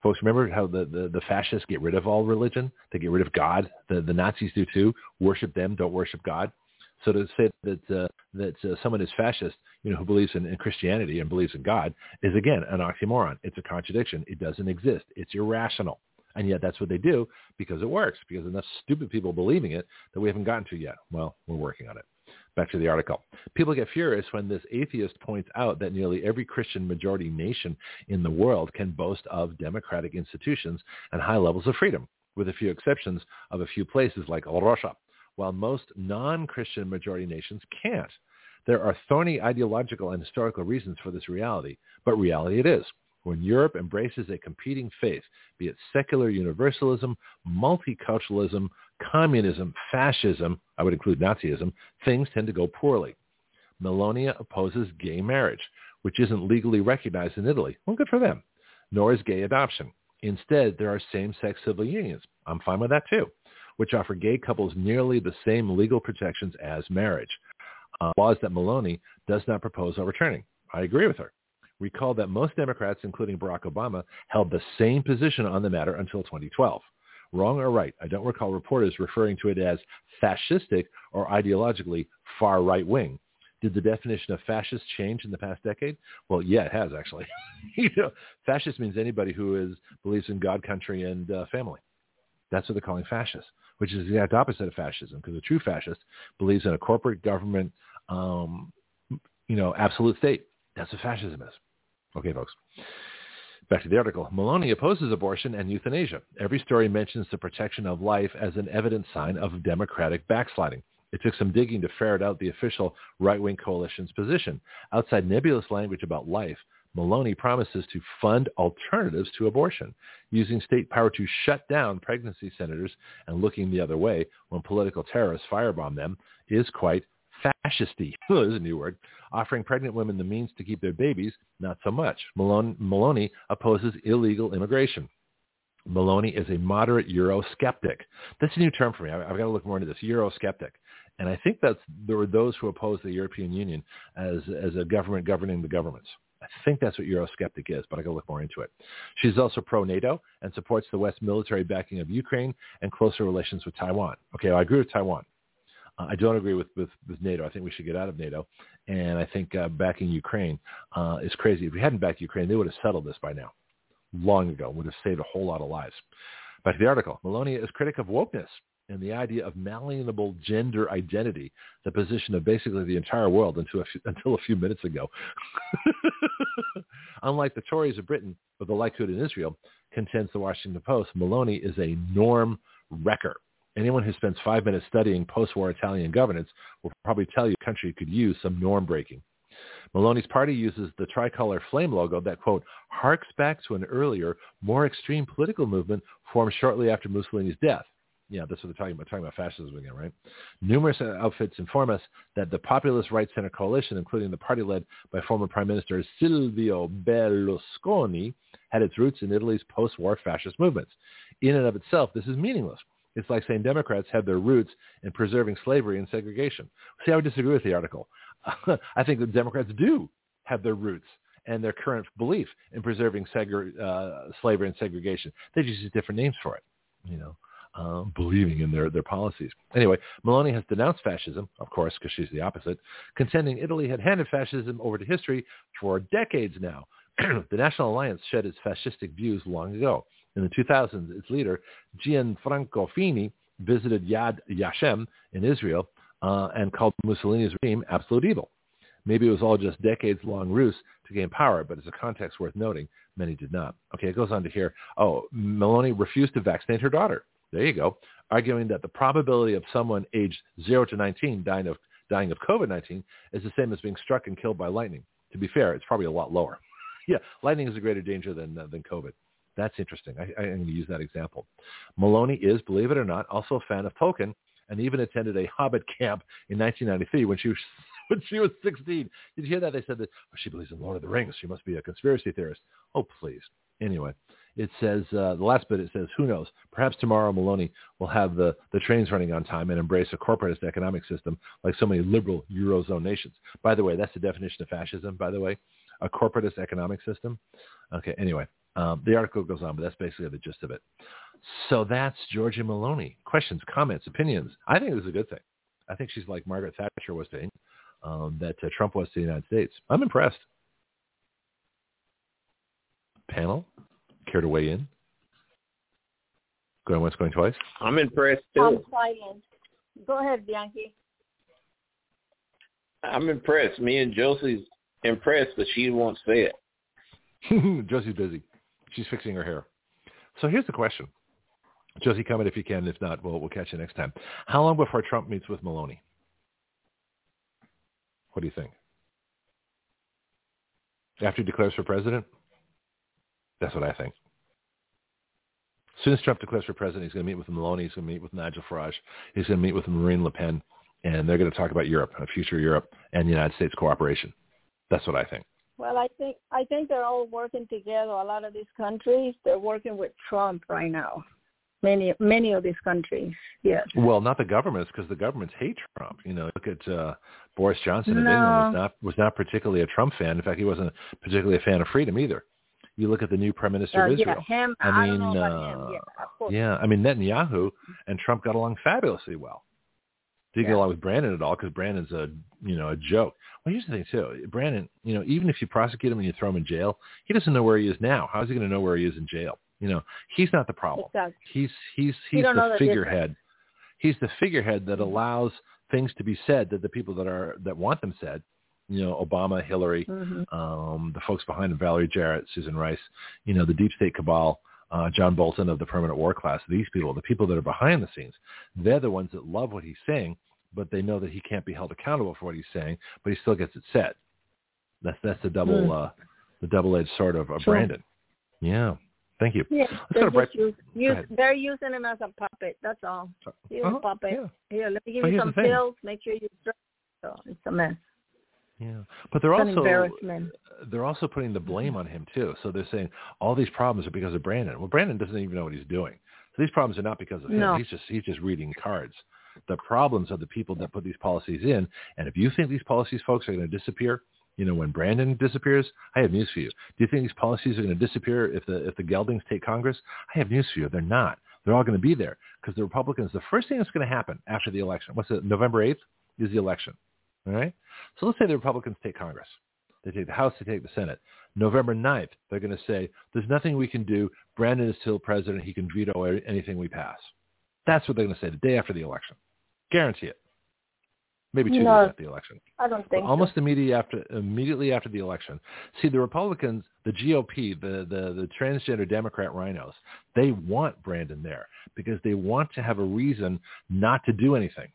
Folks, remember how the, the, the fascists get rid of all religion? They get rid of God. The, the Nazis do too. Worship them, don't worship God. So to say that uh, that uh, someone is fascist, you know, who believes in, in Christianity and believes in God, is again an oxymoron. It's a contradiction. It doesn't exist. It's irrational, and yet that's what they do because it works. Because enough stupid people believing it that we haven't gotten to yet. Well, we're working on it. Back to the article. People get furious when this atheist points out that nearly every Christian majority nation in the world can boast of democratic institutions and high levels of freedom, with a few exceptions of a few places like Russia, while most non-Christian majority nations can't. There are thorny ideological and historical reasons for this reality, but reality it is. When Europe embraces a competing faith, be it secular universalism, multiculturalism, communism, fascism, I would include Nazism, things tend to go poorly. Melania opposes gay marriage, which isn't legally recognized in Italy. Well, good for them. Nor is gay adoption. Instead, there are same-sex civil unions. I'm fine with that too, which offer gay couples nearly the same legal protections as marriage. Uh, laws that Meloni does not propose overturning. I agree with her. Recall that most Democrats, including Barack Obama, held the same position on the matter until 2012 wrong or right. I don't recall reporters referring to it as fascistic or ideologically far right wing. Did the definition of fascist change in the past decade? Well, yeah, it has actually. *laughs* you know, fascist means anybody who is believes in God, country, and uh, family. That's what they're calling fascist, which is the exact opposite of fascism, because a true fascist believes in a corporate government, um, you know, absolute state. That's what fascism is. Okay, folks. Back to the article. Meloni opposes abortion and euthanasia. Every story mentions the protection of life as an evident sign of democratic backsliding. It took some digging to ferret out the official right-wing coalition's position. Outside nebulous language about life, Meloni promises to fund alternatives to abortion, using state power to shut down pregnancy centers and looking the other way when political terrorists firebomb them is quite fascisty, *laughs* is a new word, offering pregnant women the means to keep their babies, not so much. Malone, Meloni opposes illegal immigration. Meloni is a moderate Eurosceptic. That's a new term for me. I've got to look more into this. Eurosceptic. And I think that's there were those who oppose the European Union as as a government governing the governments. I think that's what Eurosceptic is, but I got to look more into it. She's also pro-NATO and supports the West military backing of Ukraine and closer relations with Taiwan. Okay, well, I agree with Taiwan. I don't agree with, with, with NATO. I think we should get out of NATO. And I think uh, backing Ukraine uh, is crazy. If we hadn't backed Ukraine, they would have settled this by now, long ago, would have saved a whole lot of lives. Back to the article. Melania is critic of wokeness and the idea of malleable gender identity, the position of basically the entire world until a few, *laughs* until a few minutes ago. *laughs* Unlike the Tories of Britain, or the Likud in Israel, contends the Washington Post, Meloni is a norm wrecker. Anyone who spends five minutes studying post-war Italian governance will probably tell you the country could use some norm breaking. Meloni's party uses the tricolor flame logo that, quote, harks back to an earlier, more extreme political movement formed shortly after Mussolini's death. Yeah, that's what they're talking about, talking about fascism again, right? Numerous outfits inform us that the populist right-center coalition, including the party led by former Prime Minister Silvio Berlusconi, had its roots in Italy's post-war fascist movements. In and of itself, this is meaningless it's like saying Democrats have their roots in preserving slavery and segregation. See, I would disagree with the article. *laughs* I think that Democrats do have their roots and their current belief in preserving segre- uh, slavery and segregation. They just use different names for it, you know, uh, believing in their, their policies. Anyway, Meloni has denounced fascism, of course, because she's the opposite, contending Italy had handed fascism over to history for decades now. *clears throat* the National Alliance shed its fascistic views long ago. In the 2000s, its leader, Gianfranco Fini, visited Yad Vashem in Israel uh, and called Mussolini's regime absolute evil. Maybe it was all just decades-long ruse to gain power, but it's a context worth noting. Many did not. Okay, it goes on to here. Oh, Meloni refused to vaccinate her daughter. There you go. Arguing that the probability of someone aged 0 to 19 dying of, dying of COVID-19 is the same as being struck and killed by lightning. To be fair, it's probably a lot lower. *laughs* yeah, lightning is a greater danger than, uh, than COVID. That's interesting. I, I'm going to use that example. Meloni is, believe it or not, also a fan of Tolkien and even attended a Hobbit camp in 1993 when she was *laughs* when she was 16. Did you hear that? They said that oh, she believes in Lord of the Rings. She must be a conspiracy theorist. Oh, please. Anyway, it says, uh, the last bit, it says, who knows? Perhaps tomorrow Meloni will have the, the trains running on time and embrace a corporatist economic system like so many liberal Eurozone nations. By the way, that's the definition of fascism, by the way, a corporatist economic system. Okay, anyway, Um, the article goes on, but that's basically the gist of it. So that's Giorgia Meloni. Questions, comments, opinions. I think this is a good thing. I think she's like Margaret Thatcher was to um, that uh, Trump was to the United States. I'm impressed. Panel, care to weigh in? Going once, going twice. I'm impressed too. I'm silent. Go ahead, Bianchi. I'm impressed. Me and Josie's impressed, but she won't say it. *laughs* Josie's busy. She's fixing her hair. So here's the question. Josie, comment if you can. If not, we'll, we'll catch you next time. How long before Trump meets with Meloni? What do you think? After he declares for president? That's what I think. As soon as Trump declares for president, he's going to meet with Meloni. He's going to meet with Nigel Farage. He's going to meet with Marine Le Pen. And they're going to talk about Europe, a future Europe, and United States cooperation. That's what I think. Well, I think I think they're all working together. A lot of these countries, they're working with Trump right now many many of these countries. Yes. Well, not the governments because the governments hate Trump. You know, look at uh, Boris Johnson of no. England was not was not particularly a Trump fan. In fact, he wasn't particularly a fan of freedom either. You look at the new prime minister uh, of Israel. Yeah, him. I, I mean, uh, yeah, yeah, I mean Netanyahu and Trump got along fabulously well. Didn't yeah. get along with Brandon at all because Brandon's a you know a joke. Well, here's the thing too. Brandon, you know, even if you prosecute him and you throw him in jail, he doesn't know where he is now. How is he going to know where he is in jail? You know, he's not the problem. He's he's he's the figurehead. He's the figurehead that allows things to be said that the people that are that want them said, you know, Obama, Hillary, mm-hmm. um, the folks behind him, Valerie Jarrett, Susan Rice, you know, the deep state cabal, uh, John Bolton of the permanent war class. These people, the people that are behind the scenes, they're the ones that love what he's saying, but they know that he can't be held accountable for what he's saying, but he still gets it said. That's that's the double mm. uh, the double edged sword of, of sure. Brandon. Yeah. Thank you. Yeah, they're, bright... use, use, they're using him as a puppet. That's all. He's uh-huh. a puppet. Yeah. Here, let me give you some pills. Make sure you. So it's a mess. Yeah, but they're it's also they're also putting the mm-hmm. blame on him too. So they're saying all these problems are because of Brandon. Well, Brandon doesn't even know what he's doing. So these problems are not because of him. No. He's just he's just reading cards. The problems are the people that put these policies in. And if you think these policies, folks, are going to disappear, you know, when Brandon disappears, I have news for you. Do you think these policies are going to disappear if the if the Geldings take Congress? I have news for you. They're not. They're all going to be there because the Republicans. The first thing that's going to happen after the election, what's it? November eighth is the election. All right. So let's say the Republicans take Congress. They take the House. They take the Senate. November 9th, they're going to say, there's nothing we can do. Brandon is still president. He can veto anything we pass. That's what they're going to say the day after the election. Guarantee it maybe two no, days after the election. I don't think but almost so. immediately after immediately after the election. See, the Republicans, the GOP, the the the transgender Democrat rhinos, they want Brandon there because they want to have a reason not to do anything.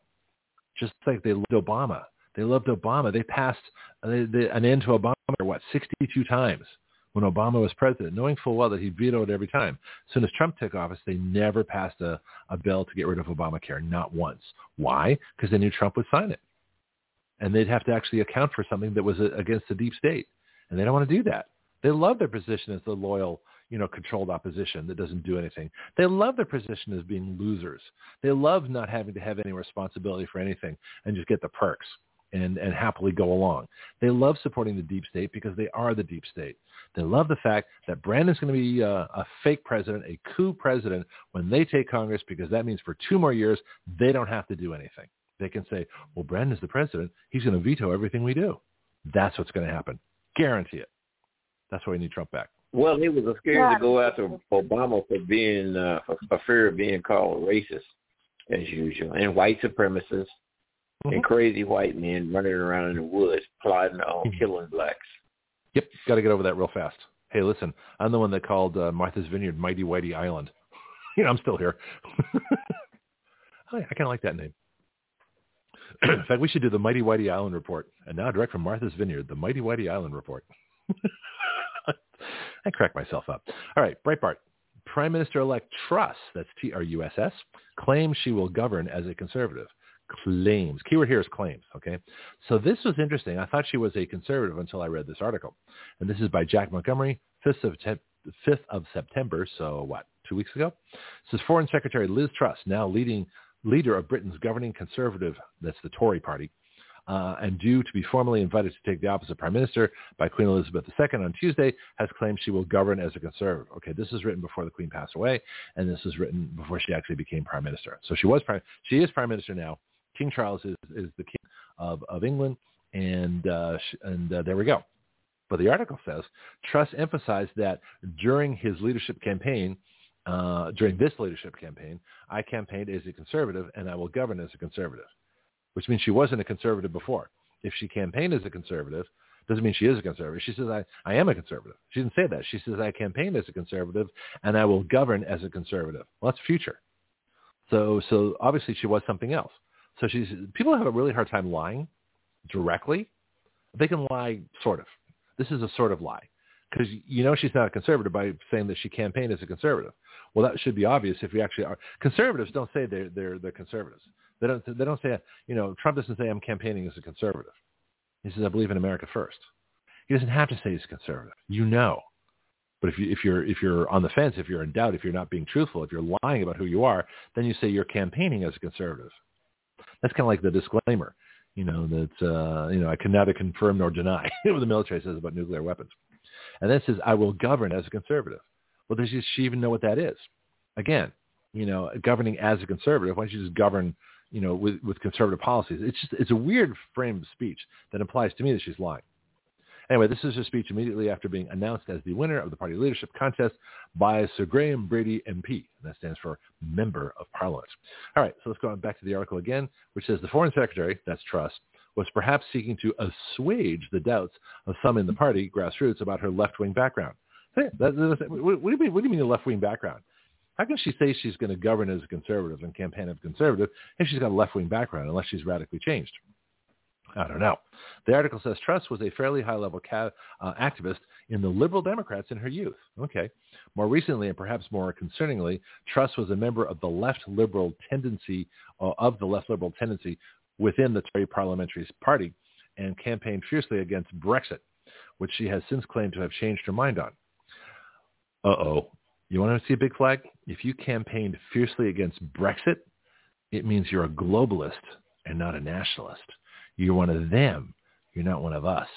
Just like they loved Obama. They loved Obama. They passed uh, they, an end to Obama what 62 times when Obama was president, knowing full well that he vetoed every time. As soon as Trump took office, they never passed a, a bill to get rid of Obamacare, not once. Why? Because they knew Trump would sign it and they'd have to actually account for something that was uh, against the deep state, and they don't want to do that. They love their position as the loyal, you know, controlled opposition that doesn't do anything. They love their position as being losers. They love not having to have any responsibility for anything and just get the perks and, and happily go along. They love supporting the deep state because they are the deep state. They love the fact that Brandon's going to be a, a fake president, a coup president when they take Congress because that means for two more years they don't have to do anything they can say, well, Brandon's the president. He's going to veto everything we do. That's what's going to happen. Guarantee it. That's why we need Trump back. Well, he was scared yeah. to go after Obama for being uh, a fear of being called racist, as usual, and white supremacists mm-hmm. and crazy white men running around in the woods plotting on mm-hmm. killing blacks. Yep, got to get over that real fast. Hey, listen, I'm the one that called uh, Martha's Vineyard Mighty Whitey Island. *laughs* you know, I'm still here. *laughs* I kind of like that name. *clears throat* In fact, we should do the Mighty Whitey Island report. And now direct from Martha's Vineyard, the Mighty Whitey Island report. *laughs* I crack myself up. All right, Breitbart. Prime Minister-elect Truss, that's T-R-U-S-S, claims she will govern as a conservative. Claims. Keyword here is claims, okay? So this was interesting. I thought she was a conservative until I read this article. And this is by Jack Montgomery, 5th of, te- 5th of September, so what, two weeks ago? This is Foreign Secretary Liz Truss, now leading leader of Britain's governing conservative, that's the Tory party, uh, and due to be formally invited to take the office of Prime Minister by Queen Elizabeth II on Tuesday, has claimed she will govern as a conservative. Okay, this is written before the Queen passed away, and this is written before she actually became Prime Minister. So she was prime. She is Prime Minister now. King Charles is, is the King of, of England, and uh, and uh, there we go. But the article says Truss emphasized that during his leadership campaign, uh, during this leadership campaign, I campaigned as a conservative and I will govern as a conservative, which means she wasn't a conservative before. If she campaigned as a conservative, doesn't mean she is a conservative. She says, I, I am a conservative. She didn't say that. She says, I campaigned as a conservative and I will govern as a conservative. Well, that's future. So, so obviously she was something else. So she's, people have a really hard time lying directly. They can lie sort of. This is a sort of lie because you know she's not a conservative by saying that she campaigned as a conservative. Well, that should be obvious if we actually are. Conservatives don't say they're they're they're conservatives. They don't they don't say you know Trump doesn't say I'm campaigning as a conservative. He says I believe in America first. He doesn't have to say he's conservative. You know. But if you if you're if you're on the fence, if you're in doubt, if you're not being truthful, if you're lying about who you are, then you say you're campaigning as a conservative. That's kind of like the disclaimer, you know, that uh, you know I can neither confirm nor deny *laughs* what the military says about nuclear weapons. And then it says I will govern as a conservative. Well, does she even know what that is? Again, you know, governing as a conservative. Why don't you just govern, you know, with, with conservative policies? It's just it's a weird frame of speech that implies to me that she's lying. Anyway, this is her speech immediately after being announced as the winner of the party leadership contest by Sir Graham Brady MP. That stands for Member of Parliament. All right, so let's go back to the article again, which says the Foreign Secretary, that's Truss, was perhaps seeking to assuage the doubts of some in the party grassroots about her left-wing background. That, that, what, do you mean, what do you mean a left-wing background? How can she say she's going to govern as a conservative and campaign as a conservative if she's got a left-wing background, unless she's radically changed? I don't know. The article says Truss was a fairly high-level ca- uh, activist in the Liberal Democrats in her youth. Okay. More recently, and perhaps more concerningly, Truss was a member of the left liberal tendency, uh, of the left liberal tendency within the Tory parliamentary party and campaigned fiercely against Brexit, which she has since claimed to have changed her mind on. Uh-oh. You want to see a big flag? If you campaigned fiercely against Brexit, it means you're a globalist and not a nationalist. You're one of them. You're not one of us.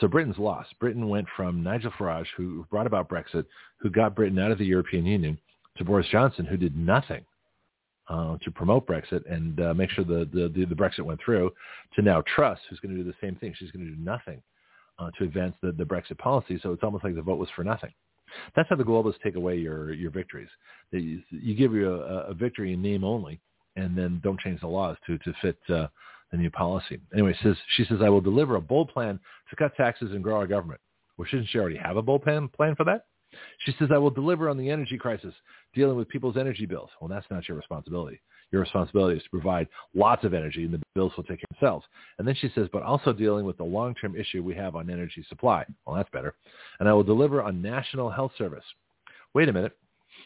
So Britain's lost. Britain went from Nigel Farage, who brought about Brexit, who got Britain out of the European Union, to Boris Johnson, who did nothing uh, to promote Brexit and uh, make sure the, the, the, Brexit went through, to now Truss, who's going to do the same thing. She's going to do nothing uh, to advance the, the Brexit policy. So it's almost like the vote was for nothing. That's how the globalists take away your, your victories. They, you give you a, a victory in name only, and then don't change the laws to, to fit uh, the new policy. Anyway, says, she says, I will deliver a bold plan to cut taxes and grow our government. Well, shouldn't she already have a bold plan, plan for that? She says, I will deliver on the energy crisis, dealing with people's energy bills. Well, that's not your responsibility. Your responsibility is to provide lots of energy and the bills will take care of themselves. And then she says, but also dealing with the long-term issue we have on energy supply. Well, that's better. And I will deliver on national health service. Wait a minute.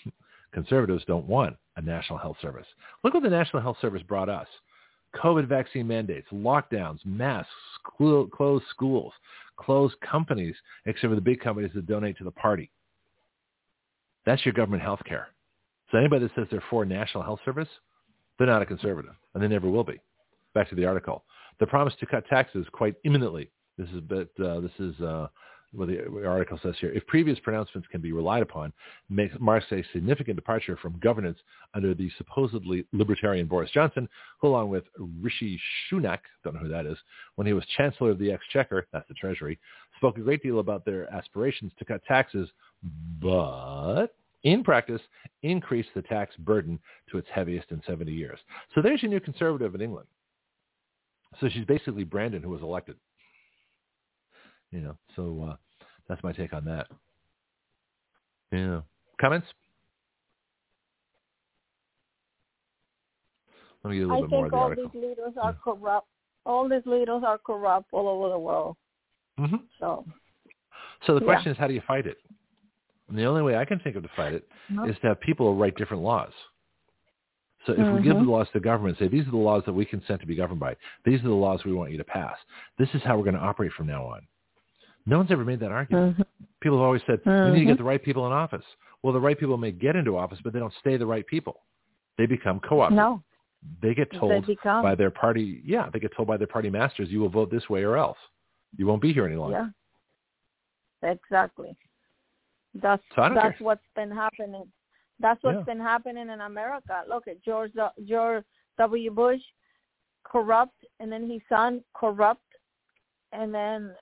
*laughs* Conservatives don't want a national health service. Look what the National Health Service brought us. COVID vaccine mandates, lockdowns, masks, closed schools, closed companies, except for the big companies that donate to the party. That's your government health care. So anybody that says they're for national health service, they're not a conservative, and they never will be. Back to the article. The promise to cut taxes quite imminently. This is, but uh, this is uh, what the article says here. If previous pronouncements can be relied upon, makes, marks a significant departure from governance under the supposedly libertarian Boris Johnson, who along with Rishi Sunak, don't know who that is, when he was Chancellor of the Exchequer, that's the Treasury, spoke a great deal about their aspirations to cut taxes, but in practice, increase the tax burden to its heaviest in 70 years. So there's your new conservative in England. So she's basically Brandon, who was elected. You know, so uh, that's my take on that. Yeah. Comments? Let me get a little I bit more of the all article. these leaders are yeah. corrupt. All these leaders are corrupt all over the world. Mm-hmm. So, so the question yeah. is, how do you fight it? And the only way I can think of to fight it no. is to have people write different laws. So if mm-hmm. we give the laws to the government and say, these are the laws that we consent to be governed by, these are the laws we want you to pass, this is how we're going to operate from now on. No one's ever made that argument. Mm-hmm. People have always said, mm-hmm. we need to get the right people in office. Well, the right people may get into office, but they don't stay the right people. They become co-opted. No. They get told they become. by their party, yeah, they get told by their party masters, you will vote this way or else. You won't be here any longer. Yeah, exactly. That's So that's care. what's been happening. That's what's Yeah. been happening in America. Look at George George W. Bush, corrupt, and then his son corrupt, and then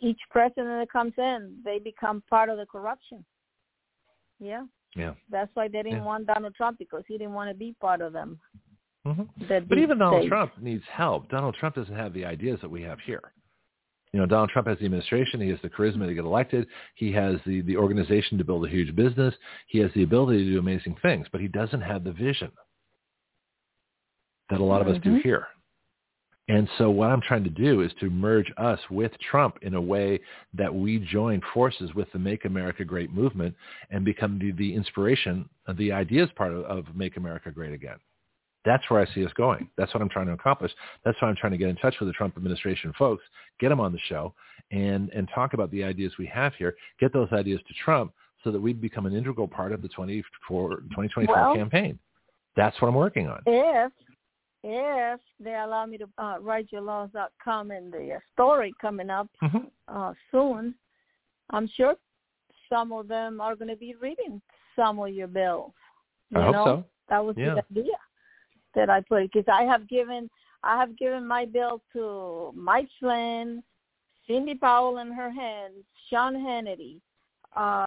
each president that comes in, they become part of the corruption. Yeah, Yeah. that's why they didn't Yeah. want Donald Trump because he didn't want to be part of them. hmm The But even Donald state. Trump needs help. Donald Trump doesn't have the ideas that we have here. You know, Donald Trump has the administration. He has the charisma to get elected. He has the, the organization to build a huge business. He has the ability to do amazing things, but he doesn't have the vision that a lot of us do Mhm. here. And so what I'm trying to do is to merge us with Trump in a way that we join forces with the Make America Great movement and become the, the inspiration, uh, the ideas part of, of Make America Great Again. That's where I see us going. That's what I'm trying to accomplish. That's why I'm trying to get in touch with the Trump administration folks, get them on the show, and and talk about the ideas we have here. Get those ideas to Trump so that we become an integral part of the 24, 2024 Well- campaign. That's what I'm working on. if if they allow me to uh, write your laws.com in the uh, story coming up Mhm. uh, soon, I'm sure some of them are going to be reading some of your bills. You I hope know? so. That was Yeah. the idea that I put because I have given I have given my bill to Mike Flynn, Sidney Powell in her hands, Sean Hannity, uh,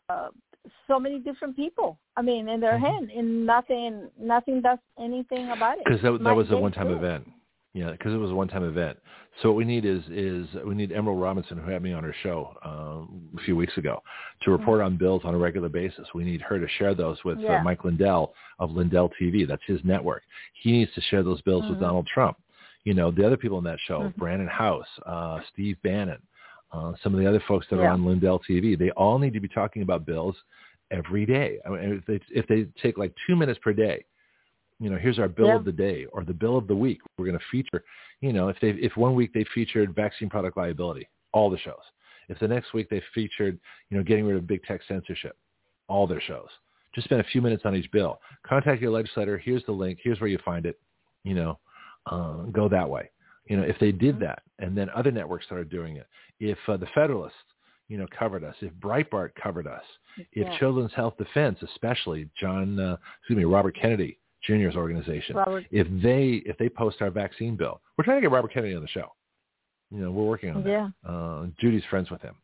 so many different people. I mean, in their Mhm. hand, and nothing nothing does anything about it. because that, that was a one-time too. event. Yeah, because it was a one-time event. So what we need is is we need Emerald Robinson, who had me on her show um, a few weeks ago, to report on bills on a regular basis. We need her to share those with Yeah. uh, Mike Lindell of Lindell TV. That's his network. He needs to share those bills with Mhm. Donald Trump. You know, the other people in that show, Mhm. Brannon Howse, uh, Steve Bannon, uh, some of the other folks that are Yeah. on Lindell TV, they all need to be talking about bills every day. I mean, if they, if they take like two minutes per day, you know, here's our bill Yeah. of the day or the bill of the week. We're going to feature, you know, if they if one week they featured vaccine product liability, all the shows. If the next week they featured, you know, getting rid of big tech censorship, all their shows. Just spend a few minutes on each bill. Contact your legislator. Here's the link. Here's where you find it. You know, uh, go that way. You know, if they did that, and then other networks started doing it. If uh, the Federalist, you know, covered us. If Breitbart covered us. If Yeah. Children's Health Defense, especially John, uh, excuse me, Robert Kennedy Jr.'s organization, Robert, if they if they post our vaccine bill, we're trying to get Robert Kennedy on the show. You know, we're working on that. yeah. Uh, Judy's friends with him.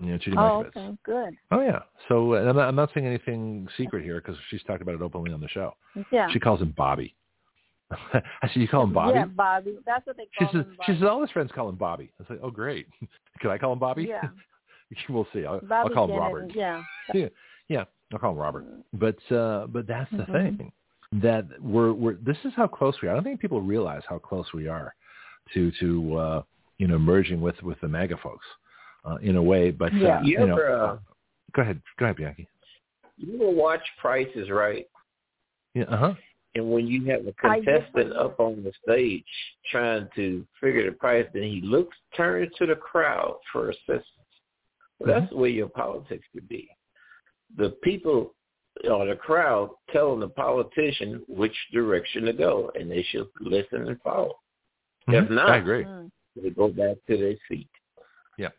You know, Judy Oh, Mikovits. okay, good. Oh yeah. So I'm, not, I'm not saying anything secret here because she's talked about it openly on the show. Yeah. She calls him Bobby. *laughs* I said, you call him Bobby? Yeah, Bobby. That's what they she call says, him. she says, all his friends call him Bobby. I said, oh great. *laughs* Can I call him Bobby? Yeah. *laughs* we'll see. I'll, I'll call him Kennedy, Robert. Yeah. Yeah, yeah, I'll call him Robert. But uh, but that's the Mhm. thing that we're we're this is how close we are. I don't think people realize how close we are to to uh, you know merging with with the MAGA folks uh, in a way. But Yeah. uh, You you know, ever, uh, go ahead, go ahead, Bianchi. You will watch Prices Right? Yeah, uh huh. And when you have a contestant up on the stage trying to figure the price, then he looks, turns to the crowd for assistance. Well, that's the way your politics could be. The people or the crowd telling the politician which direction to go, and they should listen and follow. If Mhm. not- I agree. Mm. They go back to their seat. Yeah,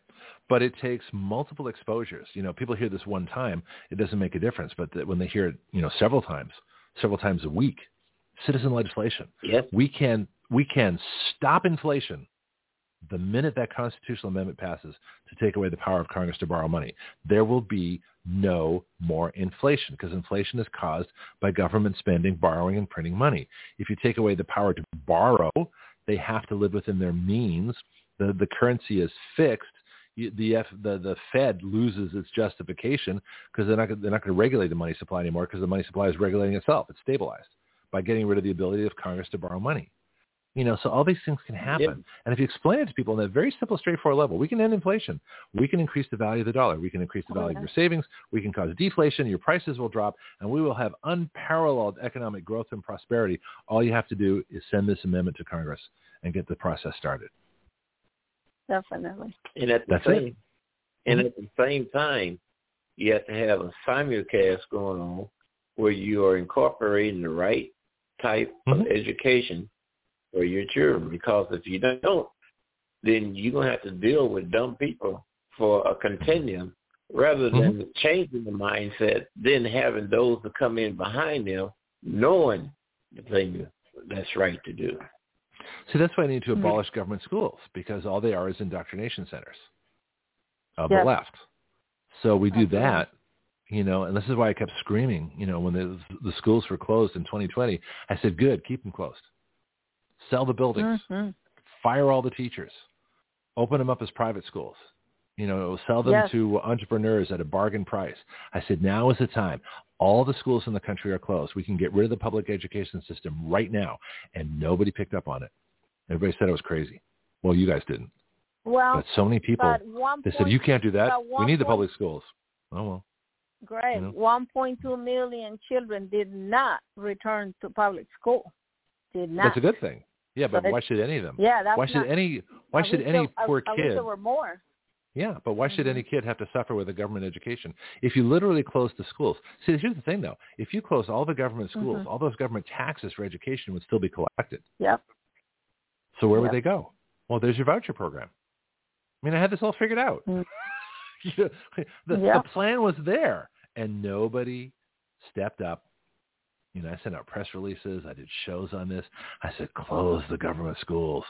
but it takes multiple exposures. You know, people hear this one time, it doesn't make a difference. But th- when they hear it, you know, several times, several times a week, citizen legislation, Yes, we can we can stop inflation the minute that constitutional amendment passes to take away the power of Congress to borrow money. There will be no more inflation because inflation is caused by government spending, borrowing, and printing money. If you take away the power to borrow, they have to live within their means. The the currency is fixed. The F, the the Fed loses its justification because they're not they're not going to regulate the money supply anymore because the money supply is regulating itself. It's stabilized by getting rid of the ability of Congress to borrow money. You know, so all these things can happen. Yeah. And if you explain it to people on that very simple, straightforward level, we can end inflation. We can increase the value of the dollar. We can increase the Oh, value yeah. of your savings. We can cause deflation. Your prices will drop, and we will have unparalleled economic growth and prosperity. All you have to do is send this amendment to Congress and get the process started. Definitely. and at the That's it. Mm-hmm. same and at the same time, you have to have a simulcast going on where you are incorporating the right type Mhm. of education for your children. Because if you don't, then you're gonna have to deal with dumb people for a continuum rather than changing the mindset, then having those to come in behind them, knowing the thing that's right to do. See, that's why I need to Mhm. abolish government schools because all they are is indoctrination centers of Yes. the left. So we do Absolutely. that, you know, and this is why I kept screaming, you know, when the, the schools were closed in 2020. I said, good, keep them closed. Sell the buildings. Mhm. Fire all the teachers. Open them up as private schools. You know, sell them Yes. to entrepreneurs at a bargain price. I said, now is the time. All the schools in the country are closed. We can get rid of the public education system right now. And nobody picked up on it. Everybody said it was crazy. Well, you guys didn't. Well, But so many people, they said, you can't do that. We need the public schools. Oh, well. Great. you know? 1.2 million children did not return to public school. Did not. That's a good thing. Yeah, but But why should any of them? Yeah, that's why should not, any why should any there, I- poor I, wish kid there were more. Yeah, but why should Mhm. any kid have to suffer with a government education? If you literally close the schools. See, here's the thing though. If you close all the government schools, Mhm. all those government taxes for education would still be collected. Yep. So where would they go? Well, there's your voucher program. I mean, I had this all figured out. Mm. *laughs* *laughs* The, Yeah. the plan was there, and nobody stepped up. You know, I sent out press releases. I did shows on this. I said, close the government schools,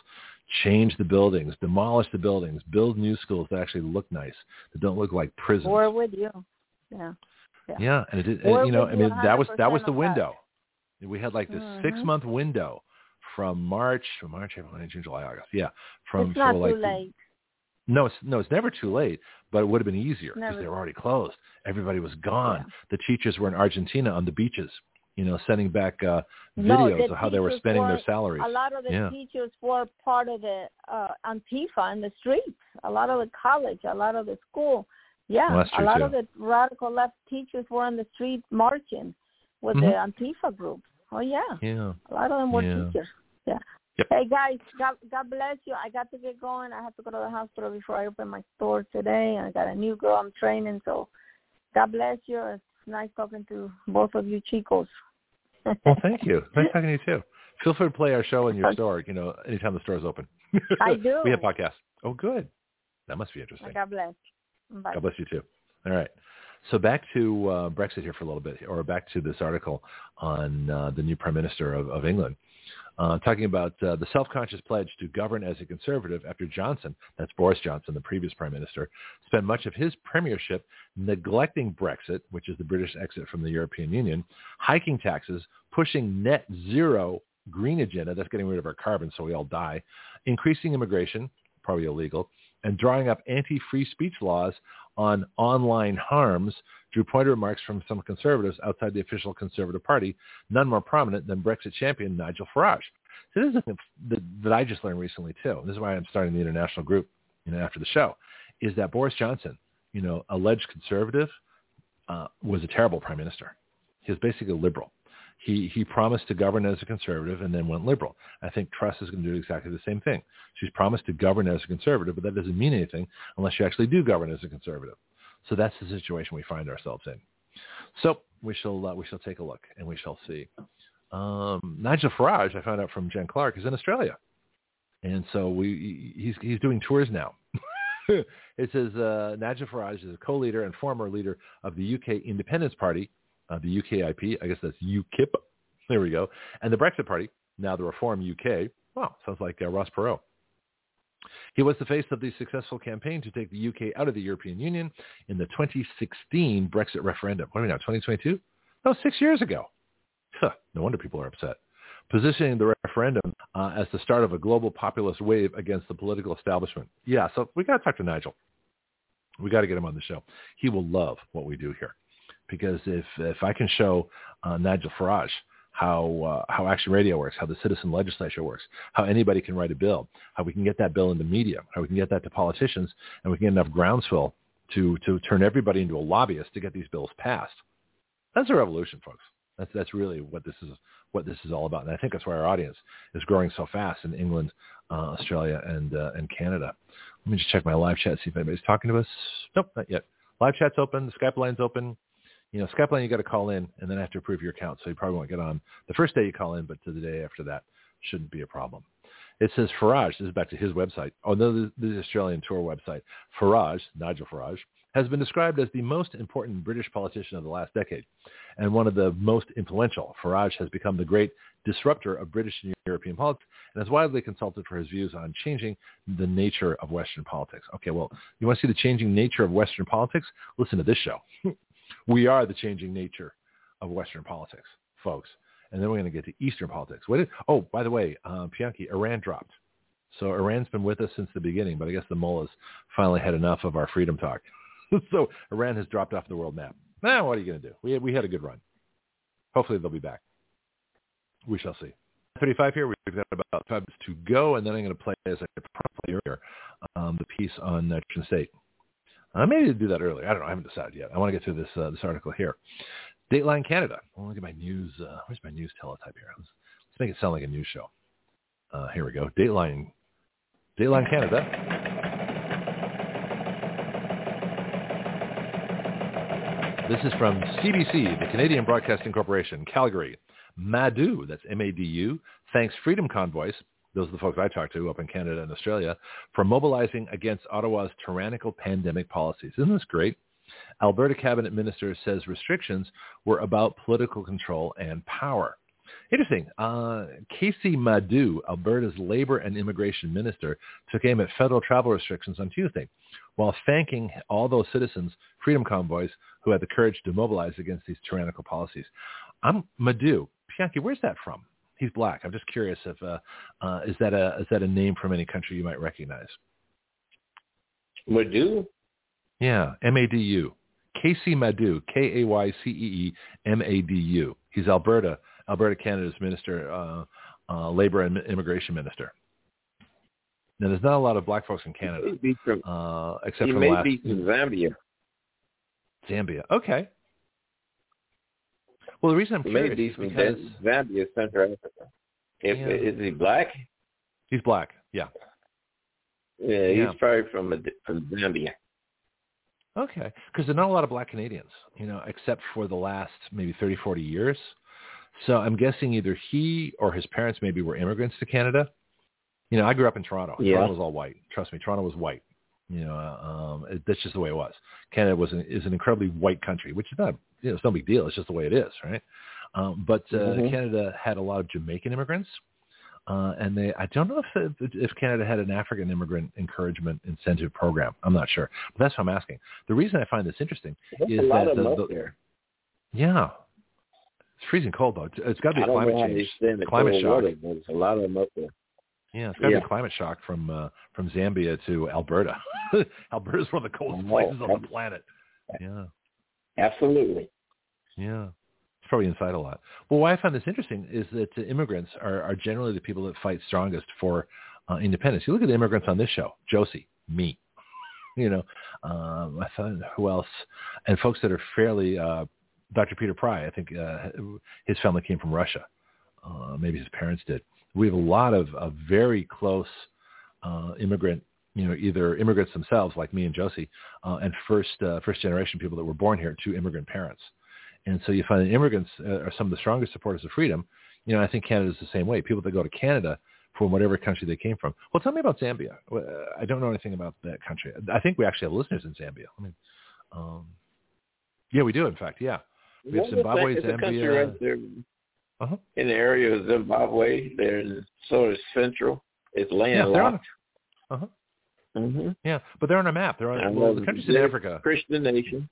change the buildings, demolish the buildings, build new schools that actually look nice, that don't look like prisons. We're with you. Yeah. Yeah. Yeah, and it did. And, you know, I mean, that was that was the on that. window. We had like this Mhm. six month window from March, from March, April, May, June, July, August. Yeah, from it's not sort of like too late. no, it's no, it's never too late, but it would have been easier because they were already closed. Everybody was gone. Yeah. The teachers were in Argentina on the beaches, you know, sending back uh, videos the of how they were spending were- their salaries. A lot of the Yeah. teachers were part of the uh, Antifa in the streets. A lot of the college, a lot of the school. Yeah, Well, a lot too. of the radical left teachers were on the street marching with Mhm. the Antifa group. Oh yeah, Yeah. a lot of them were Yeah. teachers. Yeah. Yep. Hey guys, God, God bless you. I got to get going. I have to go to the hospital before I open my store today. I got a new girl I'm training, so God bless you. It's nice talking to both of you chicos. Well, thank you. Nice talking to you too. Feel free to play our show in your store. You know, anytime the store is open. I *laughs* do. we have podcasts. Oh, good. That must be interesting. God bless. Bye. God bless you too. All right. So back to uh, Brexit here for a little bit, or back to this article on uh, the new Prime Minister of, of England, uh, talking about uh, the self-conscious pledge to govern as a conservative after Johnson, that's Boris Johnson, the previous Prime Minister, spent much of his premiership neglecting Brexit, which is the British exit from the European Union, hiking taxes, pushing net zero green agenda, that's getting rid of our carbon so we all die, increasing immigration, probably illegal, and drawing up anti-free speech laws on online harms drew pointed remarks from some conservatives outside the official Conservative Party, none more prominent than Brexit champion Nigel Farage. So this is something that, that I just learned recently too. This is why I'm starting the international group, you know, after the show, is that Boris Johnson, you know, alleged conservative, uh, was a terrible prime minister. He was basically a liberal. He he promised to govern as a conservative and then went liberal. I think Truss is going to do exactly the same thing. She's promised to govern as a conservative, but that doesn't mean anything unless you actually do govern as a conservative. So that's the situation we find ourselves in. So we shall uh, we shall take a look and we shall see. Um, Nigel Farage, I found out from Jen Clark, is in Australia, and so we he's he's doing tours now. *laughs* it says uh, Nigel Farage is a co-leader and former leader of the UK Independence Party, uh, the UKIP. I guess that's UKIP. There we go. And the Brexit Party, now the Reform UK. Wow, sounds like uh, Ross Perot. He was the face of the successful campaign to take the UK out of the European Union in the 2016 Brexit referendum. What are we now, 2022? No, six years ago. Huh, no wonder people are upset. Positioning the referendum uh, as the start of a global populist wave against the political establishment. Yeah, so we got to talk to Nigel. We got to get him on the show. He will love what we do here, because if if I can show uh, Nigel Farage how uh, how Action Radio works, how the citizen legislature works, how anybody can write a bill, how we can get that bill in the media, how we can get that to politicians, and we can get enough groundswell to to turn everybody into a lobbyist to get these bills passed. That's a revolution, folks. That's that's really what this is what this is all about, and I think that's why our audience is growing so fast in England, uh, Australia, and uh, and Canada. Let me just check my live chat see if anybody's talking to us. Nope, not yet. Live chat's open. The Skype line's open. You know, Skype line you got to call in, and then I have to approve your account, so you probably won't get on the first day you call in, but to the day after that shouldn't be a problem. It says Farage, this is back to his website. Oh, no, the Australian tour website. Farage, Nigel Farage, has been described as the most important British politician of the last decade and one of the most influential. Farage has become the great disruptor of British and European politics and is widely consulted for his views on changing the nature of Western politics. Okay, well, you want to see the changing nature of Western politics? Listen to this show. *laughs* we are the changing nature of Western politics, folks. And then we're going to get to Eastern politics. What is, oh, by the way, uh, Pianki, Iran dropped. So Iran's been with us since the beginning, but I guess the mullahs finally had enough of our freedom talk. *laughs* so Iran has dropped off the world map. Now, what are you going to do? We had, we had a good run. Hopefully they'll be back. We shall see. 35 here. We've got about five minutes to go, and then I'm going to play, as I promptly earlier, um, the piece on Church State. I may do that earlier. I don't know. I haven't decided yet. I want to get through this uh, this article here. Dateline Canada. I want to get my news. Uh, where's my news teletype here? Let's, let's make it sound like a news show. Uh, here we go. Dateline. Dateline Canada. This is from CBC, the Canadian Broadcasting Corporation, Calgary. Madu, that's M-A-D-U, thanks Freedom Convoys, those are the folks I talked to up in Canada and Australia, for mobilizing against Ottawa's tyrannical pandemic policies. Isn't this great? Alberta cabinet minister says restrictions were about political control and power. Interesting. Uh, Kaycee Madu, Alberta's labor and immigration minister, took aim at federal travel restrictions on Tuesday while thanking all those citizens, freedom convoys, who had the courage to mobilize against these tyrannical policies. I'm Madu. Pianki, where's that from? He's black. I'm just curious if uh, uh, is that a is that a name from any country you might recognize? Madu. Yeah, M A D U. Kaycee Madu, K A Y C E E M A D U. He's Alberta, Alberta, Canada's minister, uh, uh, labor and immigration minister. Now, there's not a lot of black folks in Canada, from, uh, except for may last, be from Zambia. Zambia. Okay. Well, the reason I'm curious Maybe is because Zambia, Central Africa. If Yeah. is he black? he's black. Yeah. Yeah, he's Yeah. probably from a, from Zambia. Okay. Because there are not a lot of black Canadians, you know, except for the last maybe 30, 40 years. So I'm guessing either he or his parents maybe were immigrants to Canada. You know, I grew up in Toronto. Yeah. Toronto was all white. Trust me, Toronto was white. You know, um, it, that's just the way it was. Canada was an, is an incredibly white country, which is not, you know, it's no big deal. It's just the way it is, right? Um, but uh, Mhm. Canada had a lot of Jamaican immigrants, uh, and they I don't know if if Canada had an African immigrant encouragement incentive program. I'm not sure, but that's what I'm asking. The reason I find this interesting There's is that the, the- yeah, it's freezing cold though. It's, got to be climate change. they stand the Climate shock. water, there's a lot of them up there. Yeah, it's got to be Yeah. a climate shock from uh, from Zambia to Alberta. *laughs* Alberta's one of the coldest Oh, places on the planet. Yeah, Absolutely. Yeah. It's probably inside a lot. Well, why I find this interesting is that immigrants are, are generally the people that fight strongest for uh, independence. You look at the immigrants on this show, Josie, me, *laughs* you know, um, I thought who else, and folks that are fairly. Uh, Dr. Peter Pry, I think uh, his family came from Russia. Uh, maybe his parents did. We have a lot of, of very close uh, immigrant, you know, either immigrants themselves, like me and Josie, uh, and first uh, first generation people that were born here to immigrant parents. And so you find that immigrants uh, are some of the strongest supporters of freedom. You know, I think Canada's the same way. People that go to Canada from whatever country they came from. Well, tell me about Zambia. Uh, I don't know anything about that country. I think we actually have listeners in Zambia. I mean, um, yeah, we do. In fact, yeah. We have Zimbabwe, it's Zambia. right there Uh-huh. in the area of Zimbabwe. They're sort of central. It's Yeah, landlocked. Uh-huh. hmm Yeah, but they're on a map. They're on well, the countries in Africa. Christian nation.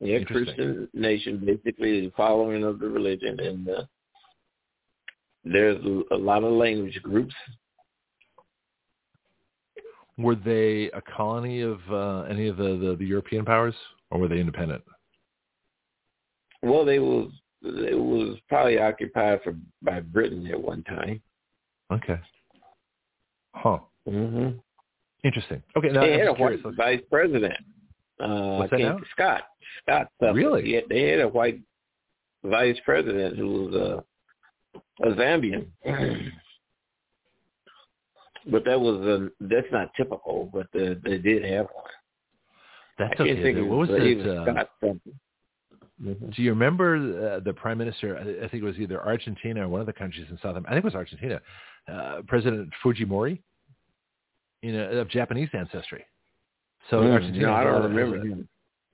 Yeah, Christian nation, basically the following of the religion, and uh, there's a, lot of language groups. Were they a colony of uh, any of the, the, the European powers, or were they independent? Well, they was it was probably occupied for by Britain at one time. Okay. Huh. hmm Interesting. Okay, now they I'm had a white vice president. Uh, What's that King? Scott. Scott. Really? Yeah, they had a white vice president who was a, a Zambian. *clears throat* but that was a, that's not typical. But the, they did have one. That's I can't okay. think What was it? was Uh, Scott something. Mm-hmm. Do you remember uh, the prime minister? I think it was either Argentina or one of the countries in South. America. I think it was Argentina. Uh, President Fujimori, you know, of Japanese ancestry. So Mm, Argentina. no, I don't remember a-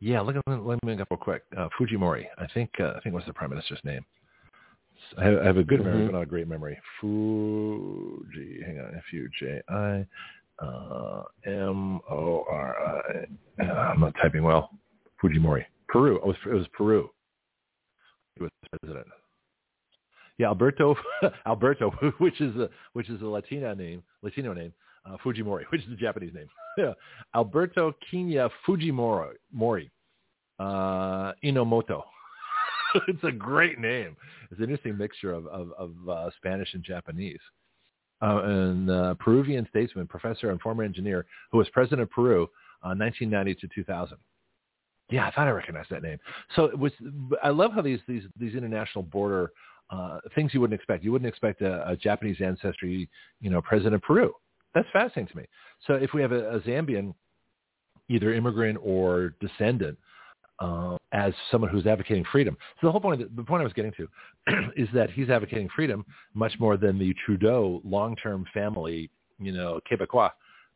Yeah, look at let me look up real quick. Uh, Fujimori, I think uh, I think was the prime minister's name. I have, I have a good memory, Mhm. but not a great memory. Fuji, hang on, F U J I uh, M O R I. Uh, I'm not typing well. Fujimori, Peru. It was it was Peru. He was president. Yeah, Alberto *laughs* Alberto, *laughs* which is a which is a Latina name, Latino name, uh, Fujimori, *laughs* which is the Japanese name. *laughs* Alberto Kinya Fujimori, Mori, uh, Inomoto. *laughs* it's a great name. It's an interesting mixture of of, of uh, Spanish and Japanese. Uh, and uh, Peruvian statesman, professor, and former engineer who was president of Peru, uh, 1990 to 2000. Yeah, I thought I recognized that name. So it was. I love how these these these international border uh, things you wouldn't expect. You wouldn't expect a, a Japanese ancestry, you know, president of Peru. That's fascinating to me. So if we have a, a Zambian, either immigrant or descendant, uh, as someone who's advocating freedom. So the whole point, the point I was getting to, *clears throat* is that he's advocating freedom much more than the Trudeau long-term family, you know, Quebecois,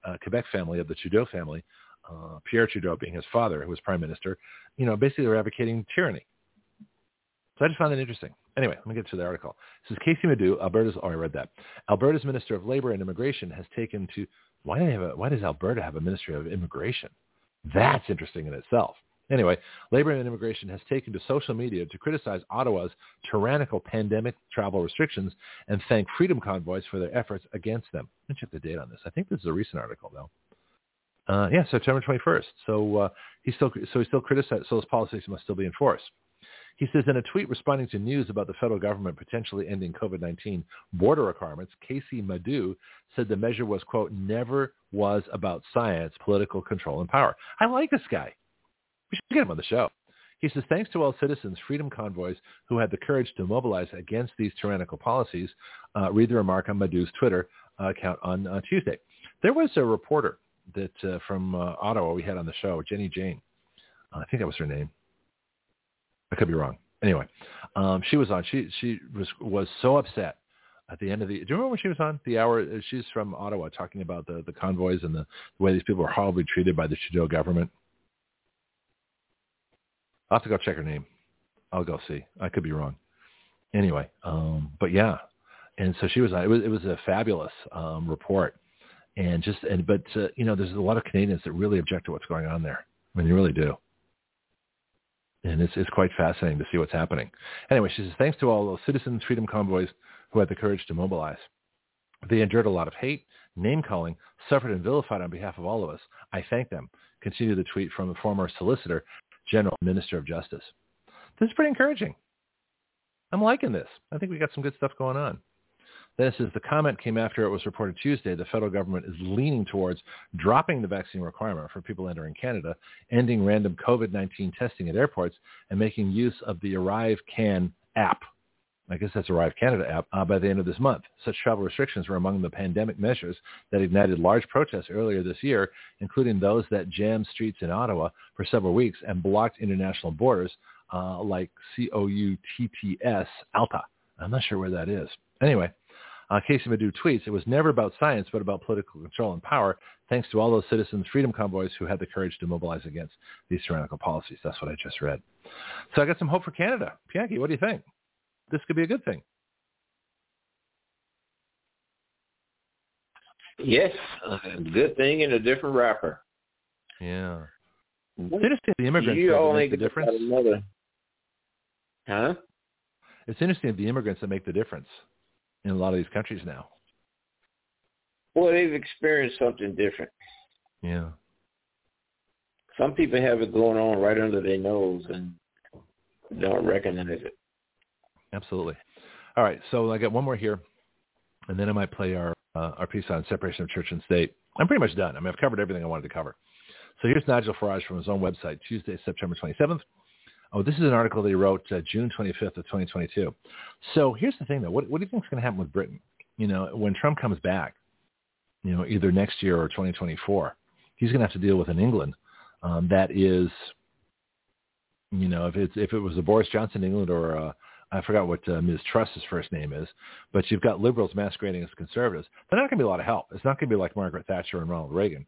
uh, Quebec family of the Trudeau family, uh, Pierre Trudeau being his father, who was prime minister. You know, basically they're advocating tyranny. So I just found that interesting. Anyway, let me get to the article. This is Kaycee Madu, Alberta's. Oh, I read that. Alberta's Minister of Labor and Immigration has taken to. Why do they have a? Why does Alberta have a Ministry of Immigration? That's interesting in itself. Anyway, Labor and Immigration has taken to social media to criticize Ottawa's tyrannical pandemic travel restrictions and thank freedom convoys for their efforts against them. Let me check the date on this. I think this is a recent article, though. Uh, yeah, September 21st. So uh, he still so he still criticized. So those policies must still be enforced. He says in a tweet responding to news about the federal government potentially ending COVID-19 border requirements, Kaycee Madu said the measure was, quote, never was about science, political control, and power. I like this guy. We should get him on the show. He says, thanks to all citizens, freedom convoys who had the courage to mobilize against these tyrannical policies, uh, read the remark on Madu's Twitter uh, account on uh, Tuesday. There was a reporter that uh, from uh, Ottawa we had on the show, Jenny Jane. I think that was her name. I could be wrong. Anyway, um, she was on. She she was was so upset at the end of the. Do you remember when she was on the hour? She's from Ottawa, talking about the the convoys and the, the way these people were horribly treated by the Trudeau government. I'll have to go check her name. I'll go see. I could be wrong. Anyway, um, but yeah, and so she was on. It was it was a fabulous um, report, and just and but uh, you know, there's a lot of Canadians that really object to what's going on there. I mean, they really do and it's, it's quite fascinating to see what's happening. Anyway, she says, thanks to all those citizens, freedom convoys who had the courage to mobilize. They endured a lot of hate, name-calling, suffered and vilified on behalf of all of us. I thank them. Continue the tweet from the former Solicitor General, Minister of Justice. This is pretty encouraging. I'm liking this. I think we got some good stuff going on. This is the comment came after it was reported Tuesday the federal government is leaning towards dropping the vaccine requirement for people entering Canada, ending random COVID-19 testing at airports, and making use of the Arrive Can app. I guess that's Arrive Canada app uh, by the end of this month. Such travel restrictions were among the pandemic measures that ignited large protests earlier this year, including those that jammed streets in Ottawa for several weeks and blocked international borders uh, like C-O-U-T-T-S, ALTA. I'm not sure where that is. Anyway, uh, Kaycee Madu tweets, it was never about science, but about political control and power, thanks to all those citizens, freedom convoys who had the courage to mobilize against these tyrannical policies. That's what I just read. So I got some hope for Canada. Pianki, what do you think? This could be a good thing. Yes, a good thing in a different wrapper. Yeah. It's interesting the immigrants you that only make the difference. Another, huh? It's interesting the immigrants that make the difference in a lot of these countries now. Well, they've experienced something different. Yeah. Some people have it going on right under their nose and don't recognize it. Absolutely. All right, so I got one more here, and then I might play our uh, our piece on separation of church and state. I'm pretty much done. I mean, I've covered everything I wanted to cover. So here's Nigel Farage from his own website, Tuesday, September 27th. Oh, this is an article that he wrote uh, June 25th of 2022. So here's the thing, though. What, what do you think is going to happen with Britain? You know, when Trump comes back, you know, either next year or 2024, he's going to have to deal with an England um, that is You know, if it's if it was a Boris Johnson England or a, I forgot what uh, Ms. Truss's first name is, but you've got liberals masquerading as conservatives. They're not going to be a lot of help. It's not going to be like Margaret Thatcher and Ronald Reagan.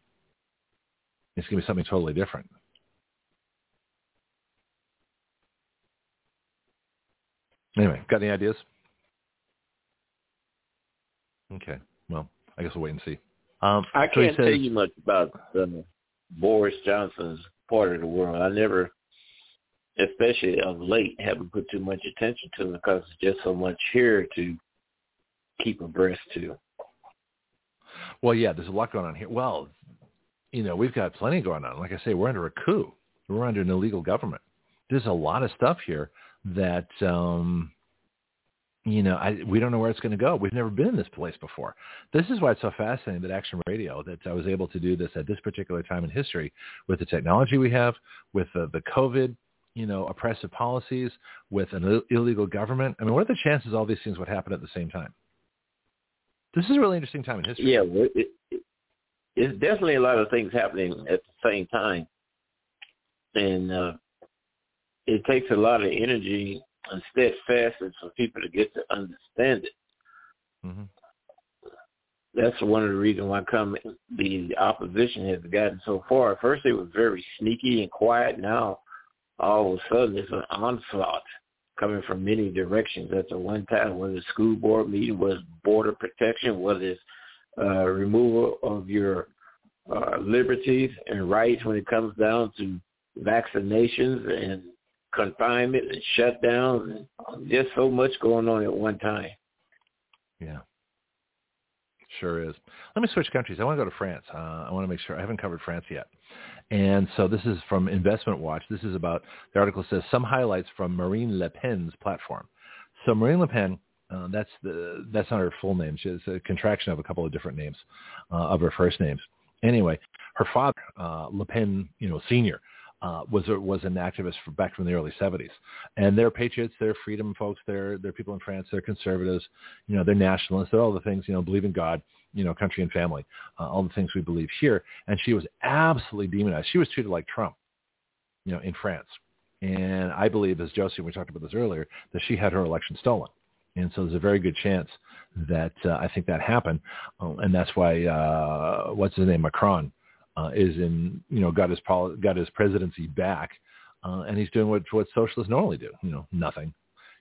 It's going to be something totally different. Anyway, got any ideas? Okay. Well, I guess we'll wait and see. Um, I can't says- tell you much about uh, Boris Johnson's part of the world. I never, especially of late, haven't put too much attention to it because there's just so much here to keep abreast to. Well, yeah, there's a lot going on here. Well, you know, we've got plenty going on. Like I say, we're under a coup. We're under an illegal government. There's a lot of stuff here that, um, you know, I, we don't know where it's going to go. We've never been in this place before. This is why it's so fascinating that Action Radio, that I was able to do this at this particular time in history with the technology we have, with the, the COVID, you know, oppressive policies, with an Ill- illegal government. I mean, what are the chances all these things would happen at the same time? This is a really interesting time in history. Yeah, it, it, it's definitely a lot of things happening at the same time, and uh, it takes a lot of energy and steadfastness for people to get to understand it. hmm That's one of the reasons why come the opposition has gotten so far. At first, it was very sneaky and quiet. Now, all of a sudden, it's an onslaught coming from many directions at the one time. Whether it's school board meeting, whether it's border protection, whether it's uh, removal of your uh, liberties and rights when it comes down to vaccinations and confinement and shutdowns and just so much going on at one time. Yeah. Sure is. Let me switch countries. I want to go to France. Uh, I want to make sure I haven't covered France yet. And so this is from Investment Watch. This is about the article says some highlights from Marine Le Pen's platform. So Marine Le Pen, uh, that's the that's not her full name. She's a contraction of a couple of different names uh, of her first names. Anyway, her father, uh, Le Pen, you know, senior, uh, was was an activist for, back from the early 70s, and they're patriots, they're freedom folks, they're they're people in France, they're conservatives, you know, they're nationalists, they're all the things, you know, believe in God, you know, country and family, uh, all the things we believe here. And she was absolutely demonized. She was treated like Trump, you know, in France. And I believe, as Josie, we talked about this earlier, that she had her election stolen. And so there's a very good chance that uh, I think that happened, uh, and that's why uh, what's his name Macron uh, is in you know got his poli- got his presidency back, uh, and he's doing what what socialists normally do, you know nothing,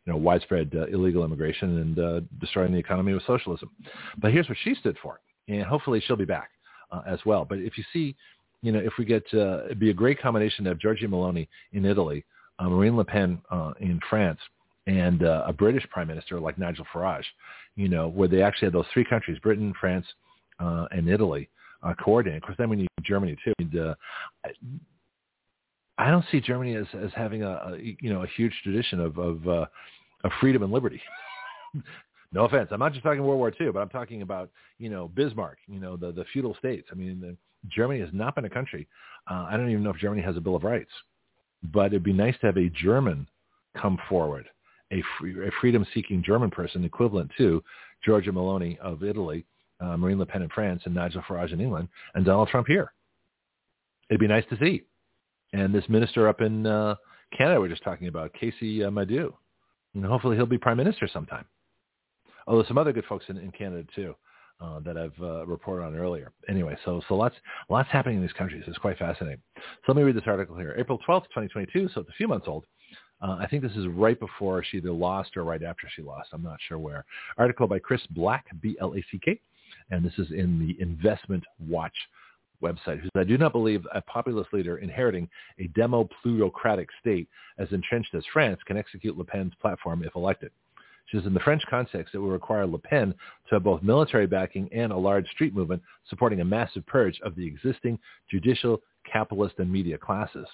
you know widespread uh, illegal immigration and uh, destroying the economy with socialism. But here's what she stood for, and hopefully she'll be back uh, as well. But if you see, you know if we get uh, it'd be a great combination to have Giorgia Meloni in Italy, uh, Marine Le Pen uh, in France and uh, a British prime minister like Nigel Farage, you know, where they actually had those three countries, Britain, France, uh, and Italy, uh, coordinated. Of course, then we need Germany too. And, uh, I don't see Germany as, as having a, a you know a huge tradition of of, uh, of freedom and liberty. *laughs* no offense, I'm not just talking World War II, but I'm talking about you know Bismarck, you know the the feudal states. I mean, the, Germany has not been a country. Uh, I don't even know if Germany has a Bill of Rights, but it'd be nice to have a German come forward a, free, a freedom-seeking German person equivalent to Giorgia Meloni of Italy, uh, Marine Le Pen in France, and Nigel Farage in England, and Donald Trump here. It'd be nice to see. And this minister up in uh, Canada we're just talking about, Kaycee uh, Madu, and hopefully he'll be prime minister sometime. Although some other good folks in, in Canada too. Uh, that I've uh, reported on earlier. Anyway, so so lots lots happening in these countries. It's quite fascinating. So let me read this article here. April 12th, 2022, so it's a few months old. Uh, I think this is right before she either lost or right after she lost. I'm not sure where. Article by Chris Black, B-L-A-C-K, and this is in the Investment Watch website. Who says, I do not believe a populist leader inheriting a demo-plutocratic state as entrenched as France can execute Le Pen's platform if elected. She says, in the French context, it will require Le Pen to have both military backing and a large street movement supporting a massive purge of the existing judicial, capitalist, and media classes.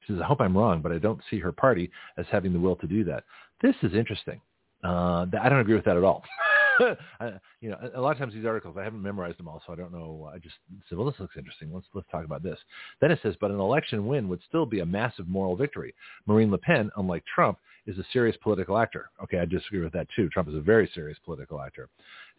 She says, I hope I'm wrong, but I don't see her party as having the will to do that. This is interesting. Uh, I don't agree with that at all. *laughs* I, *laughs* uh, you know, a lot of times these articles, I haven't memorized them all, so I don't know. Uh, I just said, well, this looks interesting. Let's let's talk about this. Then it says, but an election win would still be a massive moral victory. Marine Le Pen, unlike Trump, is a serious political actor. Okay, I disagree with that too. Trump is a very serious political actor.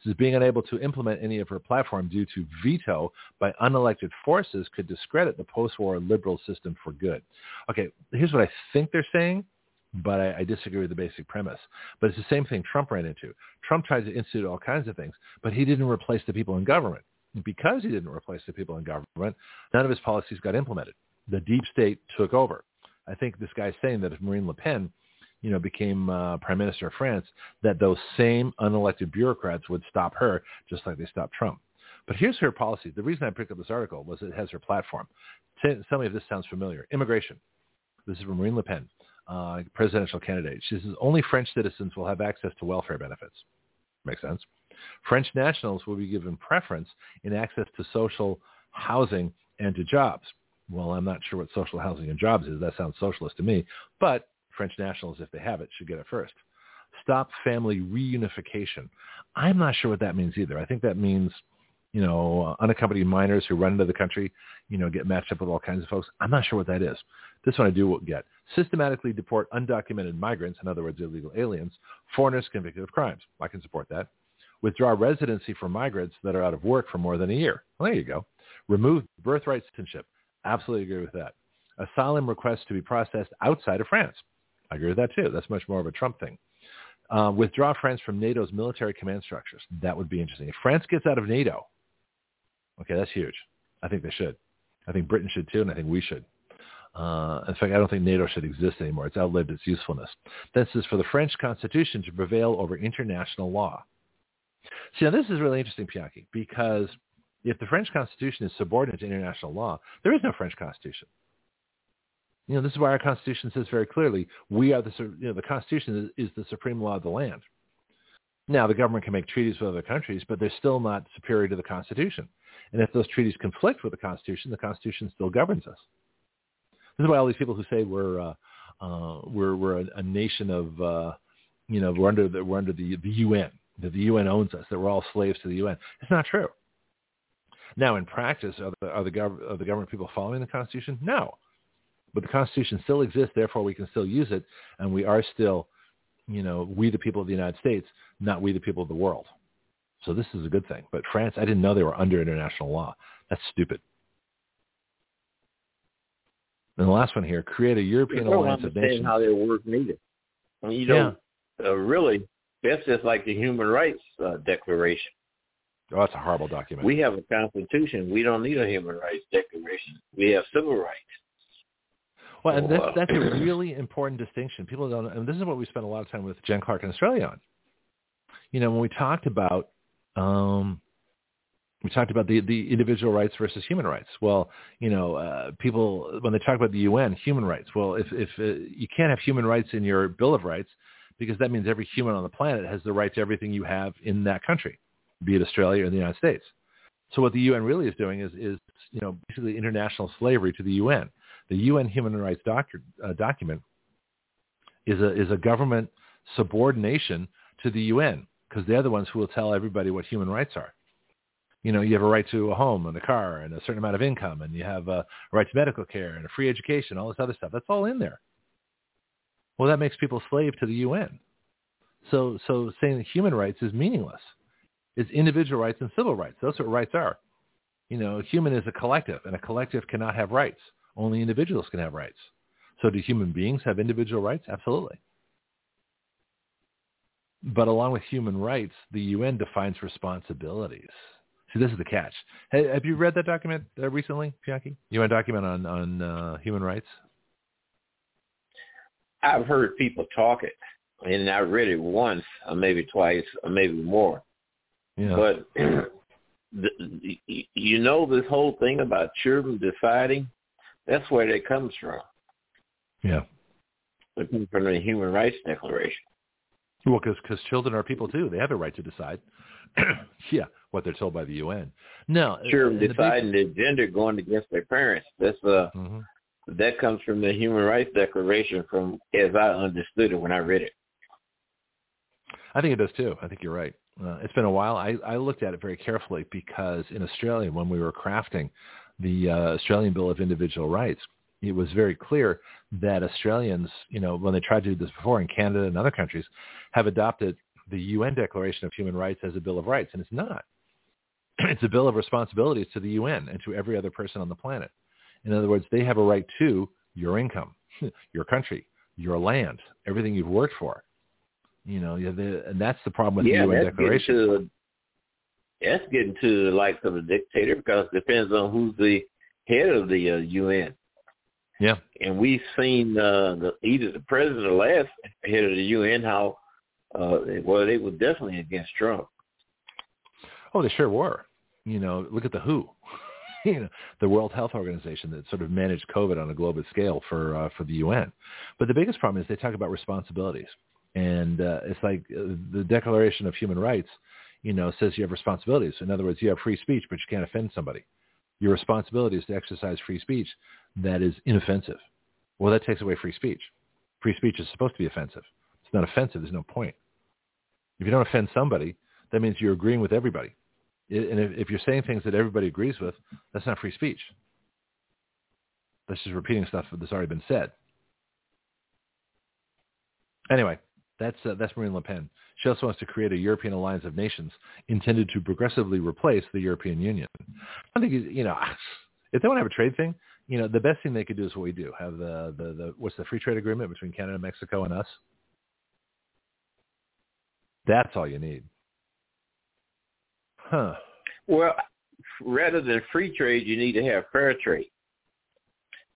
This is being unable to implement any of her platform due to veto by unelected forces could discredit the post-war liberal system for good. Okay, here's what I think they're saying, but I, I disagree with the basic premise. But it's the same thing Trump ran into. Trump tried to institute all kinds of things, but he didn't replace the people in government. Because he didn't replace the people in government, none of his policies got implemented. The deep state took over. I think this guy's saying that if Marine Le Pen you know, became uh, prime minister of France, that those same unelected bureaucrats would stop her just like they stopped Trump. But here's her policy. The reason I picked up this article was it has her platform. Tell me if this sounds familiar. Immigration. This is from Marine Le Pen, uh, presidential candidate. She says only French citizens will have access to welfare benefits. Makes sense. French nationals will be given preference in access to social housing and to jobs. Well, I'm not sure what social housing and jobs is. That sounds socialist to me. But French nationals, if they have it, should get it first. Stop family reunification. I'm not sure what that means either. I think that means, you know, unaccompanied minors who run into the country, you know, get matched up with all kinds of folks. I'm not sure what that is. This one I do get. Systematically deport undocumented migrants, in other words, illegal aliens, foreigners convicted of crimes. I can support that. Withdraw residency for migrants that are out of work for more than a year. Well, there you go. Remove birthright citizenship. Absolutely agree with that. Asylum requests to be processed outside of France. I agree with that too. That's much more of a Trump thing. Uh, withdraw France from NATO's military command structures. That would be interesting. If France gets out of NATO, okay, that's huge. I think they should. I think Britain should too, and I think we should. Uh, in fact, I don't think NATO should exist anymore. It's outlived its usefulness. This is for the French Constitution to prevail over international law. See, now this is really interesting, Pianki, because if the French Constitution is subordinate to international law, there is no French Constitution. You know, this is why our Constitution says very clearly, we are the, you know, the Constitution is, is the supreme law of the land. Now, the government can make treaties with other countries, but they're still not superior to the Constitution. And if those treaties conflict with the Constitution, the Constitution still governs us. This is why all these people who say we're uh, uh, we're we're a, a nation of uh, you know we're under the, we're under the the UN that the UN owns us that we're all slaves to the UN. It's not true. Now, in practice, are the are the, gov- are the government people following the Constitution? No. But the Constitution still exists, therefore we can still use it, and we are still, you know, we the people of the United States, not we the people of the world. So this is a good thing. But France, I didn't know they were under international law. That's stupid. And the last one here, create a European alliance of nations. how they work needed. I mean, you know, yeah. uh, really, that's just like the Human Rights uh, Declaration. Oh, that's a horrible document. We have a constitution. We don't need a human rights declaration. We have civil rights. Well, and that's, that's a *clears throat* really important distinction. People don't, and this is what we spent a lot of time with Jen Clark in Australia on. You know, when we talked about, um, we talked about the, the individual rights versus human rights. Well, you know, uh, people, when they talk about the UN, human rights, well, if, if uh, you can't have human rights in your Bill of Rights, because that means every human on the planet has the right to everything you have in that country, be it Australia or the United States. So what the UN really is doing is, is you know, basically international slavery to the UN the UN Human Rights doctor, uh, document is a is a government subordination to the UN because they're the ones who will tell everybody what human rights are. You know, you have a right to a home and a car and a certain amount of income, and you have a right to medical care and a free education, all this other stuff. That's all in there. Well, that makes people slave to the UN. So, so saying that human rights is meaningless. It's individual rights and civil rights. Those are what rights are. You know, a human is a collective, and a collective cannot have rights. Only individuals can have rights. So do human beings have individual rights? Absolutely. But along with human rights, the UN defines responsibilities. See, this is the catch. Hey, have you read that document uh, recently, Pianki? a document on on uh, human rights? I've heard people talk it, and I read it once, or maybe twice, or maybe more. Yeah. But *clears throat* the, you know this whole thing about children deciding that's where it comes from. Yeah. It comes from the Human Rights Declaration. Well, because children are people too. They have a right to decide. *clears throat* yeah, what they're told by the UN. No, sure, deciding the, big... the gender going against their parents. That's uh, mm-hmm. that comes from the Human Rights Declaration, from as I understood it when I read it. I think it does too. I think you're right. Uh, it's been a while. I, I looked at it very carefully because in Australia, when we were crafting the uh, Australian Bill of Individual Rights, it was very clear that Australians, you know, when they tried to do this before in Canada and other countries, have adopted the UN Declaration of Human Rights as a Bill of Rights, and it's not. *clears throat* it's a bill of responsibilities to the UN and to every other person on the planet. In other words, they have a right to your income, *laughs* your country, your land, everything you've worked for. You know, the, and that's the problem with yeah, the UN that's Declaration. Getting to, that's getting to the likes of a dictator because it depends on who's the head of the uh, UN. Yeah. And we've seen uh, the, either the president or last head of the UN how, uh, well, they were definitely against Trump. Oh, they sure were. You know, look at the WHO. *laughs* you know, the World Health Organization that sort of managed COVID on a global scale for uh, for the UN. But the biggest problem is they talk about responsibilities, and uh, it's like uh, the Declaration of Human Rights, you know, says you have responsibilities. In other words, you have free speech, but you can't offend somebody. Your responsibility is to exercise free speech that is inoffensive. Well, that takes away free speech. Free speech is supposed to be offensive. It's not offensive. There's no point. If you don't offend somebody, that means you're agreeing with everybody. And if you're saying things that everybody agrees with, that's not free speech. That's just repeating stuff that's already been said. Anyway, that's uh, that's Marine Le Pen. She also wants to create a European alliance of nations intended to progressively replace the European Union. I think you know if they want to have a trade thing, you know the best thing they could do is what we do: have the the, the what's the free trade agreement between Canada, Mexico, and us. That's all you need. Huh. Well, rather than free trade, you need to have fair trade.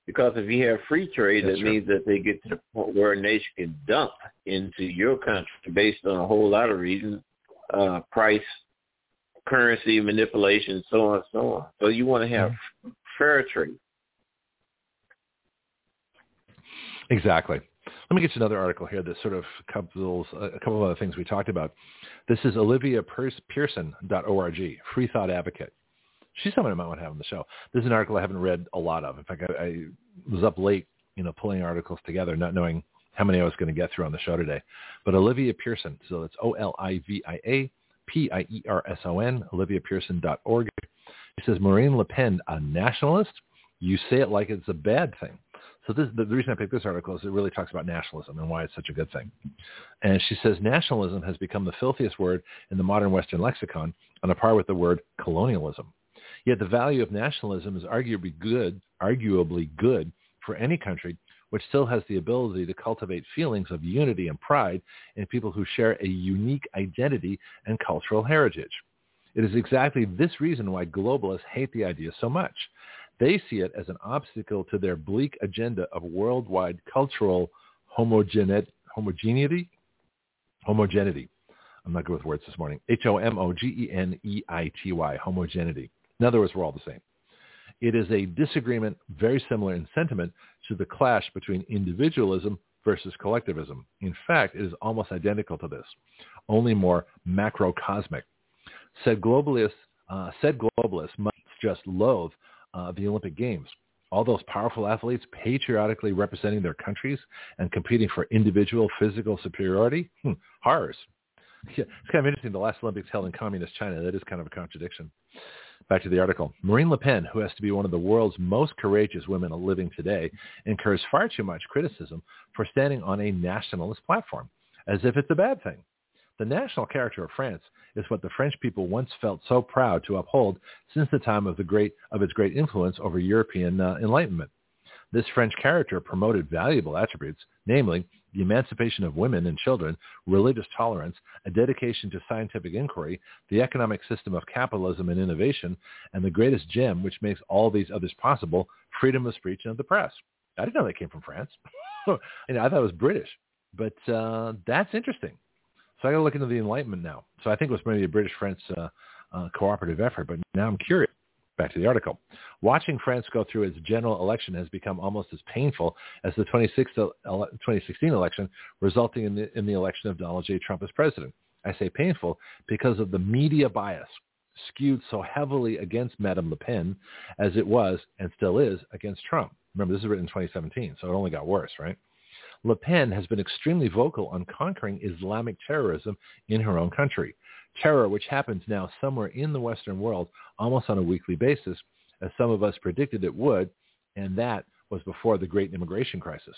Because if you have free trade, That's that means that they get to the point where a nation can dump into your country based on a whole lot of reasons, uh, price, currency manipulation, so on and so on. So you want to have fair trade. Exactly. Let me get you another article here that sort of couples a couple of other things we talked about. This is Olivia Pierson.org, free thought advocate. She's someone I might want to have on the show. This is an article I haven't read a lot of. In fact, I, I was up late, you know, pulling articles together, not knowing how many I was going to get through on the show today. But Olivia Pierson, so it's O-L-I-V-I-A P-I-E-R-S-O-N, oliviapierson.org. She says, Marine Le Pen, a nationalist? You say it like it's a bad thing. So this, the, the reason I picked this article is it really talks about nationalism and why it's such a good thing. And she says nationalism has become the filthiest word in the modern Western lexicon on a par with the word colonialism. Yet the value of nationalism is arguably good, arguably good for any country which still has the ability to cultivate feelings of unity and pride in people who share a unique identity and cultural heritage. It is exactly this reason why globalists hate the idea so much. They see it as an obstacle to their bleak agenda of worldwide cultural homogene- homogeneity. Homogeneity. I'm not good with words this morning. H-O-M-O-G-E-N-E-I-T-Y. Homogeneity. In other words, we're all the same. It is a disagreement very similar in sentiment to the clash between individualism versus collectivism. In fact, it is almost identical to this, only more macrocosmic. Said globalists, uh, said globalists must just loathe uh, the Olympic Games. All those powerful athletes patriotically representing their countries and competing for individual physical superiority? Hmm, horrors. *laughs* Yeah, it's kind of interesting. The last Olympics held in communist China. That is kind of a contradiction. Back to the article. Marine Le Pen, who has to be one of the world's most courageous women living today, incurs far too much criticism for standing on a nationalist platform, as if it's a bad thing. The national character of France is what the French people once felt so proud to uphold since the time of, the great, of its great influence over European uh, Enlightenment. This French character promoted valuable attributes, namely the emancipation of women and children, religious tolerance, a dedication to scientific inquiry, the economic system of capitalism and innovation, and the greatest gem which makes all these others possible, freedom of speech and of the press. I didn't know that came from France. *laughs* you know, I thought it was British, but uh, that's interesting. So I got to look into the Enlightenment now. So I think it was maybe a British-French uh, uh, cooperative effort, but now I'm curious. Back to the article. Watching France go through its general election has become almost as painful as the 2016 election, resulting in the, in the election of Donald J. Trump as president. I say painful because of the media bias skewed so heavily against Madame Le Pen as it was and still is against Trump. Remember, this is written in 2017, so it only got worse, right? Le Pen has been extremely vocal on conquering Islamic terrorism in her own country. Terror, which happens now somewhere in the Western world almost on a weekly basis, as some of us predicted it would, and that was before the great immigration crisis.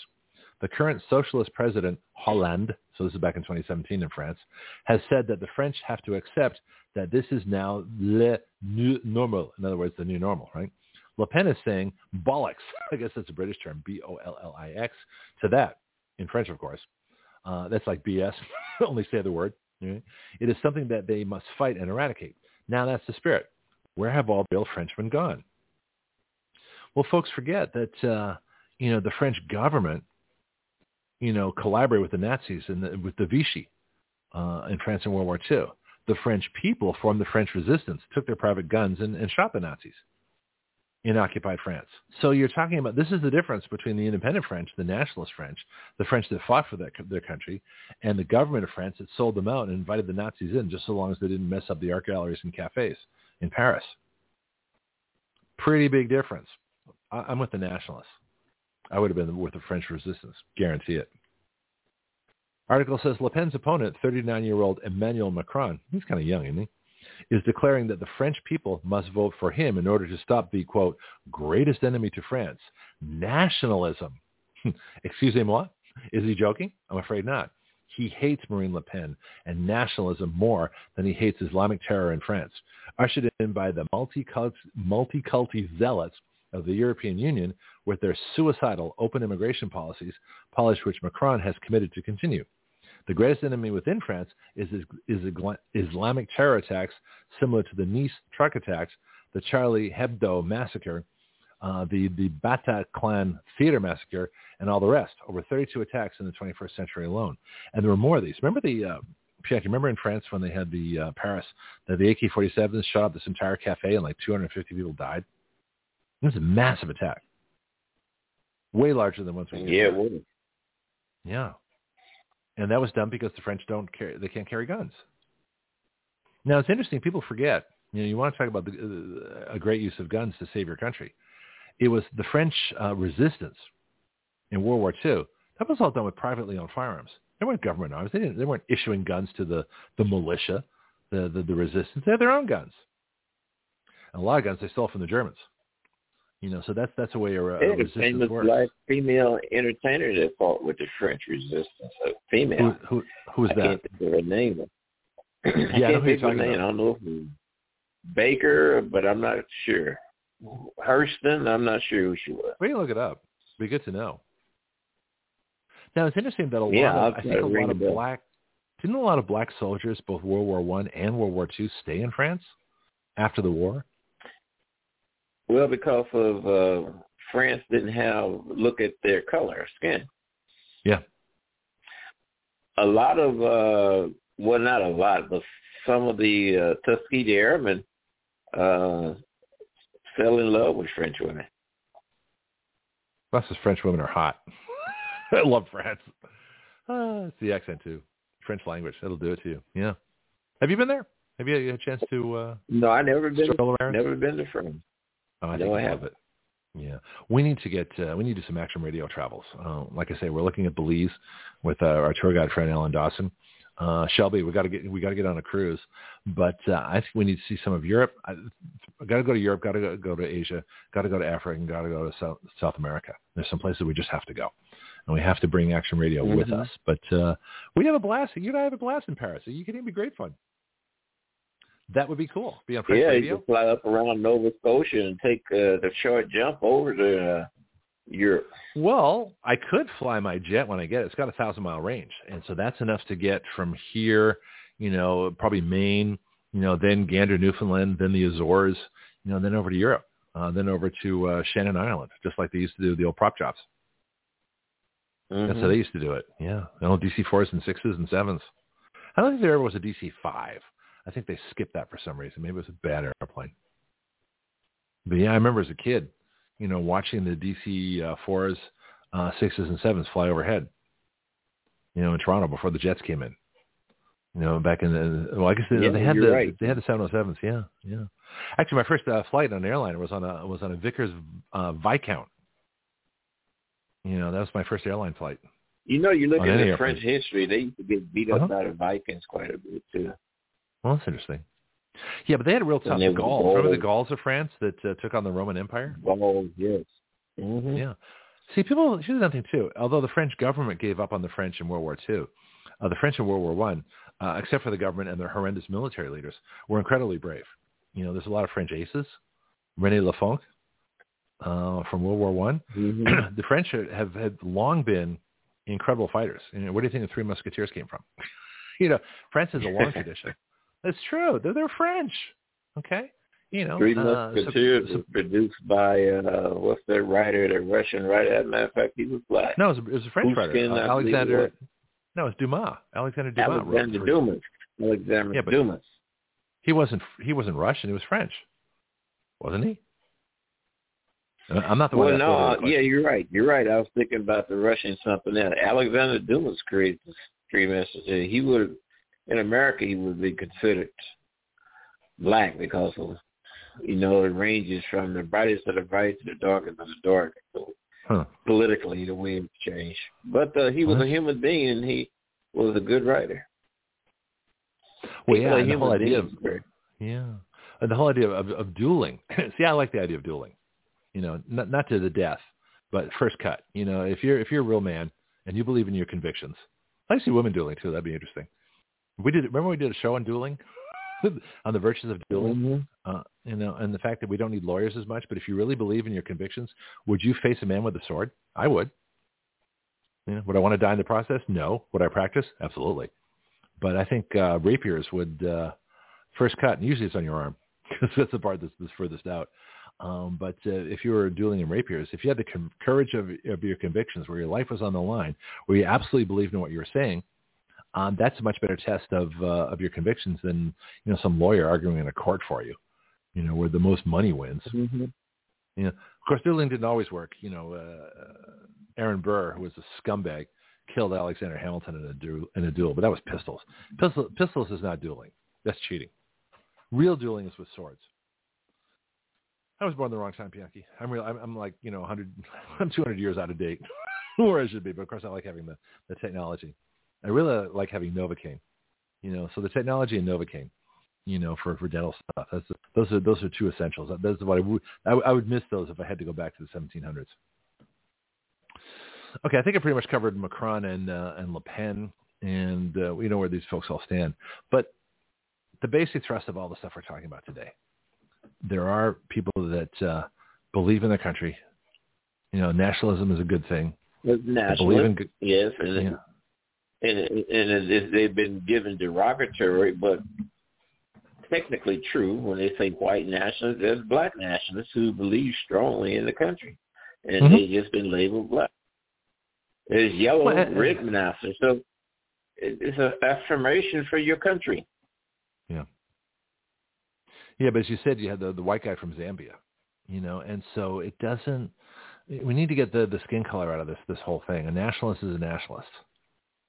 the current socialist president, Hollande, so this is back in 2017 in France, has said that the French have to accept that this is now le new normal. In other words, the new normal, right? Le Pen is saying bollocks. *laughs* I guess that's a British term, B-O-L-L-I-X, to that in French, of course. Uh, that's like BS. *laughs* Only say the word. Right? It is something that they must fight and eradicate. Now that's the spirit. Where have all the real Frenchmen gone? Well, folks forget that uh, you know the French government, you know, collaborated with the Nazis and the, with the Vichy uh, in France in World War II. The French people formed the French resistance, took their private guns, and, and shot the Nazis in occupied France. So you're talking about this is the difference between the independent French, the nationalist French, the French that fought for their, their country, and the government of France that sold them out and invited the Nazis in just so long as they didn't mess up the art galleries and cafes in Paris. Pretty big difference. I, I'm with the nationalists. I would have been with the French resistance. Guarantee it. Article says Le Pen's opponent, 39-year-old Emmanuel Macron, he's kind of young, isn't he? Is declaring that the French people must vote for him in order to stop the, quote, greatest enemy to France, nationalism. *laughs* Excusez-moi? Is he joking? I'm afraid not. He hates Marine Le Pen and nationalism more than he hates Islamic terror in France, ushered in by the multi-culti zealots of the European Union with their suicidal open immigration policies, policies which Macron has committed to continue. The greatest enemy within France is, is, is Islamic terror attacks similar to the Nice truck attacks, the Charlie Hebdo massacre, uh, the, the Bataclan theater massacre, and all the rest. Over 32 attacks in the 21st century alone. And there were more of these. Remember the, uh, Pierre, remember in France when they had the uh, Paris, the, the AK-47s shot up this entire cafe and like 250 people died? It was a massive attack. Way larger than once we Yeah, Yeah. And that was done because the French don't carry, they can't carry guns. Now it's interesting. People forget. You know, you want to talk about the, uh, a great use of guns to save your country. It was the French uh, resistance in World War II. That was all done with privately owned firearms. They weren't government arms. They, didn't, they weren't issuing guns to the, the militia, the, the, the resistance. They had their own guns. And a lot of guns they stole from the Germans. You know, so that's that's a way a, a uh, resistance famous works. black female entertainer that fought with the French resistance. A female. Who, who, who was I that? Can't think of her name. *clears throat* Yeah, I I can't think of her name. I don't know if Baker, but I'm not sure. Hurston, I'm not sure who she was. We can look it up. It'd Be good to know. Now it's interesting that a lot Yeah, of I think a lot of black didn't a lot of black soldiers, both World War One and World War Two, stay in France after the war? Well, because of uh, France didn't have look at their color skin. Yeah. A lot of uh well not a lot, but some of the uh, Tuskegee Airmen uh fell in love with French women. Plus, as French women are hot. *laughs* I love France. Uh, it's the accent too. French language. That'll do it to you. Yeah. Have you been there? Have you had a chance to uh, No, I never been around? never been to France. Oh, I No, think I haven't. it. Yeah, we need to get uh, we need to do some action radio travels. Uh, like I say, we're looking at Belize with uh, our tour guide friend Alan Dawson. Uh, Shelby, we got to get we got to get on a cruise, but uh, I think we need to see some of Europe. I, I got to go to Europe, got to go, go to Asia, got to go to Africa, and got to go to South, South America. There's some places we just have to go, and we have to bring Action Radio with Mhm. us. But uh, we have a blast. You and I have a blast in Paris. You can even be great fun. That would be cool. Be on French yeah, Radio. you can fly up around Nova Scotia and take uh, the short jump over to uh, Europe. Well, I could fly my jet when I get it. It's got a thousand mile range, and so that's enough to get from here, you know, probably Maine, you know, then Gander, Newfoundland, then the Azores, you know, then over to Europe, uh, then over to uh, Shannon Island, just like they used to do the old prop jobs. That's Mhm. how they used to do it. Yeah, the old DC fours and sixes and sevens. I don't think there ever was a DC five. I think they skipped that for some reason. Maybe it was a bad airplane. But yeah, I remember as a kid, you know, watching the DC uh, fours, uh, sixes, and sevens fly overhead. You know, in Toronto before the jets came in. You know, back in the well, I guess they, Yeah, they had the right. they had the seven oh sevens. Yeah, yeah. Actually, my first uh, flight on an airliner was on a was on a Vickers uh, Viscount. You know, that was my first airline flight. You know, you look at the. French history; they used to get beat up Uh-huh. by the Vikings quite a bit too. Well, that's interesting. Yeah, but they had a real tough And they were Gauls. Remember the Gauls. Gauls of France that uh, took on the Roman Empire? Balls, yes. hmm Yeah. See, people, here's another thing too. Although the French government gave up on the French in World War II, uh, the French in World War One, uh, except for the government and their horrendous military leaders, were incredibly brave. You know, there's a lot of French aces. René Lafont uh, from World War One. Mm-hmm. *clears throat* the French have had long been incredible fighters. You know, where do you think the Three Musketeers came from? *laughs* you know, France has a long *laughs* tradition. That's true. They're, they're French. Okay. You know, Three uh, Musketeers so- was produced by uh what's that writer, the Russian writer. As a matter of fact, he was black. no, it was, it was a French writer, Pushkin, uh, I it Alexander. was. No, it's Dumas. Alexander Dumas. Alexander Dumas. Alexander Yeah, Dumas. He wasn't. He wasn't Russian. He was French, wasn't he? Uh, I'm not the Well, one. that no, yeah, you're right. You're right. I was thinking about the Russian something else. Alexander Dumas created the three messages. He would, in America, he would be considered black because of, you know, it ranges from the brightest of the bright to the darkest of the dark. So Huh. politically, the way it changed. But uh, he was What? a human being, and he was a good writer. Well, He yeah, the whole idea of yeah, and the whole idea of, of dueling. *clears throat* See, I like the idea of dueling. You know, not not to the death, but first cut. You know, if you're if you're a real man and you believe in your convictions, I see women dueling too. That'd be interesting. We did. Remember we did a show on dueling, *laughs* on the virtues of dueling. Mhm. Uh, you know, and the fact that we don't need lawyers as much. But if you really believe in your convictions, would you face a man with a sword? I would. You know, would I want to die in the process? No. Would I practice? Absolutely. But I think uh, rapiers would uh, first cut, and usually it's on your arm *laughs* because that's the part that's, that's furthest out. Um, but uh, if you were dueling in rapiers, if you had the com- courage of, of your convictions, where your life was on the line, where you absolutely believed in what you were saying, um, that's a much better test of uh, of your convictions than you know some lawyer arguing in a court for you. You know, where the most money wins. Mhm. You know, of course, dueling didn't always work. You know, uh, Aaron Burr, who was a scumbag, killed Alexander Hamilton in a duel, in a duel, but that was pistols. Pistol, pistols is not dueling. That's cheating. Real dueling is with swords. I was born the wrong time, Bianchi. I'm real. I'm, I'm like you know 100. *laughs* I'm 200 years out of date, *laughs* where I should be. But of course, I like having the the technology. I really like having Novocaine. You know, so the technology in Novocaine you know, for, for dental stuff. That's those are those are two essentials. Are what I would I, would- I would miss those if I had to go back to the 1700s. Okay, I think I pretty much covered Macron and uh, and Le Pen, and uh, we know where these folks all stand. But the basic thrust of all the stuff we're talking about today, there are people that uh, believe in their country. You know, nationalism is a good thing. It's They national. believe in Yes, yeah. And and it, they've been given derogatory, but technically true when they say white nationalists. There's black nationalists who believe strongly in the country, and Mhm. they just been labeled black. There's yellow, Well, uh, red nationalists. So it's an affirmation for your country. Yeah. Yeah, but as you said, you had the the white guy from Zambia, you know, and so it doesn't. We need to get the the skin color out of this this whole thing. A nationalist is a nationalist,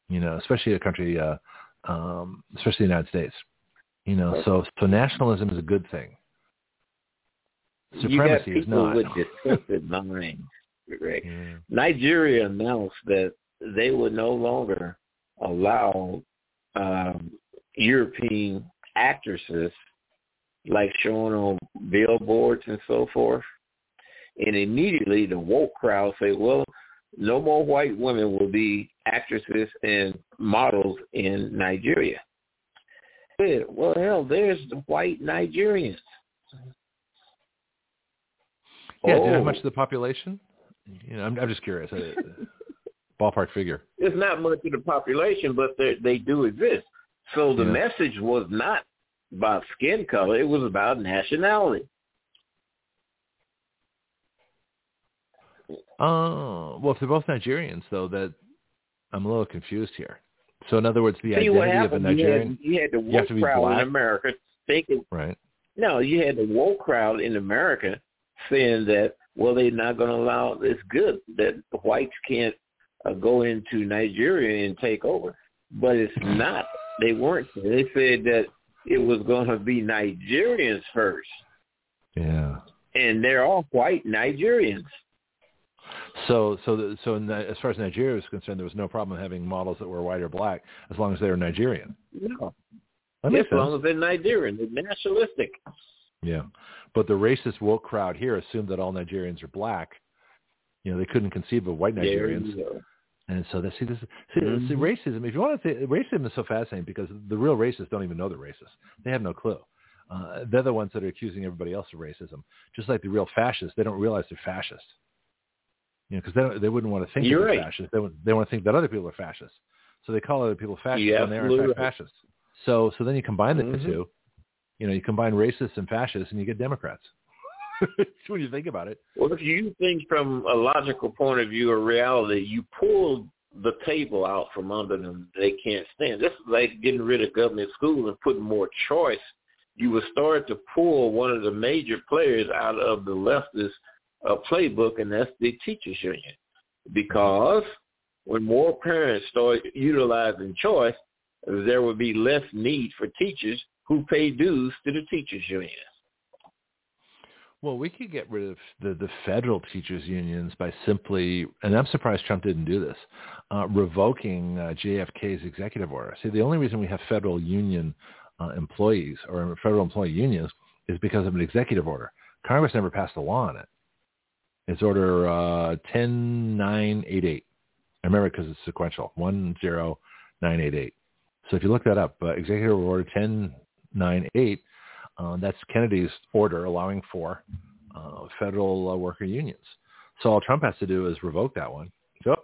you know, especially a country, uh, um, especially the United States, you know. Right. So so nationalism is a good thing. you got Supremacy is people not. with distorted minds. Rick. *laughs* Yeah. Nigeria announced that they would no longer allow um, European actresses like shown on billboards and so forth. And immediately the woke crowd say, well, no more white women will be actresses and models in Nigeria. Well, hell, there's the white Nigerians. Yeah. Know how Oh. much of the population? You know, I'm I'm just curious. Uh, *laughs* ballpark figure. it's not much of the population, but they they do exist. So the Yeah. message was not about skin color; it was about nationality. Oh, well, if they're both Nigerians, though, that I'm a little confused here. So, in other words, the See identity of a? Nigerian, You had, you had the you have woke to be crowd black? in America thinking. right? No, you had the woke crowd in America saying that well, they're not going to allow. It's good that the whites can't uh, go into Nigeria and take over, but it's not. They weren't. They said that it was going to be Nigerians first. Yeah. and they're all white Nigerians. So, so, the, so, in that, as far as Nigeria is concerned, there was no problem having models that were white or black as long as they were Nigerian. No, That as long as they're Nigerian, they're nationalistic. Yeah, but the racist woke crowd here assumed that all Nigerians are black, You know, they couldn't conceive of white Nigerians. And so they see this see, mm-hmm. see racism. If you want to say racism is so fascinating because the real racists don't even know they're racist. They have no clue. Uh, they're the ones that are accusing everybody else of racism. Just like the real fascists, they don't realize they're fascist. You know, because they they wouldn't want to think You're they're right. fascist. They, they want to think that other people are fascists. So they call other people fascists when they're in fact right. fascists. So so then you combine the mm-hmm. two. You know, you combine racists and fascists, and you get Democrats. *laughs* when you think about it. Well, if you think from a logical point of view or reality, you pull the table out from under them. They can't stand. This is like getting rid of government schools and putting more choice. You will start to pull one of the major players out of the leftist uh, playbook, and that's the teachers union. Because when more parents start utilizing choice, there will be less need for teachers who pay dues to the teachers union. Well, we could get rid of the, the federal teachers unions by simply, and I'm surprised Trump didn't do this, uh, revoking uh, JFK's executive order. See, the only reason we have federal union uh, employees or federal employee unions is because of an executive order. Congress never passed a law on it. It's Order uh, 10988. I remember because it's sequential, 10988. So if you look that up, uh, Executive Order 1098 uh, that's Kennedy's order allowing for uh, federal uh, worker unions. So all Trump has to do is revoke that one. So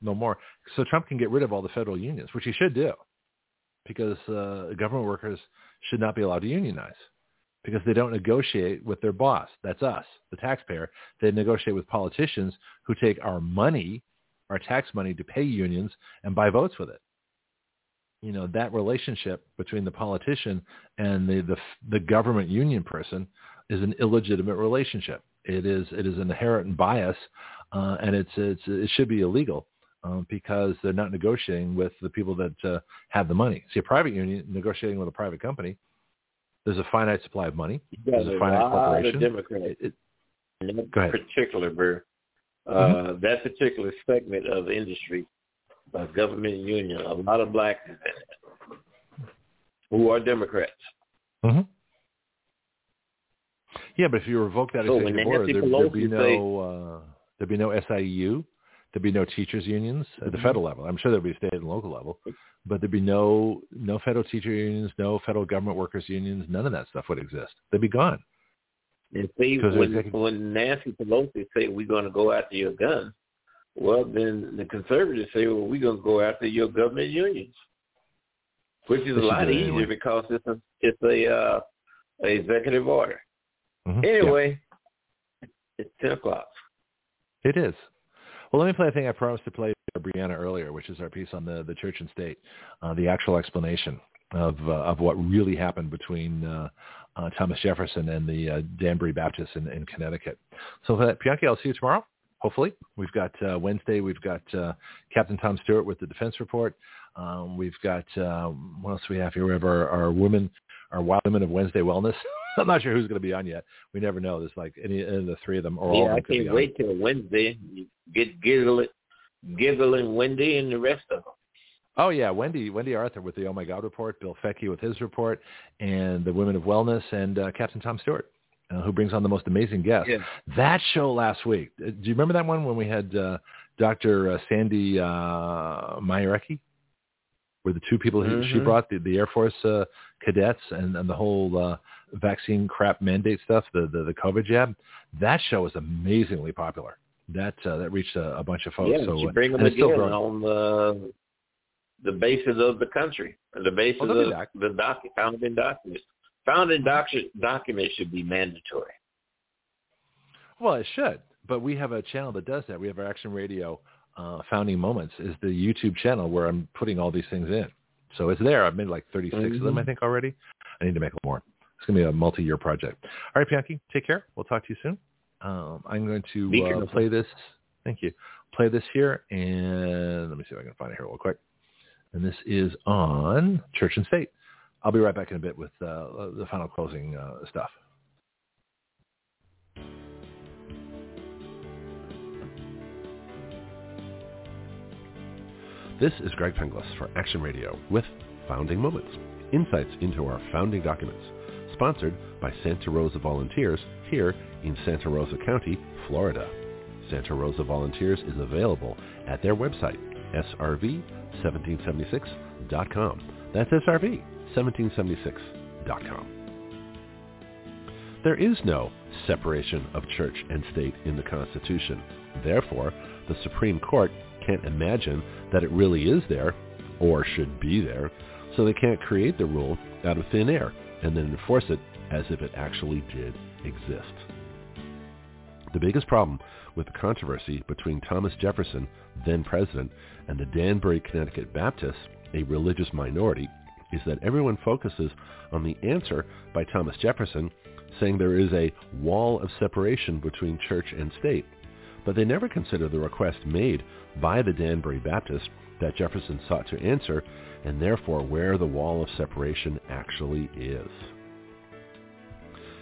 no more. So Trump can get rid of all the federal unions, which he should do, because uh, government workers should not be allowed to unionize because they don't negotiate with their boss. That's us, the taxpayer. They negotiate with politicians who take our money, our tax money, to pay unions and buy votes with it you know that relationship between the politician and the the, the government union person is an illegitimate relationship. It is it is an inherent bias, uh, and it's it's it should be illegal um, because they're not negotiating with the people that uh, have the money. See, a private union negotiating with a private company, there's a finite supply of money. There's a finite corporation. Democrats. It, it, go ahead. Particular. Uh, mm-hmm. That particular segment of industry by government union, a lot of blacks who are Democrats. Mm-hmm. Yeah, but if you revoke that so executive order, there, would be no uh, there'd be no SEIU, there'd be no teachers unions at the mm-hmm. federal level. I'm sure there'd be state and local level, but there'd be no no federal teacher unions, no federal government workers unions. None of that stuff would exist. They'd be gone. And see, when, when Nancy Pelosi say we're going to go after your guns, well, then the conservatives say, well, we're going to go after your government unions, which is a lot easier anyway. because it's a it's a uh, a executive order. Mm-hmm. Anyway, yeah. it's ten o'clock. It is. Well, let me play a thing I promised to play Breanna earlier, which is our piece on the the church and state, uh, the actual explanation of uh, of what really happened between uh, uh, Thomas Jefferson and the uh, Danbury Baptists in, in Connecticut. So for that, Bianchi, I'll see you tomorrow hopefully. We've got uh, Wednesday. We've got uh, Captain Tom Stewart with the defense report. Um, we've got uh, what else do we have here? We have our, our women, our wild women of Wednesday wellness. *laughs* *laughs* I'm not sure who's going to be on yet. We never know. There's like any, any of the three of them or yeah, all. I can't wait till Wednesday. get giggling, giggling Wendy and the rest of them. Oh yeah, Wendy Wendy Arthur with the Oh My God report, Bill Fecky with his report, and the Women of Wellness, and uh, Captain Tom Stewart uh, who brings on the most amazing guests. Yeah. That show last week. Uh, do you remember that one when we had uh, Dr. Uh, Sandy uh, Mayerecki? Were the two people mm-hmm. she brought, the, the Air Force uh, cadets and, and the whole uh, vaccine crap mandate stuff, the, the, the COVID jab. That show was amazingly popular. That uh, that reached a, a bunch of folks. Yeah, so, you bring them again on the the basis of the country, the basis well, of doc- the doc- founding documents. Founding docu- documents should be mandatory. Well, it should, but we have a channel that does that. We have our Action Radio uh, Founding Moments is the YouTube channel where I'm putting all these things in. So it's there. I've made like 36 mm-hmm. of them, I mm-hmm. think, already. I need to make more. It's going to be a multi-year project. All right, Bianchi, take care. We'll talk to you soon. Um, I'm going to uh, play this. Thank you. Play this here, and let me see if I can find it here real quick. And this is on Church and State. I'll be right back in a bit with uh, the final closing uh, stuff. This is Greg Penglis for Action Radio with Founding Moments, insights into our founding documents, sponsored by Santa Rosa Volunteers here in Santa Rosa County, Florida. Santa Rosa Volunteers is available at their website, srv1776.com. That's srv1776.com. There is no separation of church and state in the Constitution. Therefore, the Supreme Court can't imagine that it really is there or should be there, so they can't create the rule out of thin air and then enforce it as if it actually did exist. The biggest problem with the controversy between Thomas Jefferson, then president, and the Danbury, Connecticut Baptists, a religious minority, is that everyone focuses on the answer by Thomas Jefferson saying there is a wall of separation between church and state, but they never consider the request made by the Danbury Baptists that Jefferson sought to answer, and therefore where the wall of separation actually is.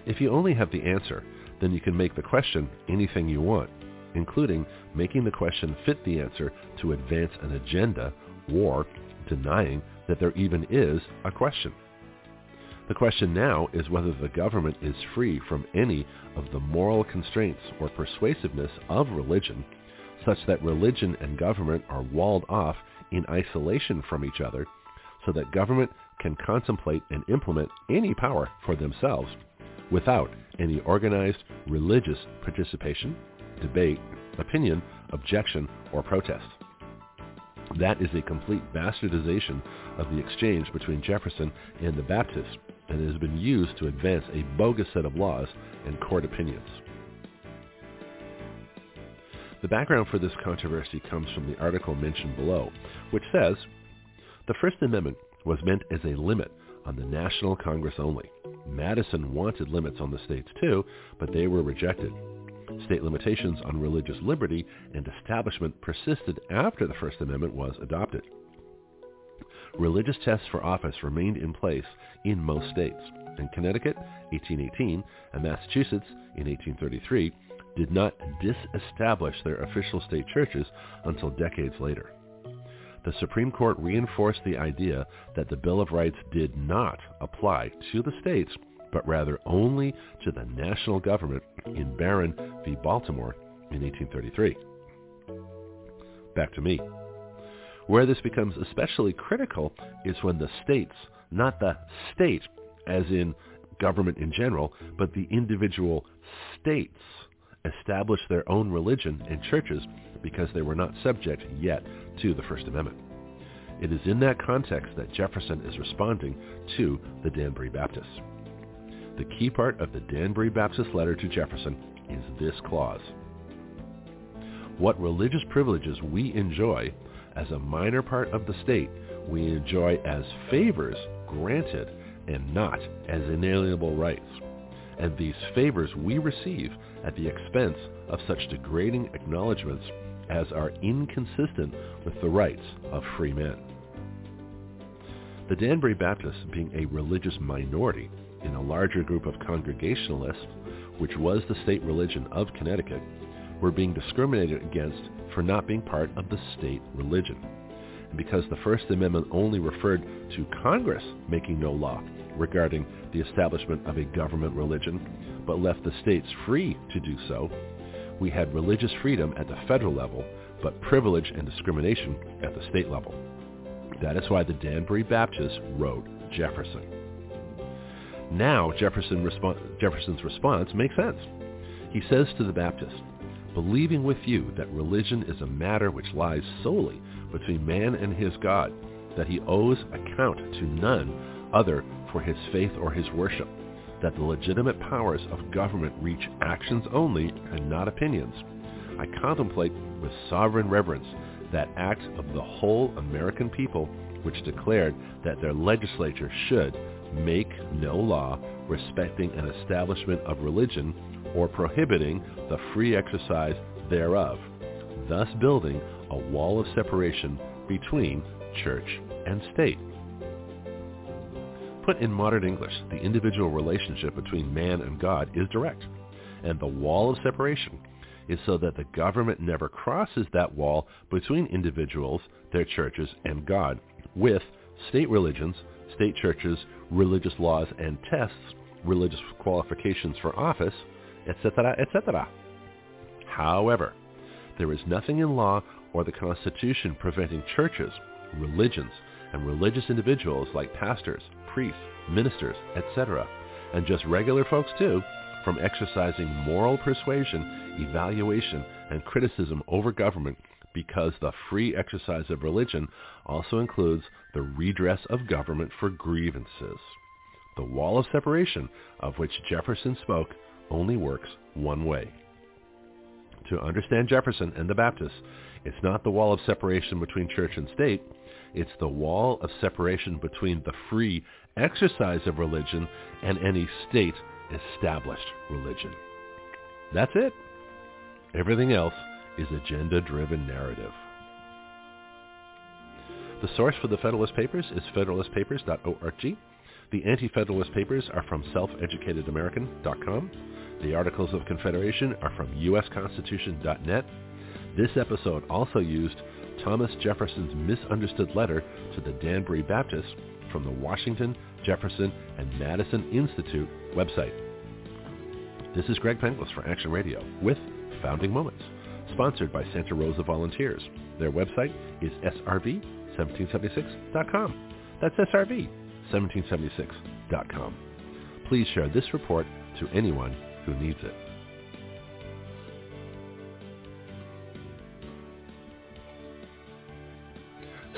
If you only have the answer, then you can make the question anything you want, including making the question fit the answer to advance an agenda or denying that there even is a question. The question now is whether the government is free from any of the moral constraints or persuasiveness of religion such that religion and government are walled off in isolation from each other so that government can contemplate and implement any power for themselves without any organized religious participation, debate, opinion, objection, or protest. That is a complete bastardization of the exchange between Jefferson and the Baptists and has been used to advance a bogus set of laws and court opinions. The background for this controversy comes from the article mentioned below, which says, the First Amendment was meant as a limit on the National Congress only. Madison wanted limits on the states too, but they were rejected. State limitations on religious liberty and establishment persisted after the First Amendment was adopted. Religious tests for office remained in place in most states. In Connecticut, 1818, and Massachusetts, in 1833, did not disestablish their official state churches until decades later. The Supreme Court reinforced the idea that the Bill of Rights did not apply to the states, but rather only to the national government in Barron v. Baltimore in 1833. Back to me. Where this becomes especially critical is when the states, not the state as in government in general, but the individual states establish their own religion and churches because they were not subject yet to the First Amendment. It is in that context that Jefferson is responding to the Danbury Baptists. The key part of the Danbury Baptist letter to Jefferson is this clause. What religious privileges we enjoy as a minor part of the state, we enjoy as favors granted and not as inalienable rights. And these favors we receive at the expense of such degrading acknowledgments as are inconsistent with the rights of free men. The Danbury Baptists, being a religious minority in a larger group of Congregationalists, which was the state religion of Connecticut, were being discriminated against for not being part of the state religion. And because the First Amendment only referred to Congress making no law regarding the establishment of a government religion, but left the states free to do so, we had religious freedom at the federal level, but privilege and discrimination at the state level. That is why the Danbury Baptists wrote Jefferson. Now Jefferson Jefferson's response makes sense. He says to the Baptists, believing with you that religion is a matter which lies solely between man and his God, that he owes account to none other for his faith or his worship, that the legitimate powers of government reach actions only and not opinions. I contemplate with sovereign reverence that act of the whole American people which declared that their legislature should make no law respecting an establishment of religion or prohibiting the free exercise thereof, thus building a wall of separation between church and state. Put in modern English, the individual relationship between man and God is direct, and the wall of separation is so that the government never crosses that wall between individuals, their churches, and God with state religions, state churches, religious laws and tests, religious qualifications for office, etc., etc. However, there is nothing in law or the Constitution preventing churches, religions, and religious individuals like pastors, priests, ministers, etc., and just regular folks too, from exercising moral persuasion, evaluation, and criticism over government because the free exercise of religion also includes the redress of government for grievances. The wall of separation of which Jefferson spoke only works one way. To understand Jefferson and the Baptists, it's not the wall of separation between church and state, it's the wall of separation between the free exercise of religion and any state established religion. That's it. Everything else is agenda-driven narrative. The source for the Federalist Papers is federalistpapers.org. The Anti-Federalist Papers are from selfeducatedamerican.com. The Articles of Confederation are from usconstitution.net. This episode also used Thomas Jefferson's misunderstood letter to the Danbury Baptists from the Washington, Jefferson, and Madison Institute website. This is Greg Penglis for Action Radio with Founding Moments, sponsored by Santa Rosa Volunteers. Their website is srv1776.com. That's srv1776.com. Please share this report to anyone who needs it.